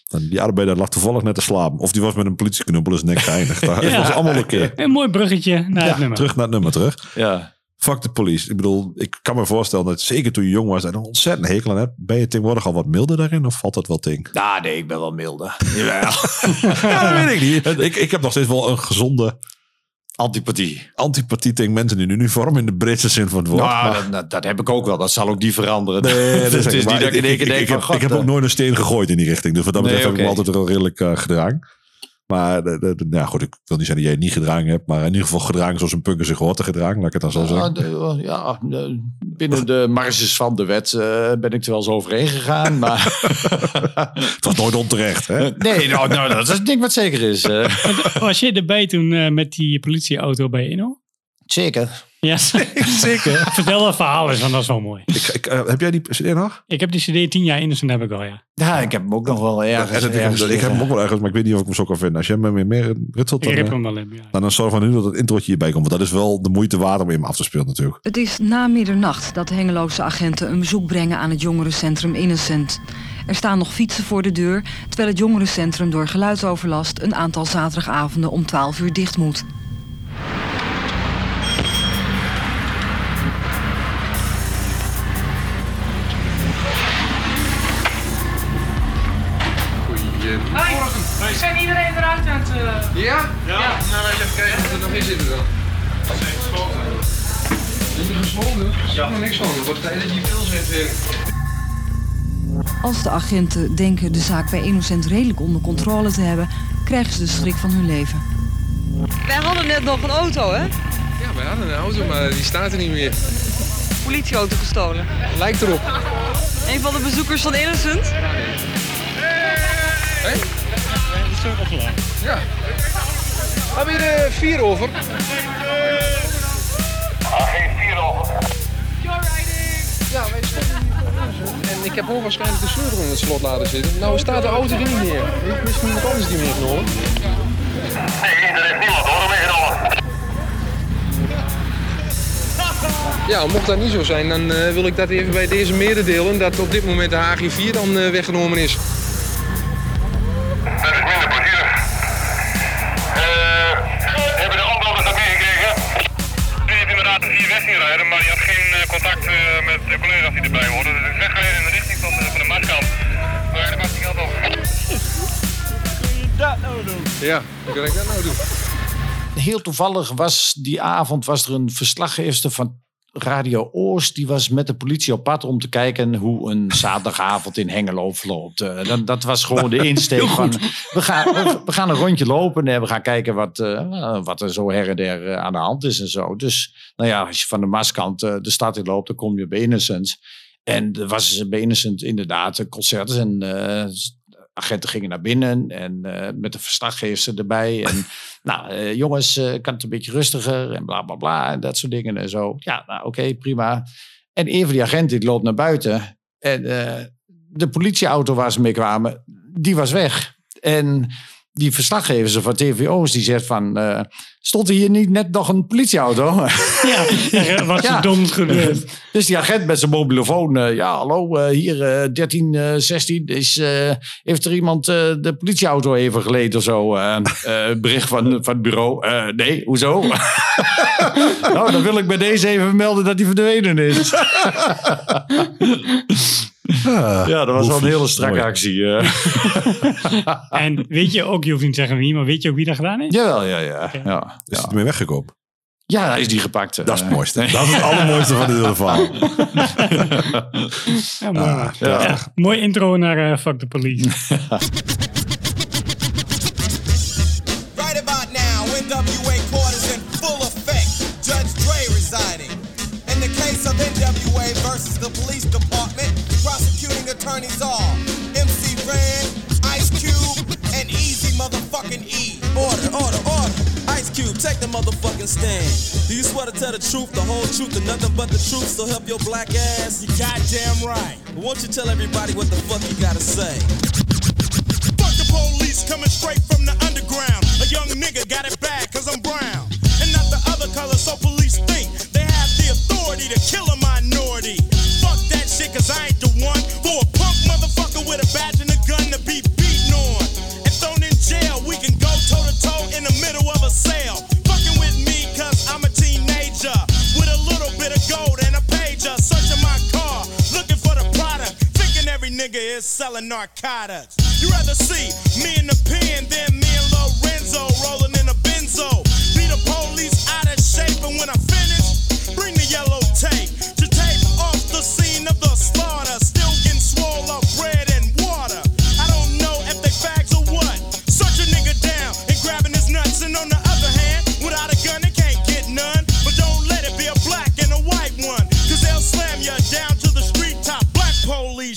En die arbeider lag toevallig net te slapen. Of die was met een politieknuppel in zijn nek geëindigd. Dat Ja. was allemaal oké. Een mooi bruggetje naar het nummer. Terug naar het nummer terug. Ja. Fuck de police. Ik bedoel, ik kan me voorstellen dat zeker toen je jong was, je een ontzettend hekel aan hebt. Ben je tegenwoordig al wat milder daarin of valt dat wel tegen? Nou, nee, ik ben wel milder. Ja, dat weet ik niet. Ik, ik heb nog steeds wel een gezonde Antipathie. antipathie tegen mensen in uniform in de Britse zin van het woord. Nou, Maar- dat, dat, dat heb ik ook wel. Dat zal ook niet veranderen. Nee, dat het is niet dat ik in één keer denk ik, van, heb, god, ik heb ook nooit een steen gegooid in die richting. Dus wat dat Nee, betreft heb ik me altijd wel redelijk eh, gedragen. Maar de, de, de- nou goed, ik wil niet zeggen dat jij het niet gedragen hebt. Maar in ieder geval gedragen zoals een punker zich hoort te gedragen. Laat ik het dan zo Ja, zeggen. de- ja, de- binnen de marges van de wet eh, ben ik er wel eens overheen gegaan. Maar Het was nooit onterecht. Hè? nee, nou, nou, dat is het ding wat zeker is. eh. Was je erbij toen eh, met die politieauto bij Inno? zeker. Ja, zeker. Vertel dat verhaal eens, want dat is wel mooi. Ik, ik, eh, heb jij die CD nog? Ik heb die CD 10 jaar Innocent heb ik al, ja. Ja, ik heb hem ook nog wel ergens. En het- ik, ergens ik heb hem ook wel ergens, maar ik weet niet of ik hem zo kan vinden. Als jij me meer, meer ritselt, Ik dan, rip eh, hem wel in, ja. dan, dan zorg van nu dat het introotje hierbij komt. Want dat is wel de moeite waard om hem af te spelen natuurlijk. Het is na middernacht dat de Hengeloze agenten een bezoek brengen aan het jongerencentrum Innocent. Er staan nog fietsen voor de deur, terwijl het jongerencentrum door geluidsoverlast een aantal zaterdagavonden om 12 uur dicht moet. We zijn iedereen eruit aan het... Ja? Ja. Nou, even kijken of er nog in zitten dan. Zijn gesmolten. Zijn gesmolten? Er zit nog niks van. Het wordt tijd dat je veel zet weer. Als de agenten denken de zaak bij Innocent redelijk onder controle te hebben, krijgen ze de schrik van hun leven. Wij hadden net nog een auto, hè? Ja, wij hadden een auto, maar die staat er niet meer. Politieauto gestolen. Lijkt erop. Een van de bezoekers van Innocent. Hé? Ja. We hebben hier eh, vier over. Ja, wij stonden hier voor Innocent. En ik heb ook waarschijnlijk de sleutel in het slot laten zitten. Nou staat de auto er niet meer. Misschien iemand anders die meegenomen? Nee, er heeft niemand hoor, meegenomen. Ja, mocht dat niet zo zijn, dan eh, wil ik dat even bij deze mededelen. Dat op dit moment de HG4 dan eh, weggenomen is. Dat is minder plezierig. Eh, hebben de omloopers dat meegekregen? Die heeft inderdaad de vier weg zien rijden, maar die had geen eh, contact eh, met de collega's die erbij hoorden. Dus ik ben gereden in de richting van de, van de maskant. Maar de maskant op. Ja, hoe kan ik dat nou doen? Heel toevallig was die avond was er een verslaggever van Radio Oost. Die was met de politie op pad om te kijken hoe een zaterdagavond in Hengelo verloopt. Eh, dat, dat was gewoon de insteek van we gaan, we, gaan een rondje lopen en we gaan kijken wat, eh, wat er zo her en der eh, aan de hand is en zo. Dus nou ja, als je van de Maaskant eh, de stad in loopt, dan kom je bij Innocent. En er was bij Innocent inderdaad een concert en agenten gingen naar binnen en eh, met de verslaggevers erbij. En nou, eh, jongens, eh, kan het een beetje rustiger en bla bla bla en dat soort dingen en zo. Ja, nou oké, prima. En een van die agenten die loopt naar buiten en de politieauto waar ze mee kwamen, die was weg. En die verslaggever van TVO's die zegt van, eh, stond er hier niet net nog een politieauto? Ja, ja, wat Ja. dom gebeurd. Dus die agent met zijn mobielefoon. eh, ja, hallo, eh, hier eh 13, eh, 16. Is, heeft er iemand de politieauto even geleend of zo? Bericht van, van het bureau. Nee, hoezo? nou, dan wil ik bij deze even melden dat hij verdwenen is. ja, dat was wel een hele strakke Mooi. actie. eh. En weet je ook, je hoeft niet te zeggen wie, maar weet je ook wie dat gedaan heeft? Jawel, ja, ja. Ja, Is ja. het ermee weggekomen? ja hij is die gepakt. eh. Dat is het mooiste. Dat is het allermooiste van dit hele verhaal. Ja, mooi. Ah, Ja, mooi intro naar eh, Fuck the Police. Right about now, NWA court is in full effect. Judge Dre resigning. In the case of NWA versus the police department, prosecuting attorneys are MC Ren, Ice Cube, and Easy motherfucking E. Order, order, order. Ice Cube, take the motherfucking stand. Do you swear to tell the truth, the whole truth, and nothing but the truth, so help your black ass? You goddamn right. Won't you tell everybody what the fuck you gotta say? Fuck the police coming straight from the underground. A young nigga got it bad cause I'm brown. And not the other color, so police think they have the authority to kill a minority. Fuck that shit cause I ain't with a badge and a gun to be beaten on. And thrown in jail, we can go toe to toe in the middle of a sale. Fucking with me cause I'm a teenager. With a little bit of gold and a pager. Searching my car, looking for the product. Thinking every nigga is selling narcotics. You rather see me in the pen than me and Lorenzo rolling in a benzo. Be the police out of shape, and when I finish, bring the yellow tape to tape off the scene of the slaughter.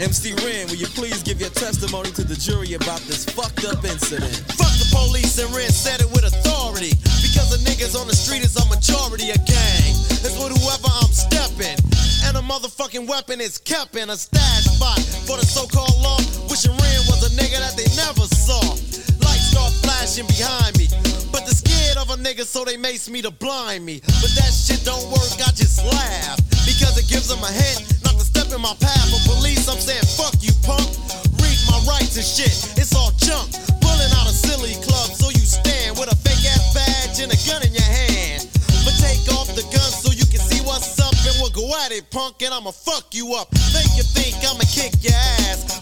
MC Ren, will you please give your testimony to the jury about this fucked up incident? Fuck the police and Ren said it with authority. Because the niggas on the street is a majority of gang. It's with whoever I'm stepping. And a motherfucking weapon is kept in a stash spot for the so-called law. Wishing Ren was a nigga that they never saw. Lights start flashing behind me. But they're scared of a nigga, so they mace me to blind me. But that shit don't work, I just laugh. Because it gives them a hint in my path. For police, I'm saying, fuck you, punk. Read my rights and shit, it's all junk. Pulling out a silly club, so you stand with a fake ass badge and a gun in your hand. But take off the gun so you can see what's up and we'll go Friday, punk, and I'ma fuck you up. Make you think I'ma kick your ass.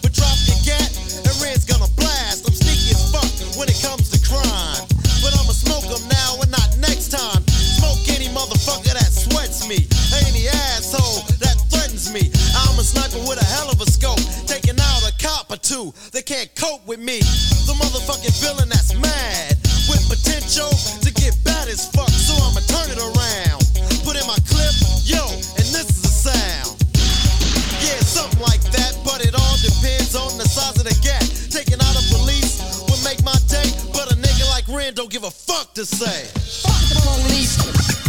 Can't cope with me. The motherfucking villain that's mad. With potential to get bad as fuck. So I'ma turn it around. Put in my clip, yo, and this is the sound. Yeah, something like that, but it all depends on the size of the gap. Taking out a police would make my day, but a nigga like Ren don't give a fuck to say. Fuck the police.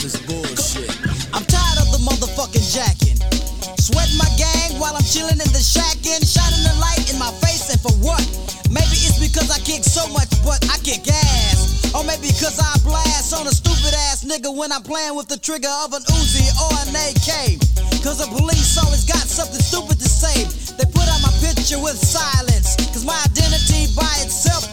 Bullshit? I'm tired of the motherfucking jacking. Sweating my gang while I'm chilling in the shack and shining the light in my face, and for what? Maybe it's because I kick so much, but I kick ass. Or maybe because I blast on a stupid ass nigga when I'm playing with the trigger of an Uzi or an AK. Cause the police always got something stupid to say. They put out my picture with silence. Cause my identity by itself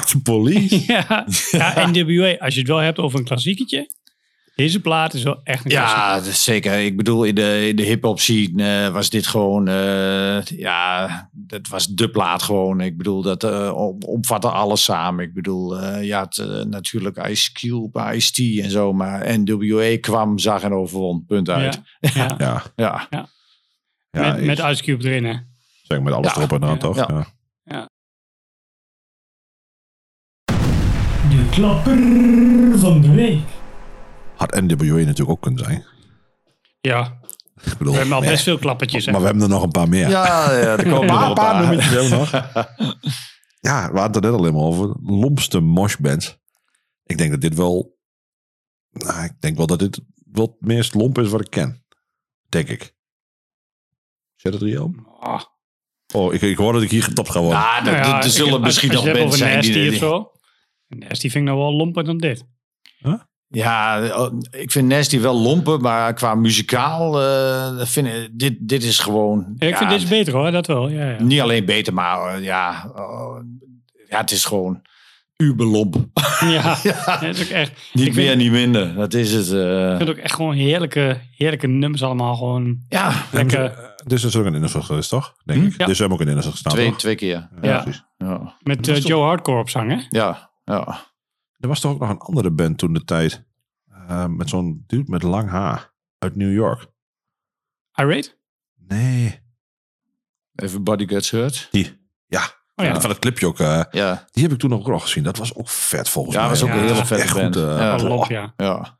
Fuck the police. ja. ja, NWA, als je het wel hebt over een klassieketje. Deze plaat is wel echt een Ja, zeker. Ik bedoel, in de, in de hip-hop scene eh, was dit gewoon. eh, ja, dat was de plaat gewoon. Ik bedoel, dat eh, om- omvatte alles samen. Ik bedoel, eh je had eh, natuurlijk Ice Cube, Ice-T en zo. Maar NWA kwam, zag en overwon. Punt uit. Ja. Ja, Ja. Ja. ja met, met Ice Cube erin, hè? zeg met alles Ja. erop en aan, Ja. toch? Ja. Klapper van de week. Had NWA natuurlijk ook kunnen zijn. Ja, Ik bedoel, we hebben al best veel klappertjes. hè. Maar we hebben er nog een paar meer. Ja, ja, er komen er nog een paar. nummertjes ook nog. Ja, we hadden het er net al helemaal over. Lompste moshbands. Ik denk dat dit wel... Nou, ik denk wel dat dit wel het meest lomp is wat ik ken. Denk ik. Zet het Rio? Ah. Oh, ik, ik hoor dat ik hier getopt ga worden. Ah, Nou er- ja, er zullen misschien nog het mensen zijn die... Nasty of zo. Nasty vind ik nou wel lomper dan dit. Ja, oh, ik vind Nasty wel lompen, maar qua muzikaal eh, vind ik, dit, dit is gewoon... Ja, ik vind deze beter hoor, dat wel. Ja, ja. Niet alleen beter, maar eh, ja, ja, het is gewoon uberlomp. Ja, ja, dat is ook echt. Niet ik meer, vind, niet minder. Dat is het. eh. ik vind ook echt gewoon heerlijke, heerlijke nummers allemaal gewoon. ja, Lekker. Dus is ook een innerslag geweest, toch? Denk ik. Ja. Dus we hebben ook een innerslag gestaan, twee, toch? twee keer. Ja. precies. Ja, Met eh, Joe Hardcore op zang, hè? ja. Ja. Er was toch ook nog een andere band toen de tijd. eh, met zo'n dude met lang haar. Uit New York. Irate? Nee. Everybody Gets Hurt. Die. Ja. Oh ja. Van het clipje ook. eh, Ja, die heb ik toen ook nog gezien. Dat was ook vet volgens ja mij. was ook Ja, een hele vette band. goed, eh, ja. Lomp, ja. ja.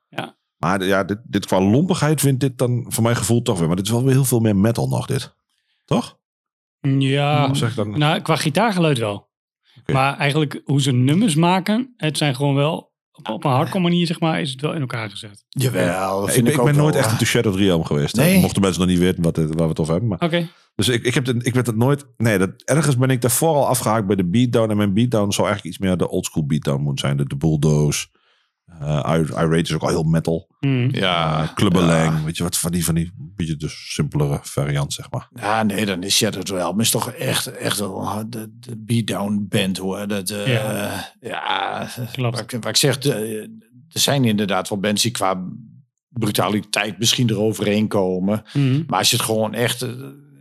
Maar ja, dit, dit qua lompigheid vindt dit dan voor mijn gevoel toch weer. Maar dit is wel weer heel veel meer metal nog dit. Toch? Ja, zeg dan? nou, qua gitaargeluid wel. Maar eigenlijk hoe ze nummers maken, het zijn gewoon wel op, op een hardcore manier, zeg maar, is het wel in elkaar gezet. Jawel, dat ik, vind ik, ik ook ben nooit wel, echt een Shattered Realm geweest. Nee. Mochten mensen nog niet weten wat, het- waar we het over hebben. Maar Oké. Dus ik, ik, heb het, ik werd het nooit... Nee, dat, ergens ben ik daarvoor al afgehaakt bij de beatdown. En mijn beatdown zou eigenlijk iets meer de oldschool beatdown moeten zijn. De, de bulldoze. Uh, Irate is ook al heel metal. Hmm. Ja, Uh, Clubbelang. Weet je wat van die, van die beetje de simpelere variant, zeg maar. Ja, nee, dan is Shadow Realm is toch echt, echt wel de, de beatdown band hoor. Dat, eh, Ja. ja, Klopt. Wat, ik- wat ik zeg, er zijn inderdaad wel bands die qua brutaliteit misschien eroverheen komen. Mhm. Maar als je het gewoon echt eh,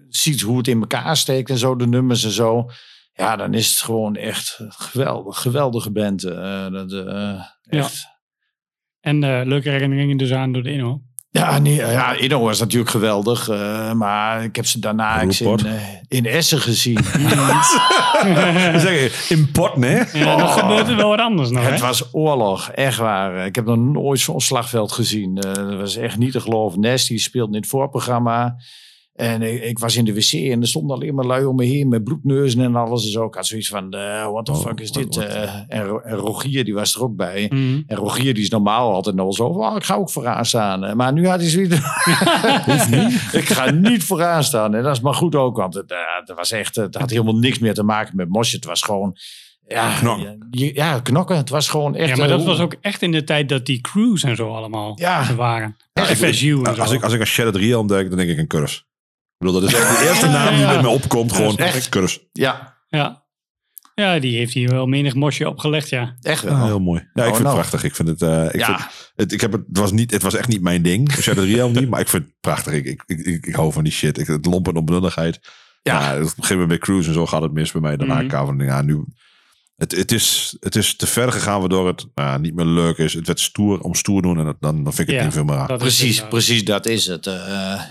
ziet hoe het in elkaar steekt en zo, de nummers en zo. Ja, dan is het gewoon echt geweldig, geweldige band. eh, dat, eh, echt. En eh, leuke herinneringen dus aan door de Inno. Ja, nee, ja, Inno was natuurlijk geweldig. eh, maar ik heb ze daarna in, eh, in Essen gezien. Zeg je, import, nee? Ja, dan Oh. gebeurt er wel wat anders nog, hè? Het was oorlog, echt waar. Ik heb nog nooit zo'n slagveld gezien. Eh, dat was echt niet te geloven. Nasty speelde in het voorprogramma. En ik, ik was in de wc en er stonden alleen maar lui om me heen met bloedneuzen en alles. Dus ook ik had zoiets van, eh what the Oh, fuck is dit? Eh, en, Ro- en Rogier, die was er ook bij. Mhm. En Rogier, die is normaal altijd nog zo van, oh, ik ga ook vooraan staan. Eh, Maar nu had hij zoiets ik ga niet vooraan staan. En dat is maar goed ook, want het, eh, het was echt, het had helemaal niks meer te maken met mosje. Het was gewoon, ja, Knokken. ja, ja, knokken. Het was gewoon echt... Ja, maar eh, dat was ook echt in de tijd dat die crews en zo allemaal Ja. waren. Ja, ik- FSU en zo. Als ik, als ik een Shattered Real denk, dan denk ik een curse. Ik bedoel, dat is echt de eerste naam die Ja. bij me opkomt. Gewoon echt- curse. Ja, Ja. ja, die heeft hier wel menig mosje opgelegd, ja. echt wel. Ja, heel mooi. Ja, ik Oh, vind nou. het prachtig. Ik vind het, eh, ik Ja. vind, het, ik heb het, het, was niet, het was echt niet mijn ding. Shattered Real niet, maar ik vind het prachtig. Ik, ik, ik, ik, ik hou van die shit. Ik, het lompen en onbenulligheid. Ja. Ja, op een gegeven moment bij Cruise en zo gaat het mis bij mij. Daarna mm van, ja, nu... Het, het, is, het is te ver gegaan waardoor het nou, niet meer leuk is. Het werd stoer om stoer doen en dat, dan, dan vind ik het Ja, niet veel meer aan. Precies, precies, dat is het. eh,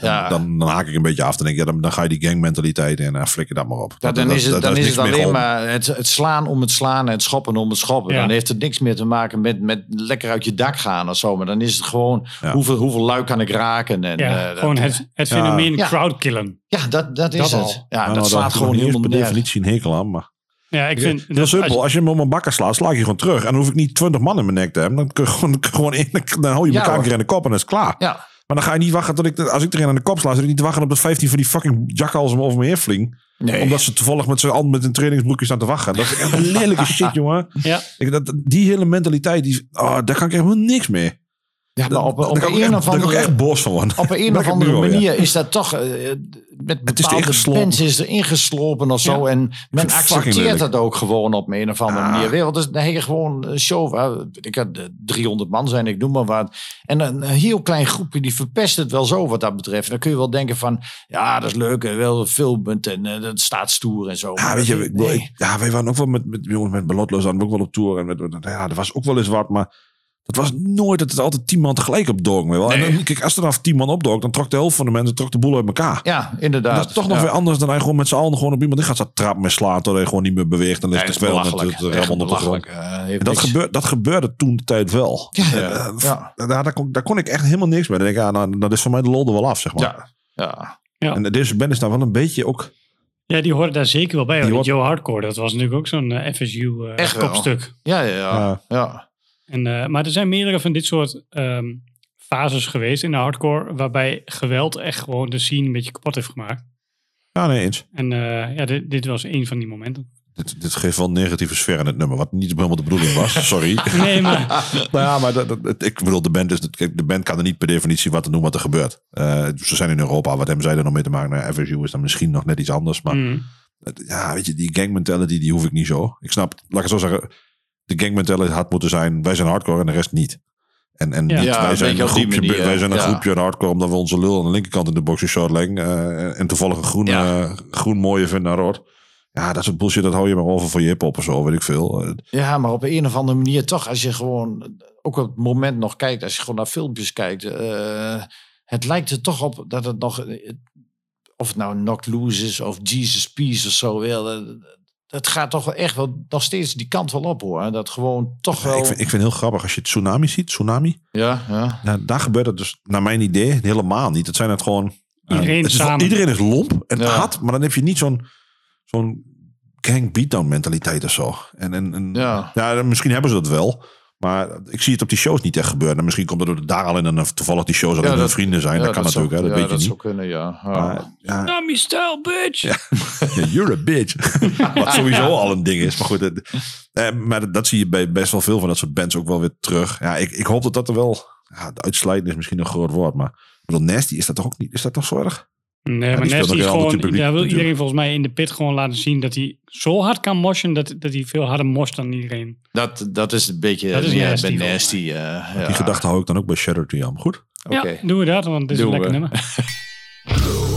ja. Dan, dan haak ik een beetje af. Dan denk ik, ja, dan, dan ga je die gangmentaliteit in en flikker dat maar op. Ja, dan dat- is het, dat- dan is het meer alleen maar het, het slaan om het slaan en het schoppen om het schoppen. Ja. Dan heeft het niks meer te maken met, met lekker uit je dak gaan of zo. Maar dan is het gewoon Ja. hoeveel, hoeveel luik kan ik raken. En, Ja, eh, dat- gewoon het, het Ja. fenomeen Ja. crowdkillen. Ja, dat, dat is Dat het. al. Ja, Nou, dat daar slaat gewoon helemaal per definitie een hekel aan. Maar Ja, ik vind... heel simpel. als- Als je hem op mijn bakken slaat, sla ik je gewoon terug. En dan hoef ik niet twintig man in mijn nek te hebben. Dan kun je gewoon, gewoon in, dan hou je Ja, elkaar een keer in de kop en dat is klaar. Ja, Maar dan ga je niet wachten tot ik, als ik er een aan de kop sla, zit ik niet te wachten op dat 15 van die fucking jakhalzen over me heen vliegen. nee. Omdat ze toevallig met z'n allen met een trainingsbroekje staan te wachten. Dat is echt een lelijke shit, jongen. Ja, Ik, dat, die hele mentaliteit, die, oh, daar kan ik helemaal niks mee. Ja, maar op, op een of andere... echt boos van worden. Op een of andere manier is dat toch eh, met Het is bepaalde ingeslopen. bands is er ingeslopen of zo. Ja. En men accepteert dat ook gewoon op een of andere Ah. manier. Dus, dan heb je gewoon een show waar ik had 300 man zijn, ik noem maar wat. En een, een heel klein groepje die verpest het wel zo wat dat betreft. Dan kun je wel denken van, ja dat is leuk, wel filmend en eh, dat staat stoer en zo. Ja, Maar weet je, nee. ik- ja, wij waren ook wel met, met jongens met belotloos aan, ook wel op tour. En met, met- ja, er was ook wel eens wat, maar het was nooit dat het altijd tien man tegelijk opdook. Wel. En dan, kijk, als er dan tien man opdook, dan trok de helft van de mensen trok de boel uit elkaar. Ja, inderdaad. dat is toch nog Ja. weer anders dan hij gewoon met z'n allen gewoon op iemand in gaat staan trappen met slaan. Tot hij gewoon niet meer beweegt. En de grond. belachelijk. Eh, En dat, gebeurde, dat gebeurde toen de tijd wel. Ja, En, ja, eh, ja. Daar, daar, kon, daar kon ik echt helemaal niks mee. Dan denk ik, ja, nou, dat is voor mij de lol er wel af, zeg maar. Ja, ja. En deze band is daar wel een beetje ook... ja, die hoorde daar zeker wel bij. Die hoort- Joe Hardcore, dat was natuurlijk ook zo'n eh, FSU Echt kopstuk. Ja, ja, ja. Ja. En, eh, maar er zijn meerdere van dit soort ehm, fases geweest in de hardcore, waarbij geweld echt gewoon de scene een beetje kapot heeft gemaakt. Ja, nee, eens. En eh, ja, dit, dit was een van die momenten. Dit, dit geeft wel een negatieve sfeer in het nummer, wat niet helemaal de bedoeling was. Sorry. Nee, maar nou ja, maar dat, dat- het- ik bedoel, de band, is, de band kan er niet per definitie wat te doen wat er gebeurt. Eh, ze zijn in Europa, wat hebben zij er nog mee te maken? Nou, FSU is dan misschien nog net iets anders, maar mm, ja, weet je, die gang mentality, die hoef ik niet zo. Ik snap, laat ik het zo zeggen, de gang mentality had moeten zijn, wij zijn hardcore en de rest niet. En, en Ja. niet, Ja, wij zijn een groepje, manier, wij zijn een ja. groepje aan hardcore omdat we onze lul aan de linkerkant in de boxen short leggen eh, en toevallig een groen, Ja. eh, groen mooie vinden naar rood. Ja, dat soort bullshit, dat hou je maar over voor je hip-hop of zo, weet ik veel. Eh, Ja, maar op een of andere manier toch, als je gewoon ook op het moment nog kijkt, als je gewoon naar filmpjes kijkt, eh, het lijkt er toch op dat het nog, of het nou Knock Loose is of Jesus Peace of zo, wel, het gaat toch wel echt wel nog steeds die kant wel op hoor. Dat gewoon toch wel. Ik vind, ik vind het heel grappig als je tsunami ziet, tsunami. ja, ja. Nou, daar gebeurt het dus, naar mijn idee, helemaal niet. Het zijn het gewoon... eh, Iedereen het is samen. iedereen is lomp en Ja. hard, maar dan heb je niet zo'n zo'n gang beatdown mentaliteit of zo. En, en, en Ja. ja. misschien hebben ze dat wel. Maar ik zie het op die shows niet echt gebeuren. En misschien komt het door de daar al in en dan toevallig die shows alleen Ja, hun dat- vrienden zijn. ja, dat kan dat natuurlijk, hè, dat ja, weet je dat niet. zou kunnen, ja. Ja. Maar, ja, Nami style, bitch! Ja, you're a bitch. Wat sowieso al een ding is. Maar goed, het- eh, maar dat, dat zie je bij best wel veel van dat soort bands ook wel weer terug. Ja, ik, ik hoop dat dat er wel... Ja, de uitsluiting is misschien een groot woord, maar... Ik bedoel, Nasty, is dat toch ook niet... Is dat toch zo erg? Nee, Ja, maar nog is gewoon, publiek daar wil natuurlijk. iedereen volgens mij in de pit gewoon laten zien dat hij zo hard kan moshen dat, dat hij veel harder mosht dan iedereen. Dat, dat is een beetje Dat is meer nasty, bij volgens nasty. eh, ja. Die gedachte hou ik dan ook bij Shadow Triumph. Goed? Oké. Ja, doen we dat, want het is Doen een lekker we. nummer.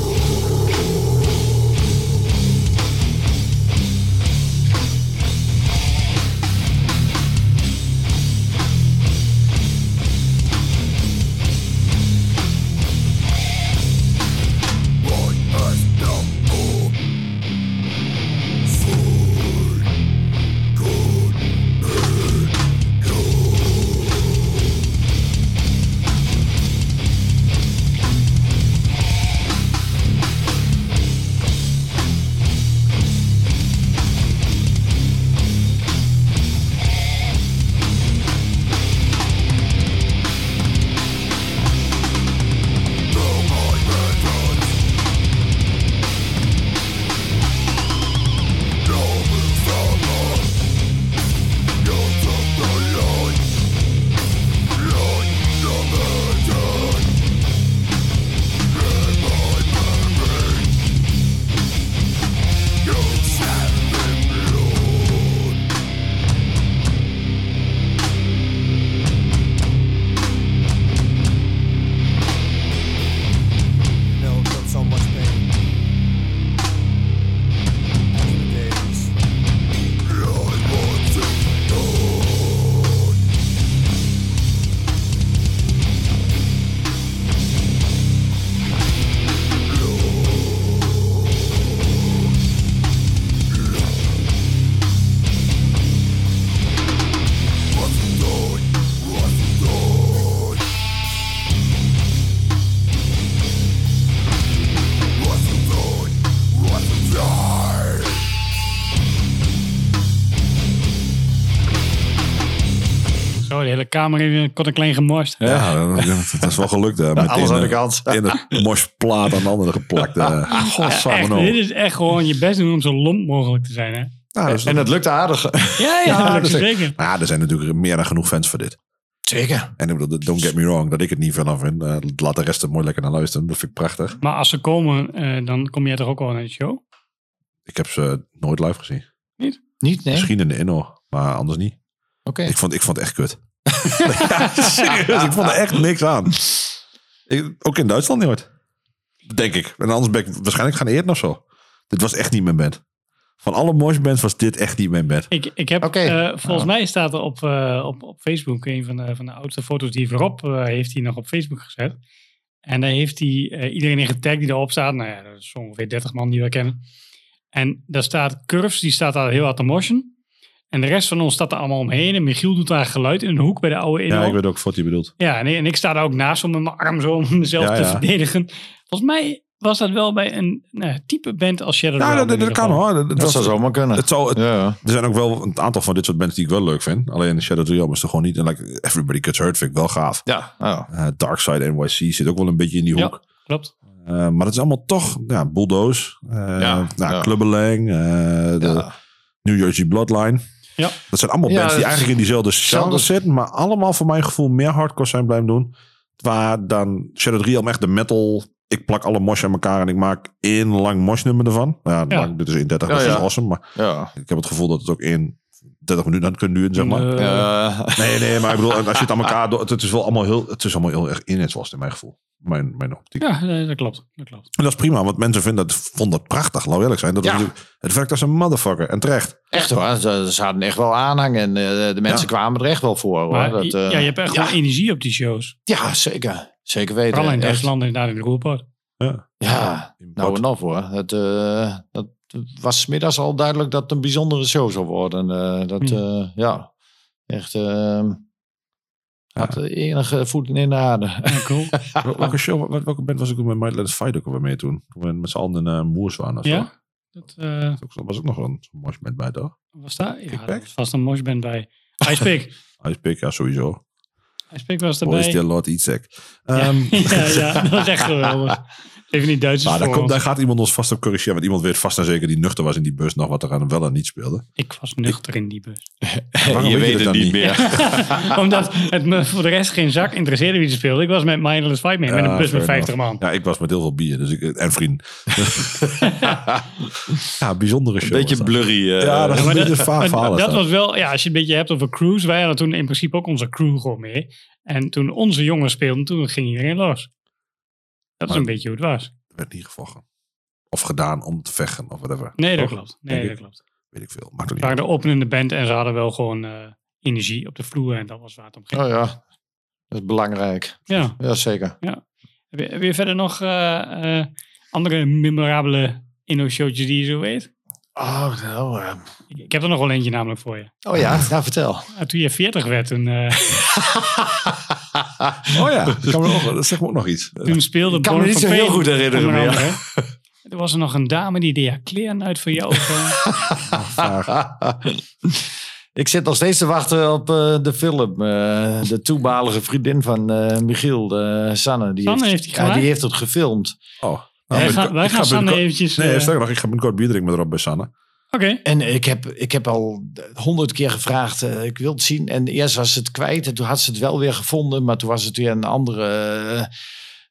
kamer heeft kort en klein gemorst. Ja, dat, dat is wel gelukt. hè. Meteen, Alles aan de eh, kant. In het mosplaat aan de andere geplakt. eh. Echt, nou. dit is echt gewoon je best doen om zo lomp mogelijk te zijn, hè? Ja, dat En het lukt aardig. Ja, ja, Ja, dat dat zeker. Maar ja, er zijn natuurlijk meer dan genoeg fans voor dit. Zeker. En ik bedoel, don't get me wrong, dat ik het niet vanaf vind. Eh, laat de rest er mooi lekker naar luisteren. Dat vind ik prachtig. Maar als ze komen, eh, dan kom jij toch ook wel naar de show? Ik heb ze nooit live gezien. Niet? Niet, nee? Misschien in de inno, maar anders niet. Oké. Ik, vond, ik vond het echt kut. Ja, serieus, ik vond er echt niks aan. Ik, ook in Duitsland nooit. Denk ik. En anders ben ik waarschijnlijk gaan eten of zo. Dit was echt niet mijn band. Van alle moshbands was dit echt niet mijn band. Ik, ik heb, eh, volgens Oh. mij staat er op, eh, op, op Facebook, een van de, van de oudste foto's die Rob eh, heeft hij nog op Facebook gezet. En daar heeft hij eh, iedereen in getagd die erop staat. Nou ja, dat is ongeveer 30 man die we kennen. En daar staat Curves, die staat daar heel hard te moshen. En de rest van ons staat er allemaal omheen. En Michiel doet daar geluid in een hoek bij de oude inno. Ja, ik weet ook wat je bedoelt. Ja, en, en ik sta daar ook naast om met mijn arm zo om mezelf Ja, te ja. verdedigen. Volgens mij was dat wel bij een nou, type band als Shadow Ja, Realm dat, kan hoor. Dat, dat Dat was- zou zomaar kunnen. Het zou, het- Ja. Er zijn ook wel een aantal van dit soort bands die ik wel leuk vind. Alleen Shadow Realm is er gewoon niet. En like, Everybody Gets Hurt vind ik wel gaaf. Ja. ja. Eh, Darkside NYC zit ook wel een beetje in die hoek. Ja, klopt. Eh, maar het is allemaal toch ja, Bulldoze. eh Ja, nou, ja. Clubbelang. eh, de Ja. New Jersey Bloodline. Ja. Dat zijn allemaal Ja, bands die het eigenlijk in diezelfde genre zitten. Maar allemaal voor mijn gevoel meer hardcore zijn blijven doen. Waar dan Shadow of the Realm echt de metal... Ik plak alle mosh aan elkaar en ik maak één lang moshnummer ervan. Nou, ja, dit is 31, Ja, dat is ja. awesome. Maar Ja. ik heb het gevoel dat het ook in 30 minuten had kunnen duren, zeg maar. Nee, nee, maar ik bedoel, als je het aan elkaar doet, het is wel allemaal heel, het is allemaal heel erg inhetsvast in mijn gevoel. Mijn, mijn optiek. ja, nee, dat klopt. Dat klopt. En dat is prima, want mensen vinden dat, vonden dat prachtig, laat eerlijk zijn. Dat Ja. het werkt als een motherfucker. En terecht. Echt hoor, ze, ze hadden echt wel aanhang en eh, de mensen Ja. kwamen er echt wel voor. Hoor. Maar dat, eh, ja, je hebt echt ja, gewoon energie op die shows. ja, zeker. Zeker weten. Vooral in Echt. Duitsland en daar in de Roerpoort. Ja. Ja, nou en of hoor. Het, eh, dat was middags al duidelijk dat het een bijzondere show zou worden. Eh, dat, Hm. eh, ja, echt... had de enige voeten in de aarde. Ja, cool. Wel- Welke show, wel- welke band was ik met Us Fight ook alweer mee toen? Toen we met z'n allen in uh, Moers waren of zo. ja? Dat eh, Dat was ook nog wel een mosh band bij, toch? was daar? Ja, Kickback? er was vast een moshband bij. Icepick. Icepick, ja, sowieso. Icepick was Boy, is erbij. die Lord Itzek. Ja, Ehm, ja, ja, dat was echt geweldig. Even die Duitsers Maar daar, komt, daar gaat iemand ons vast op corrigeren. Want iemand weet vast en zeker die nuchter was in die bus nog wat er aan wel en niet speelde. Ik was nuchter in die bus. Waarom je weet je het dat niet niet? meer. Omdat het me voor de rest geen zak interesseerde wie ze speelde. Ik was met Mindless Fight mee, met een bus met fair 50 man. Ja, ik was met heel veel bier dus ik, en vrienden. ja, bijzondere show. Een beetje blurry. eh. Ja, dat is een beetje vaag verhaal. is dat dat. was wel, ja, als je het een beetje hebt over cruise, wij hadden toen in principe ook onze crew gewoon mee. En toen onze jongens speelden, toen ging iedereen los. Dat is een beetje hoe het was. Er werd niet gevochten. Of gedaan om te vechten of whatever. Nee, dat Toch? klopt. Nee, Denk dat ik. klopt. Weet ik veel. Maakt Het niet waren uit. de openende band en ze hadden wel gewoon eh, energie op de vloer en dat was waar het om ging. Oh ja, dat is belangrijk. Ja. Ja, zeker. Heb je, heb je verder nog eh, eh, andere memorabele inno-showtjes die je zo weet? Oh, nou, Ik, heb er nog wel eentje namelijk voor je. oh ja, nou vertel. Ah, toen je 40 werd, toen, eh, Oh ja, dat, kan me ook, dat zegt me ook nog iets. toen speelde Ik kan me Born niet from zo heel goed herinneren meer. andere. Er was er nog een dame die deed haar kleren uit voor jou. eh. Ik zit nog steeds te wachten op eh, de film. eh, de toenmalige vriendin van eh, Michiel, Sanne. Die Sanne heeft, heeft die ja, die heeft het gefilmd. Oh. Wij Nou, gaan- ik- wij ik gaan ga Sanne eventjes, Nee, sterker nog, ik ga binnenkort bier drinken met Rob bij Sanne. Oké. En ik heb, ik heb al honderd keer gevraagd, eh, ik wil het zien. En eerst was ze het kwijt en toen had ze het wel weer gevonden. Maar toen was het weer een andere, eh,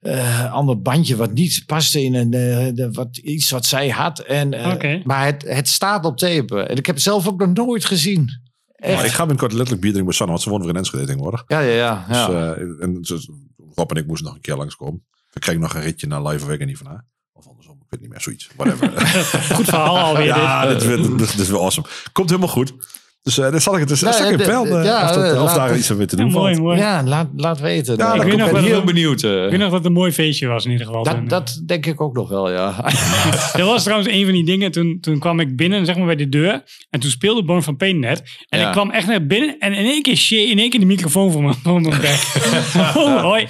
eh, ander bandje wat niet paste in een, eh, de, wat, iets wat zij had. En, eh, Oké. Maar het, het staat op tape. En ik heb het zelf ook nog nooit gezien. Echt. Maar ik ga binnenkort letterlijk bier drinken met Sanne, want ze wonen weer in Enschede tegenwoordig. Ja, ja, ja. Dus, ja. eh, en dus, Rob en ik moesten nog een keer langskomen. We krijgen nog een ritje naar live week en niet van haar. Of andersom, ik weet niet meer, zoiets. Whatever. Goed verhaal alweer. ja, dit. dit, is weer- dit, dit is wel awesome. Komt helemaal goed. Dus uh, dan zal ik het dus. Ja, zal ik de- eh, ja, dat, eh, of daar iets aan weer te Ja, doen mooi, valt. mooi. ja, laat, laat weten. Ja, ik ben weet nog wel heel dat- benieuwd. eh. Ik weet nog dat het een mooi feestje was in ieder geval. toen. dat, dat denk ik ook nog wel, ja. Dat was trouwens een van die dingen. Toen, toen kwam ik binnen, zeg maar, bij de deur. En toen speelde Born van Pain net. En Ja. ik kwam echt naar binnen. En in één keer, shit, in één keer de microfoon voor mijn, bek. oh, hoi.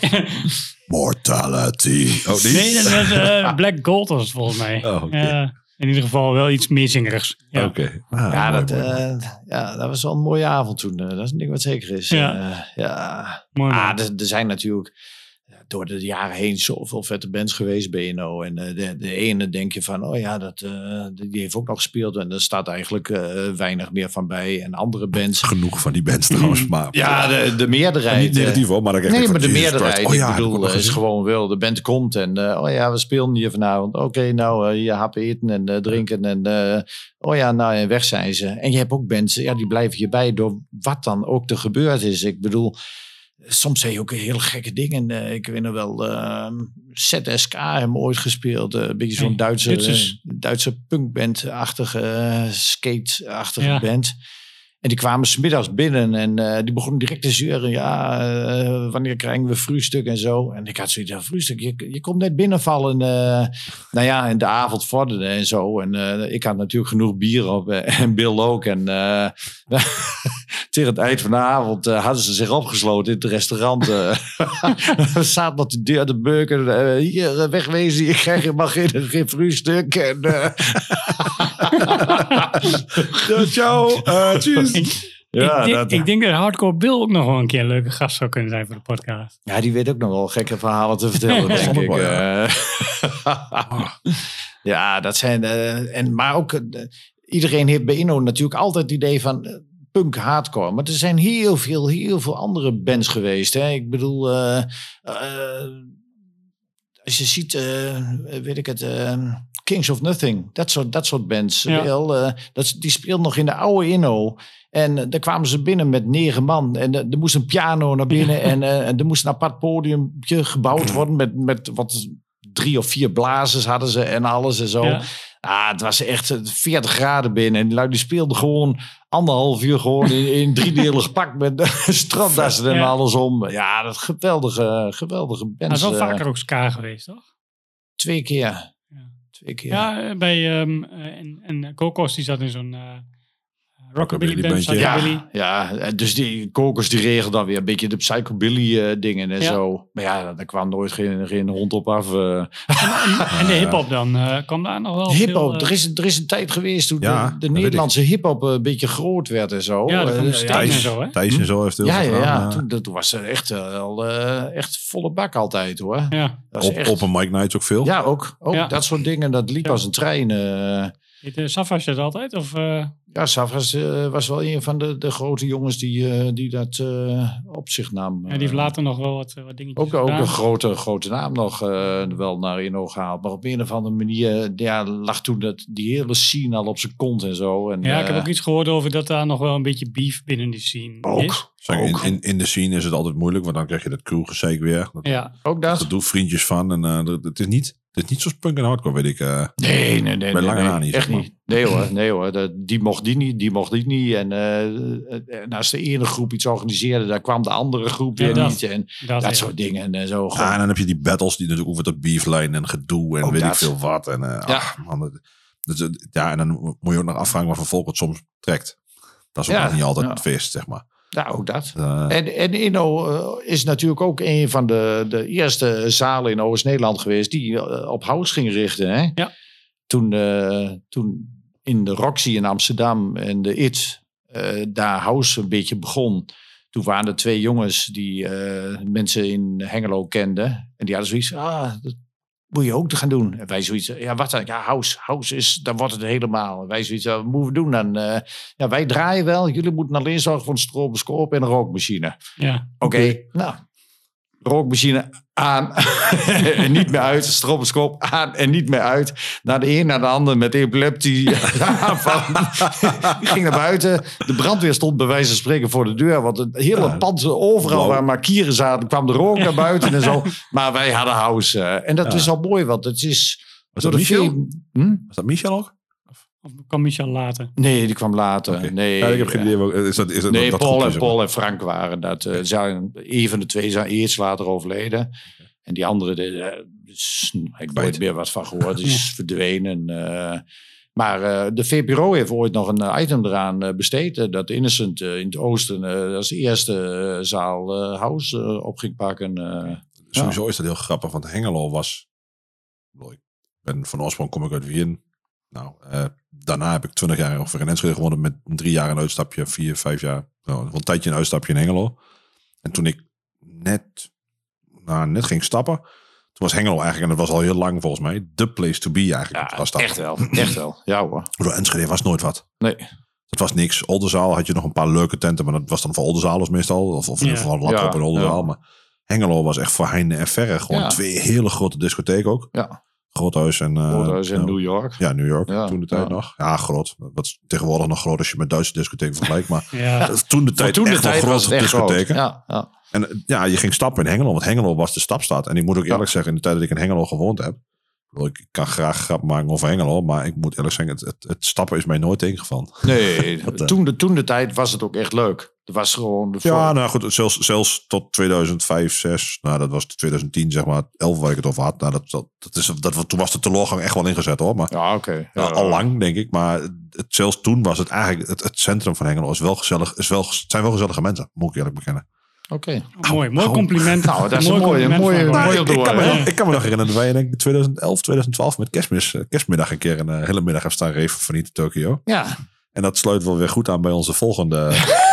Mortality. Oh, die? Nee, dat was eh, Black Gold was het volgens mij. Oh, oké. In ieder geval wel iets meer zingerigs. Ja. Oké. Ah, Ja, mooi, dat, mooi, eh, ja, dat was wel een mooie avond toen. eh, dat is een ding wat zeker is. Ja. Eh, ja. Mooi, Ah, er, zijn natuurlijk door de jaren heen zoveel vette bands geweest, BNO. En eh, de, de ene denk je van, oh ja, dat, eh, die heeft ook nog gespeeld. En er staat eigenlijk eh, weinig meer van bij. En andere bands... Genoeg van die bands trouwens. Maar, Ja, de, de meerderheid. niet negatief hoor, maar dan krijg Nee, maar de meerderheid. Oh ja, ik bedoel, is gewoon wel. De band komt en oh ja, we spelen hier vanavond. Oké, nou, hier happen eten en drinken en oh ja, nou, en weg zijn ze. En je hebt ook mensen, ja, die blijven hierbij door wat dan ook er gebeurd is. Ik bedoel, soms zei je ook hele gekke dingen. Eh, ik weet nog wel, eh, ZSK hebben we ooit gespeeld. eh, een beetje zo'n Duitse, Duitsers. eh, Duitse punkband-achtige, skate-achtige Ja. band. En die kwamen smiddags binnen en eh, die begonnen direct te zeuren. Ja, eh, wanneer krijgen we vroegstuk en zo. En ik had zoiets van, vroegstuk, je, je komt net binnenvallen. eh nou ja, en de avond vorderde en zo. En ik had natuurlijk genoeg bier op en Bill ook. En tegen het eind van de avond hadden ze zich opgesloten in het restaurant. We zaten op de deur te beuken. hier, wegwezen, ik krijg helemaal geen, geen vroegstuk. En, ciao. Eh, tjus. Ik, Ja, ik, denk, dat- ik denk dat Hardcore Bill ook nog wel een keer een leuke gast zou kunnen zijn voor de podcast. Ja, die weet ook nog wel gekke verhalen te vertellen, denk ik. ja. Eh, ja, dat zijn... eh, en, maar ook, iedereen heeft bij Inno natuurlijk altijd het idee van... Punk hardcore. Maar er zijn heel veel, heel veel andere bands geweest. Hè? Ik bedoel, als je ziet, eh, weet ik het, Kings of Nothing, dat soort, dat soort bands. Ja. Wel, eh, dat, die speelden nog in de oude Inno. En eh, daar kwamen ze binnen met negen man. En eh, er moest een piano naar binnen. En, eh, en er moest een apart podiumpje gebouwd worden. Met, met wat drie of vier blazers hadden ze en alles en zo. Ja. Ah, het was echt eh, 40 graden binnen. En die lui die speelden gewoon anderhalf uur gewoon in, in driedelig pak met stranddassen en Ja. alles om. Ja, dat geweldige, geweldige Hij bands. is wel vaker ook ska geweest, toch? Twee keer. Ja. Twee keer. Ja, eh, bij eh, en, en Kokos die zat in zo'n eh, Rockabilly band. Ja, ja, dus die kokers die regelen dan weer een beetje de psychobilly eh, dingen en Ja. zo. Maar ja, daar kwam nooit geen, geen hond op af. eh. En de hip-hop dan? eh kwam daar nog wel Hip-hop, veel, eh, er, is, er is een tijd geweest toen Ja, de, de Nederlandse hip-hop eh, een beetje groot werd en zo. Ja, Eh, Sting en Thijs, zo, hè? Thijs en zo heeft heel Ja, veel ja, ja. gedaan, Toen, was er echt, eh, al, eh, echt volle bak altijd hoor. Ja. Dat Op, echt, Open Mic Nights ook veel. ja, ook, ook Ja. dat soort dingen. Dat liep Ja. als een trein. eh. Heet uh, Safas dat altijd? Of, eh, ja, Savras eh, was wel een van de, de grote jongens die, eh, die dat eh, op zich nam. ja, die heeft later nog wel wat, wat dingetjes Ook, ook een grote, grote naam nog eh, wel naar Inno gehaald. Maar op een of andere manier ja, lag toen dat, die hele scene al op zijn kont en zo. En, Ja, ik heb ook iets gehoord over dat daar nog wel een beetje beef binnen die scene Ook. is. Zeg, in, Ook. in, in de scene is het altijd moeilijk, want dan krijg je dat crewgezeik weer. Dat, Ja, ook dat? dat doe vriendjes van. En eh, dat- het is niet, het is niet zoals punk en hardcore, weet ik. eh. Nee, nee, nee. Bij nee, lange nee, na niet, Echt zeg maar. niet. Nee hoor, nee hoor. Dat, die mocht die niet, die mocht die niet. En, eh, en als de ene groep iets organiseerde, daar kwam de andere groep Ja, weer dat- niet. En dat, soort dingen en zo. Ja, en dan heb je die battles die natuurlijk over dat beefline en gedoe en Ook weet ik veel wat. En, eh, Ja. ach, man, dat- dat is- ja, en dan moet je ook nog afvragen wat voor volk het soms trekt. Dat is ook Ja, nog niet altijd ja. het feest, zeg maar. Ja, ook dat. En, en Inno eh, is natuurlijk ook een van de, de eerste zalen in Oost-Nederland geweest die eh, op house ging richten. Hè? Ja. Toen, eh, toen in de Roxy in Amsterdam en de IT eh, daar house een beetje begon. Toen waren er twee jongens die eh, mensen in Hengelo kenden. En die hadden zoiets, ah, dat moet je ook te gaan doen. En wij zoiets, ja wat dan? Ja, house. House is, dan wordt het helemaal. En wij zoiets, wat moeten we doen dan? Eh, ja, wij draaien wel. Jullie moeten alleen zorgen voor een stroboscoop en een rookmachine. Ja. Oké, nou. Rookmachine aan en niet meer uit. Stroboscoop aan en niet meer uit. Naar de een, naar de ander met epileptie. Die ging naar buiten. De brandweer stond bij wijze van spreken voor de deur. Want het hele Ja. pand, overal waar markieren zaten, kwam de rook naar buiten en zo. Maar wij hadden house. eh, en dat is al mooi, want het is... Was dat de Michel? film- Hm? Was dat Michel ook? Of kwam Michel later? Nee, die kwam later. Nee, ja, ik heb geen idee. Is dat, is dat, Nee, dat Paul, en? Paul en Frank waren dat. eh, zijn, een van de twee zijn eerst later overleden. En die andere, de, eh, is- ik heb nooit meer wat van gehoord. Die is verdwenen. eh. maar eh, de VPRO heeft ooit nog een item eraan besteed. dat Innocent in het oosten eh, als eerste zaal eh, house op ging pakken. eh. Sowieso is dat heel grappig, want Hengelo was... ik ben van oorsprong kom ik uit Wien. Nou, eh, daarna heb ik twintig jaar ongeveer in Enschede gewonnen met drie jaar een uitstapje, vier, vijf jaar. Nou, een tijdje een uitstapje in Hengelo. En toen ik net, nou, net ging stappen, toen was Hengelo eigenlijk, en dat was al heel lang volgens mij, de place to be eigenlijk. stappen. echt wel, echt wel. Ja hoor. Door Enschede was nooit wat. Nee. Het was niks. Oldenzaal had je nog een paar leuke tenten, maar dat was dan voor Oldenzaalers meestal. Of, of in Ja. ieder geval Ja, en Oldenzaal. ja. Maar Hengelo was echt voor heinde en verre. Gewoon Ja. twee hele grote discotheken ook. Ja. Groothuis en... eh, nou, New York. Ja, New York. Ja, toen de tijd ja. nog. Ja, groot. Dat is tegenwoordig nog groot als je met Duitse discotheken vergelijkt. Maar Ja. toen de tijd Toen de echt tijd wel was grote het echt groot. discotheken. Ja, ja. En eh, ja, je ging stappen in Hengelo, want Hengelo was de stapstad. En ik moet ook Ja. eerlijk zeggen, in de tijd dat ik in Hengelo gewoond heb, ik kan graag grap maken over Hengelo, maar ik moet eerlijk zeggen, het, het, het stappen is mij nooit tegengevallen. Nee, Dat, eh, toen, de, toen de tijd was het ook echt leuk. Het was gewoon... De Ja, nou goed, zelfs, zelfs tot 2005, 6, nou dat was 2010 zeg maar, 11 waar ik het over had. Nou, dat, dat, dat is, dat, toen was de teleurgang echt wel ingezet hoor, maar Ja, oké. ja, al lang denk ik. Maar het, zelfs toen was het eigenlijk, het, het centrum van Hengelo is wel gezellig, is wel, het zijn wel gezellige mensen, moet ik eerlijk bekennen. Oké. Mooi, mooi compliment. Nou, dat is Mooi een mooie, mooie, ik, kan me, nog- ik kan me nog herinneren dat wij denk ik 2011, 2012 met kerstmis, eh, kerstmiddag een keer een eh, hele middag hebben staan reven van niet Tokio. Ja. En dat sluit wel weer goed aan bij onze volgende...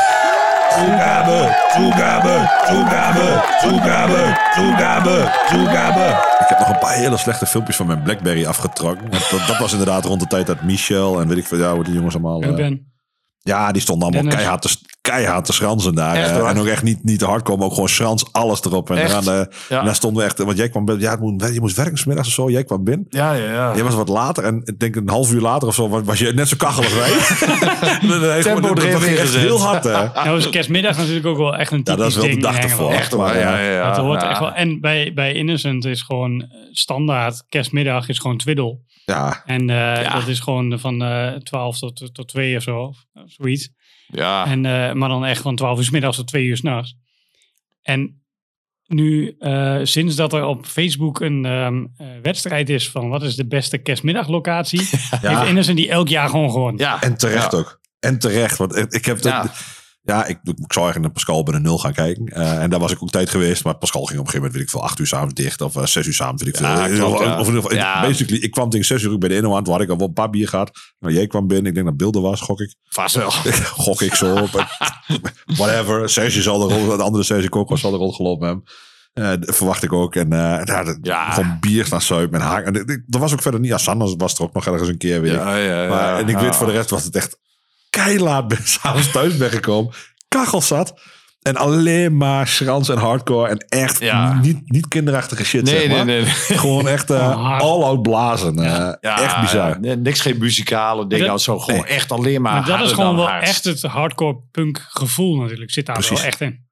Toegabe, toegabe, toegabe, toegabe, toegabe, toegabe. Ik heb nog een paar hele slechte filmpjes van mijn Blackberry afgetrokken. Dat, dat was inderdaad rond de tijd dat Michel en weet ik veel, ja, hoe die jongens allemaal... Ruben. ja, die stonden allemaal Dennis. keihard te, keihard te schransen daar. Echt eh, en ook echt niet, niet te hard komen, ook gewoon schrans, alles erop. En, eraan, eh, Ja. en daar stonden we echt, want jij kwam binnen, ja, het moet, je moest werken 's middags of zo, jij kwam binnen. Ja, ja, ja. Jij was wat later en ik denk een half uur later of zo was- was je net zo kachel als wij. Tempo erin ging echt ingezet. heel hard. Hè. Nou is kerstmiddag natuurlijk ook wel echt een Ja, typisch dat is wel de dag ervoor. Echt waar, ja, ja, ja. Dat hoort ja. echt wel. En bij, bij Innocent is gewoon eh, standaard kerstmiddag is gewoon twiddle. Ja, En eh, Ja. dat is gewoon van eh 12 tot, tot 2 of zo. Of zoiets. Ja. En, eh, maar dan echt van 12 uur 's middags tot 2 uur s'nachts. En nu, eh, sinds dat er op Facebook een ehm, eh, wedstrijd is van wat is de beste kerstmiddaglocatie, heeft Innocent die elk jaar gewoon gewonnen. ja. en terecht Ja. ook. En terecht, want ik, ik heb... Ja. Ja. Ja, ik, ik zou eigenlijk naar Pascal bij de nul gaan kijken. Eh, en daar was ik ook tijd geweest. Maar Pascal ging op een gegeven moment, weet ik veel, acht uur s'avonds dicht. Of eh, zes uur s'avonds, weet ik veel. Ja, klopt, geval- ja. Of in ieder geval, Ja. basically, ik kwam tegen zes uur bij de ene hand. Waar ik al wel een paar bier gehad. Nou, jij kwam binnen. Ik denk dat Beelden was, gok ik. Vast wel. gok ik zo op. Whatever. Serge zal de rol, de andere Serge Coco zal de rol gelopen hebben. Eh, dat verwacht ik ook. En eh ja, dat- gewoon bier gaan zuipen en haak. En er was ook verder niet. Ja, Sanne was er ook nog ergens een keer weer. Ja, ja, ja. maar, en ik Ja. weet voor de rest was het echt keilaat ben s'avonds thuis ben gekomen. Kachel zat. En alleen maar schrans en hardcore. En echt niet, niet kinderachtige shit, Nee, zeg maar. nee, nee. Gewoon echt eh all-out blazen. eh, echt bizar. Niks geen muzikale dingen. Dat- zo gewoon echt alleen maar. Maar dat is gewoon wel hard. echt het hardcore punk gevoel natuurlijk. Zit daar Precies. wel echt in.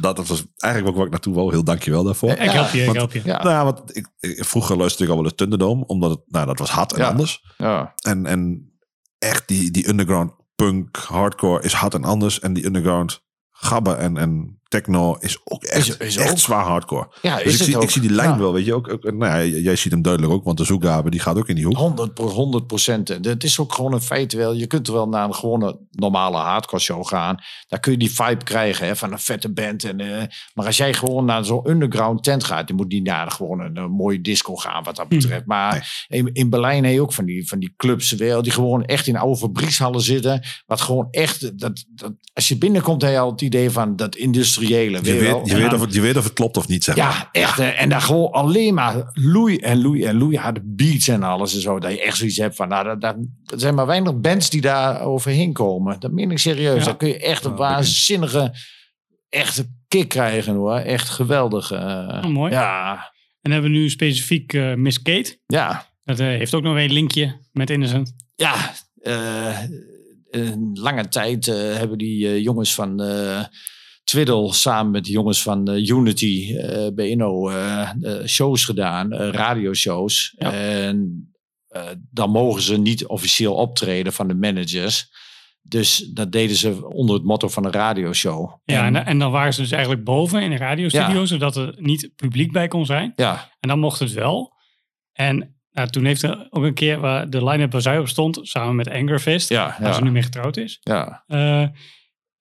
Dat, dat was eigenlijk ook wat ik naartoe wou. Heel dankjewel daarvoor. Ik help je, ik help je. Nou ja, want ik, ik- vroeger luisterde ik al wel de Thunderdome. Omdat het, nou, dat was hard en Ja. anders. Ja. En, en echt die, die underground punk, hardcore is hard en anders. En die underground gabber en, en techno is ook echt, Is- is echt ook. zwaar hardcore. Ja, dus is ik, het zie, ook. ik zie die lijn Ja. wel, weet je ook. ook nou ja, jij ziet hem duidelijk ook, want de zoekgabe die gaat ook in die hoek. 100 pro- 100 procent. Het is ook gewoon een feit. Wel, je kunt wel naar een gewone normale hardcore show gaan. Daar kun je die vibe krijgen hè, van een vette band. En, eh, maar als jij gewoon naar zo'n underground tent gaat, je moet niet naar gewoon een, een mooie disco gaan wat dat betreft. Maar in, in Berlijn heb je ook van die, van die clubs wel, die gewoon echt in oude fabriekshallen zitten. Wat gewoon echt, dat, dat, als je binnenkomt, heb je al het idee van dat industriële. Je weet, je, weet of het, je weet of het klopt of niet, zeg maar. ja, echt. En daar gewoon alleen maar loei en loei en loei. Ja, de beats en alles en zo. Dat je echt zoiets hebt van, nou, er zijn maar weinig bands die daar overheen komen. Dat meen ik serieus. Ja. Dan kun je echt een waanzinnige, echte kick krijgen hoor. Echt geweldig. eh. Oh, mooi. Ja. En dan hebben we nu specifiek eh, Miss Kate. Ja. Dat eh, heeft ook nog een linkje met Innocent. Ja, eh, een lange tijd eh, hebben die jongens van eh Twiddle samen met de jongens van eh, Unity eh, bij Inno eh, shows gedaan, radioshows. En eh, dan mogen ze niet officieel optreden van de managers. Dus dat deden ze onder het motto van een radioshow. Ja, en, en dan waren ze dus eigenlijk boven in de radiostudio, Ja. zodat er niet publiek bij kon zijn. Ja. En dan mocht het wel. En nou, toen heeft er ook een keer waar de line-up waar zij op stond, samen met Angerfist, Ja, waar ze nu mee getrouwd is. Ja.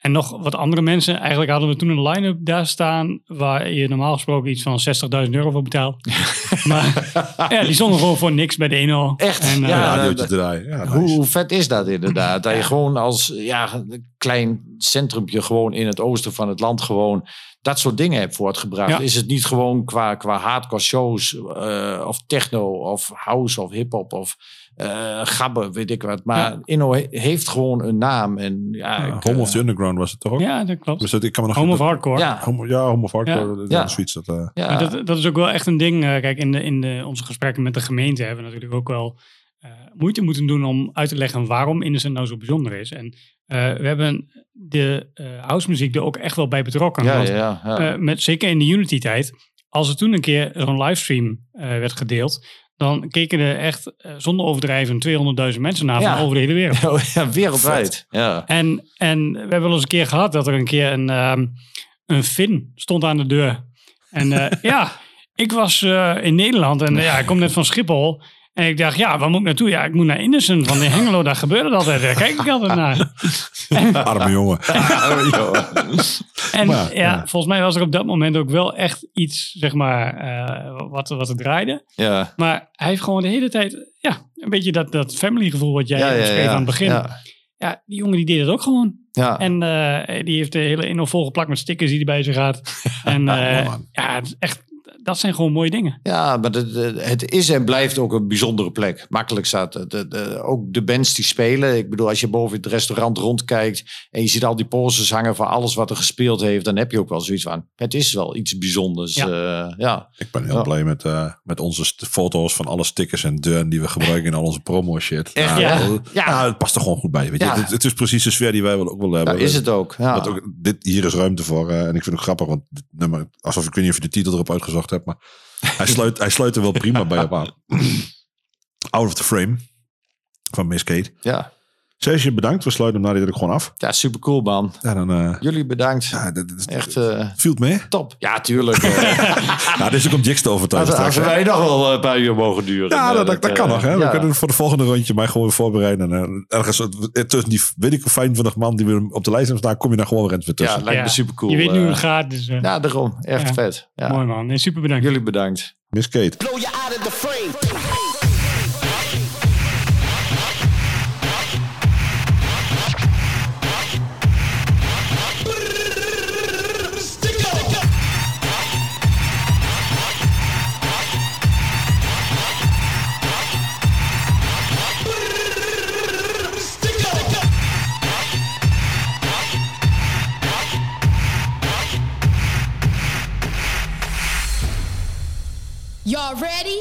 En nog wat andere mensen. Eigenlijk hadden we toen een line-up daar staan waar je normaal gesproken iets van 60.000 euro voor betaalt. maar ja, die stonden gewoon voor niks bij de 1 Echt? En, eh, Ja, radiootje dat- draaien. Ja, hoe, hoe vet is dat inderdaad? Dat je gewoon als ja, een klein centrumpje gewoon in het oosten van het land gewoon dat soort dingen hebt voortgebracht. Ja. Is het niet gewoon qua, qua hardcore shows eh, of techno of house of hip-hop of eh gabber, weet ik wat. Maar Ja. Inno he- heeft gewoon een naam. En, ja, Ja, ik, Home eh, of the Underground was het toch ook? Ja, dat klopt. Dus dat, ik kan me nog Home of Hardcore. Ja. Home, ja, Home of Hardcore. Ja. zoiets dat... eh, ja, Maar dat, dat is ook wel echt een ding. eh, kijk, in, de, in de, onze gesprekken met de gemeente hebben we natuurlijk ook wel eh, moeite moeten doen om uit te leggen waarom Innocent nou zo bijzonder is. En eh, we hebben de eh housemuziek er ook echt wel bij betrokken. ja, Want, ja, ja, eh, met, zeker in de Unity-tijd, als er toen een keer zo'n livestream eh, werd gedeeld, dan keken er echt eh, zonder overdrijven 200.000 mensen naar Ja. van over de hele wereld. Oh, ja, wereldwijd. Ja. En, en we hebben wel eens een keer gehad dat er een keer een, ehm, een Fin stond aan de deur. En eh, ja, ik was eh, in Nederland en ja, ik kom net van Schiphol. En ik dacht, ja, waar moet ik naartoe? Ja, ik moet naar Innocent, van in Hengelo, daar gebeurde dat altijd. Daar kijk ik altijd naar. Arme jongen. En Maar, ja, ja. volgens mij was er op dat moment ook wel echt iets, zeg maar, eh, wat, wat er draaide. Ja. Maar hij heeft gewoon de hele tijd, ja, een beetje dat, dat family gevoel wat jij Ja, ja, beschreef ja. aan het begin. Ja. Ja. die jongen die deed het ook gewoon. Ja. En eh, die heeft de hele inno volgeplakt met stickers die hij bij zich had. En eh, ja, het is echt, dat zijn gewoon mooie dingen. Ja, maar het, het is en blijft ook een bijzondere plek. Makkelijk staat het. De- de- ook de bands die spelen. Ik bedoel, als je boven het restaurant rondkijkt en je ziet al die posters hangen van alles wat er gespeeld heeft, dan heb je ook wel zoiets van, het is wel iets bijzonders. Ja. Ja. ja. Ik ben heel Ja. blij met, eh, met onze foto's van alle stickers en deuren die we gebruiken in al onze promo shit. Echt, Nou, ja? eh, Ja. nou, het past er gewoon goed bij. Weet je? Ja. Het, het is precies de sfeer die wij ook wel hebben. Dat is het ook. Ja. Dat ook dit, hier is ruimte voor. eh, en ik vind het grappig, want dit nummer, alsof ik weet niet of je de titel erop uitgezocht hebt, maar hij sluit, hij sluit er wel prima bij op aan. Out of the Frame van Miss Kate. Ja. Sergio, bedankt. We sluiten hem na dit ook gewoon af. Ja, super cool, man. Ja, dan... eh Jullie bedankt. ja, dat, dat, Echt eh, Viel het mee? top. Ja, tuurlijk. eh. Nou, dit is ook om Jigs te overtuigen Als, als straks. hè? wij nog wel een paar uur mogen duren. Ja, dat, dat, dat kan nog. Hè? We kunnen voor de volgende rondje mij gewoon weer voorbereiden. En eh, ergens tussen die weet ik hoe 25 man die we op de lijst hebben staan, kom je daar gewoon weer weer Ja, tussen. lijkt Ja. me super cool. Je weet nu hoe het gaat, dus Ja, daarom. Echt Ja. vet. Ja. mooi man. Nee, super bedankt. Jullie bedankt. Miss Kate. Blow you out of the frame. already?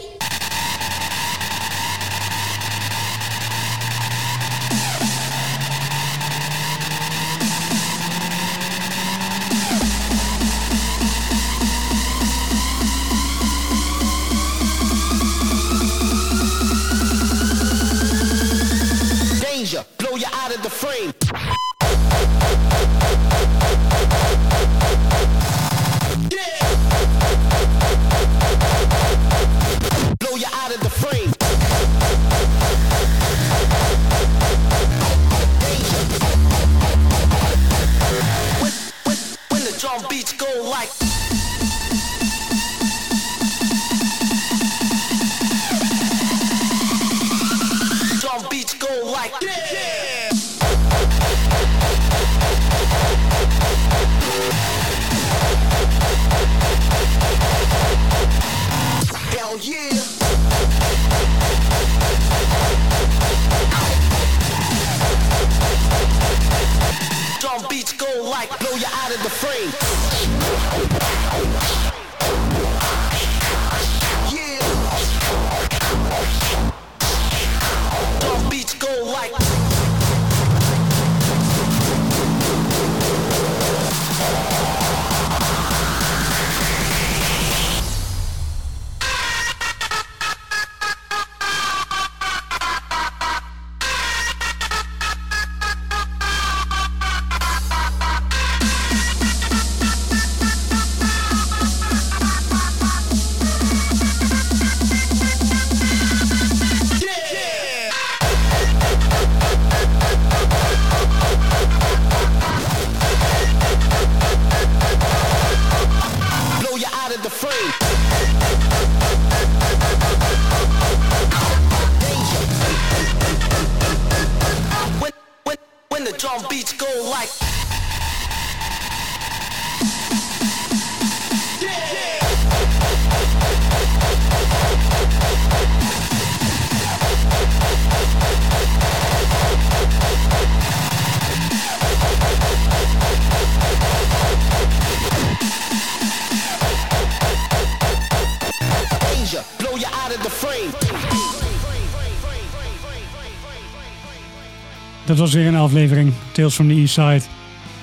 Was weer een aflevering Tales from the East Side.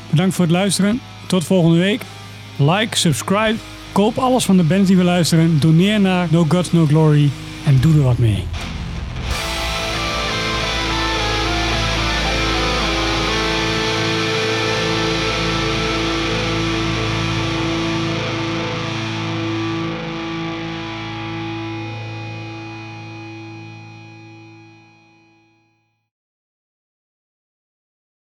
Bedankt voor het luisteren. Tot volgende week. Like, subscribe, koop alles van de bands die we luisteren. Doneer naar No Gods No Glory en doe er wat mee.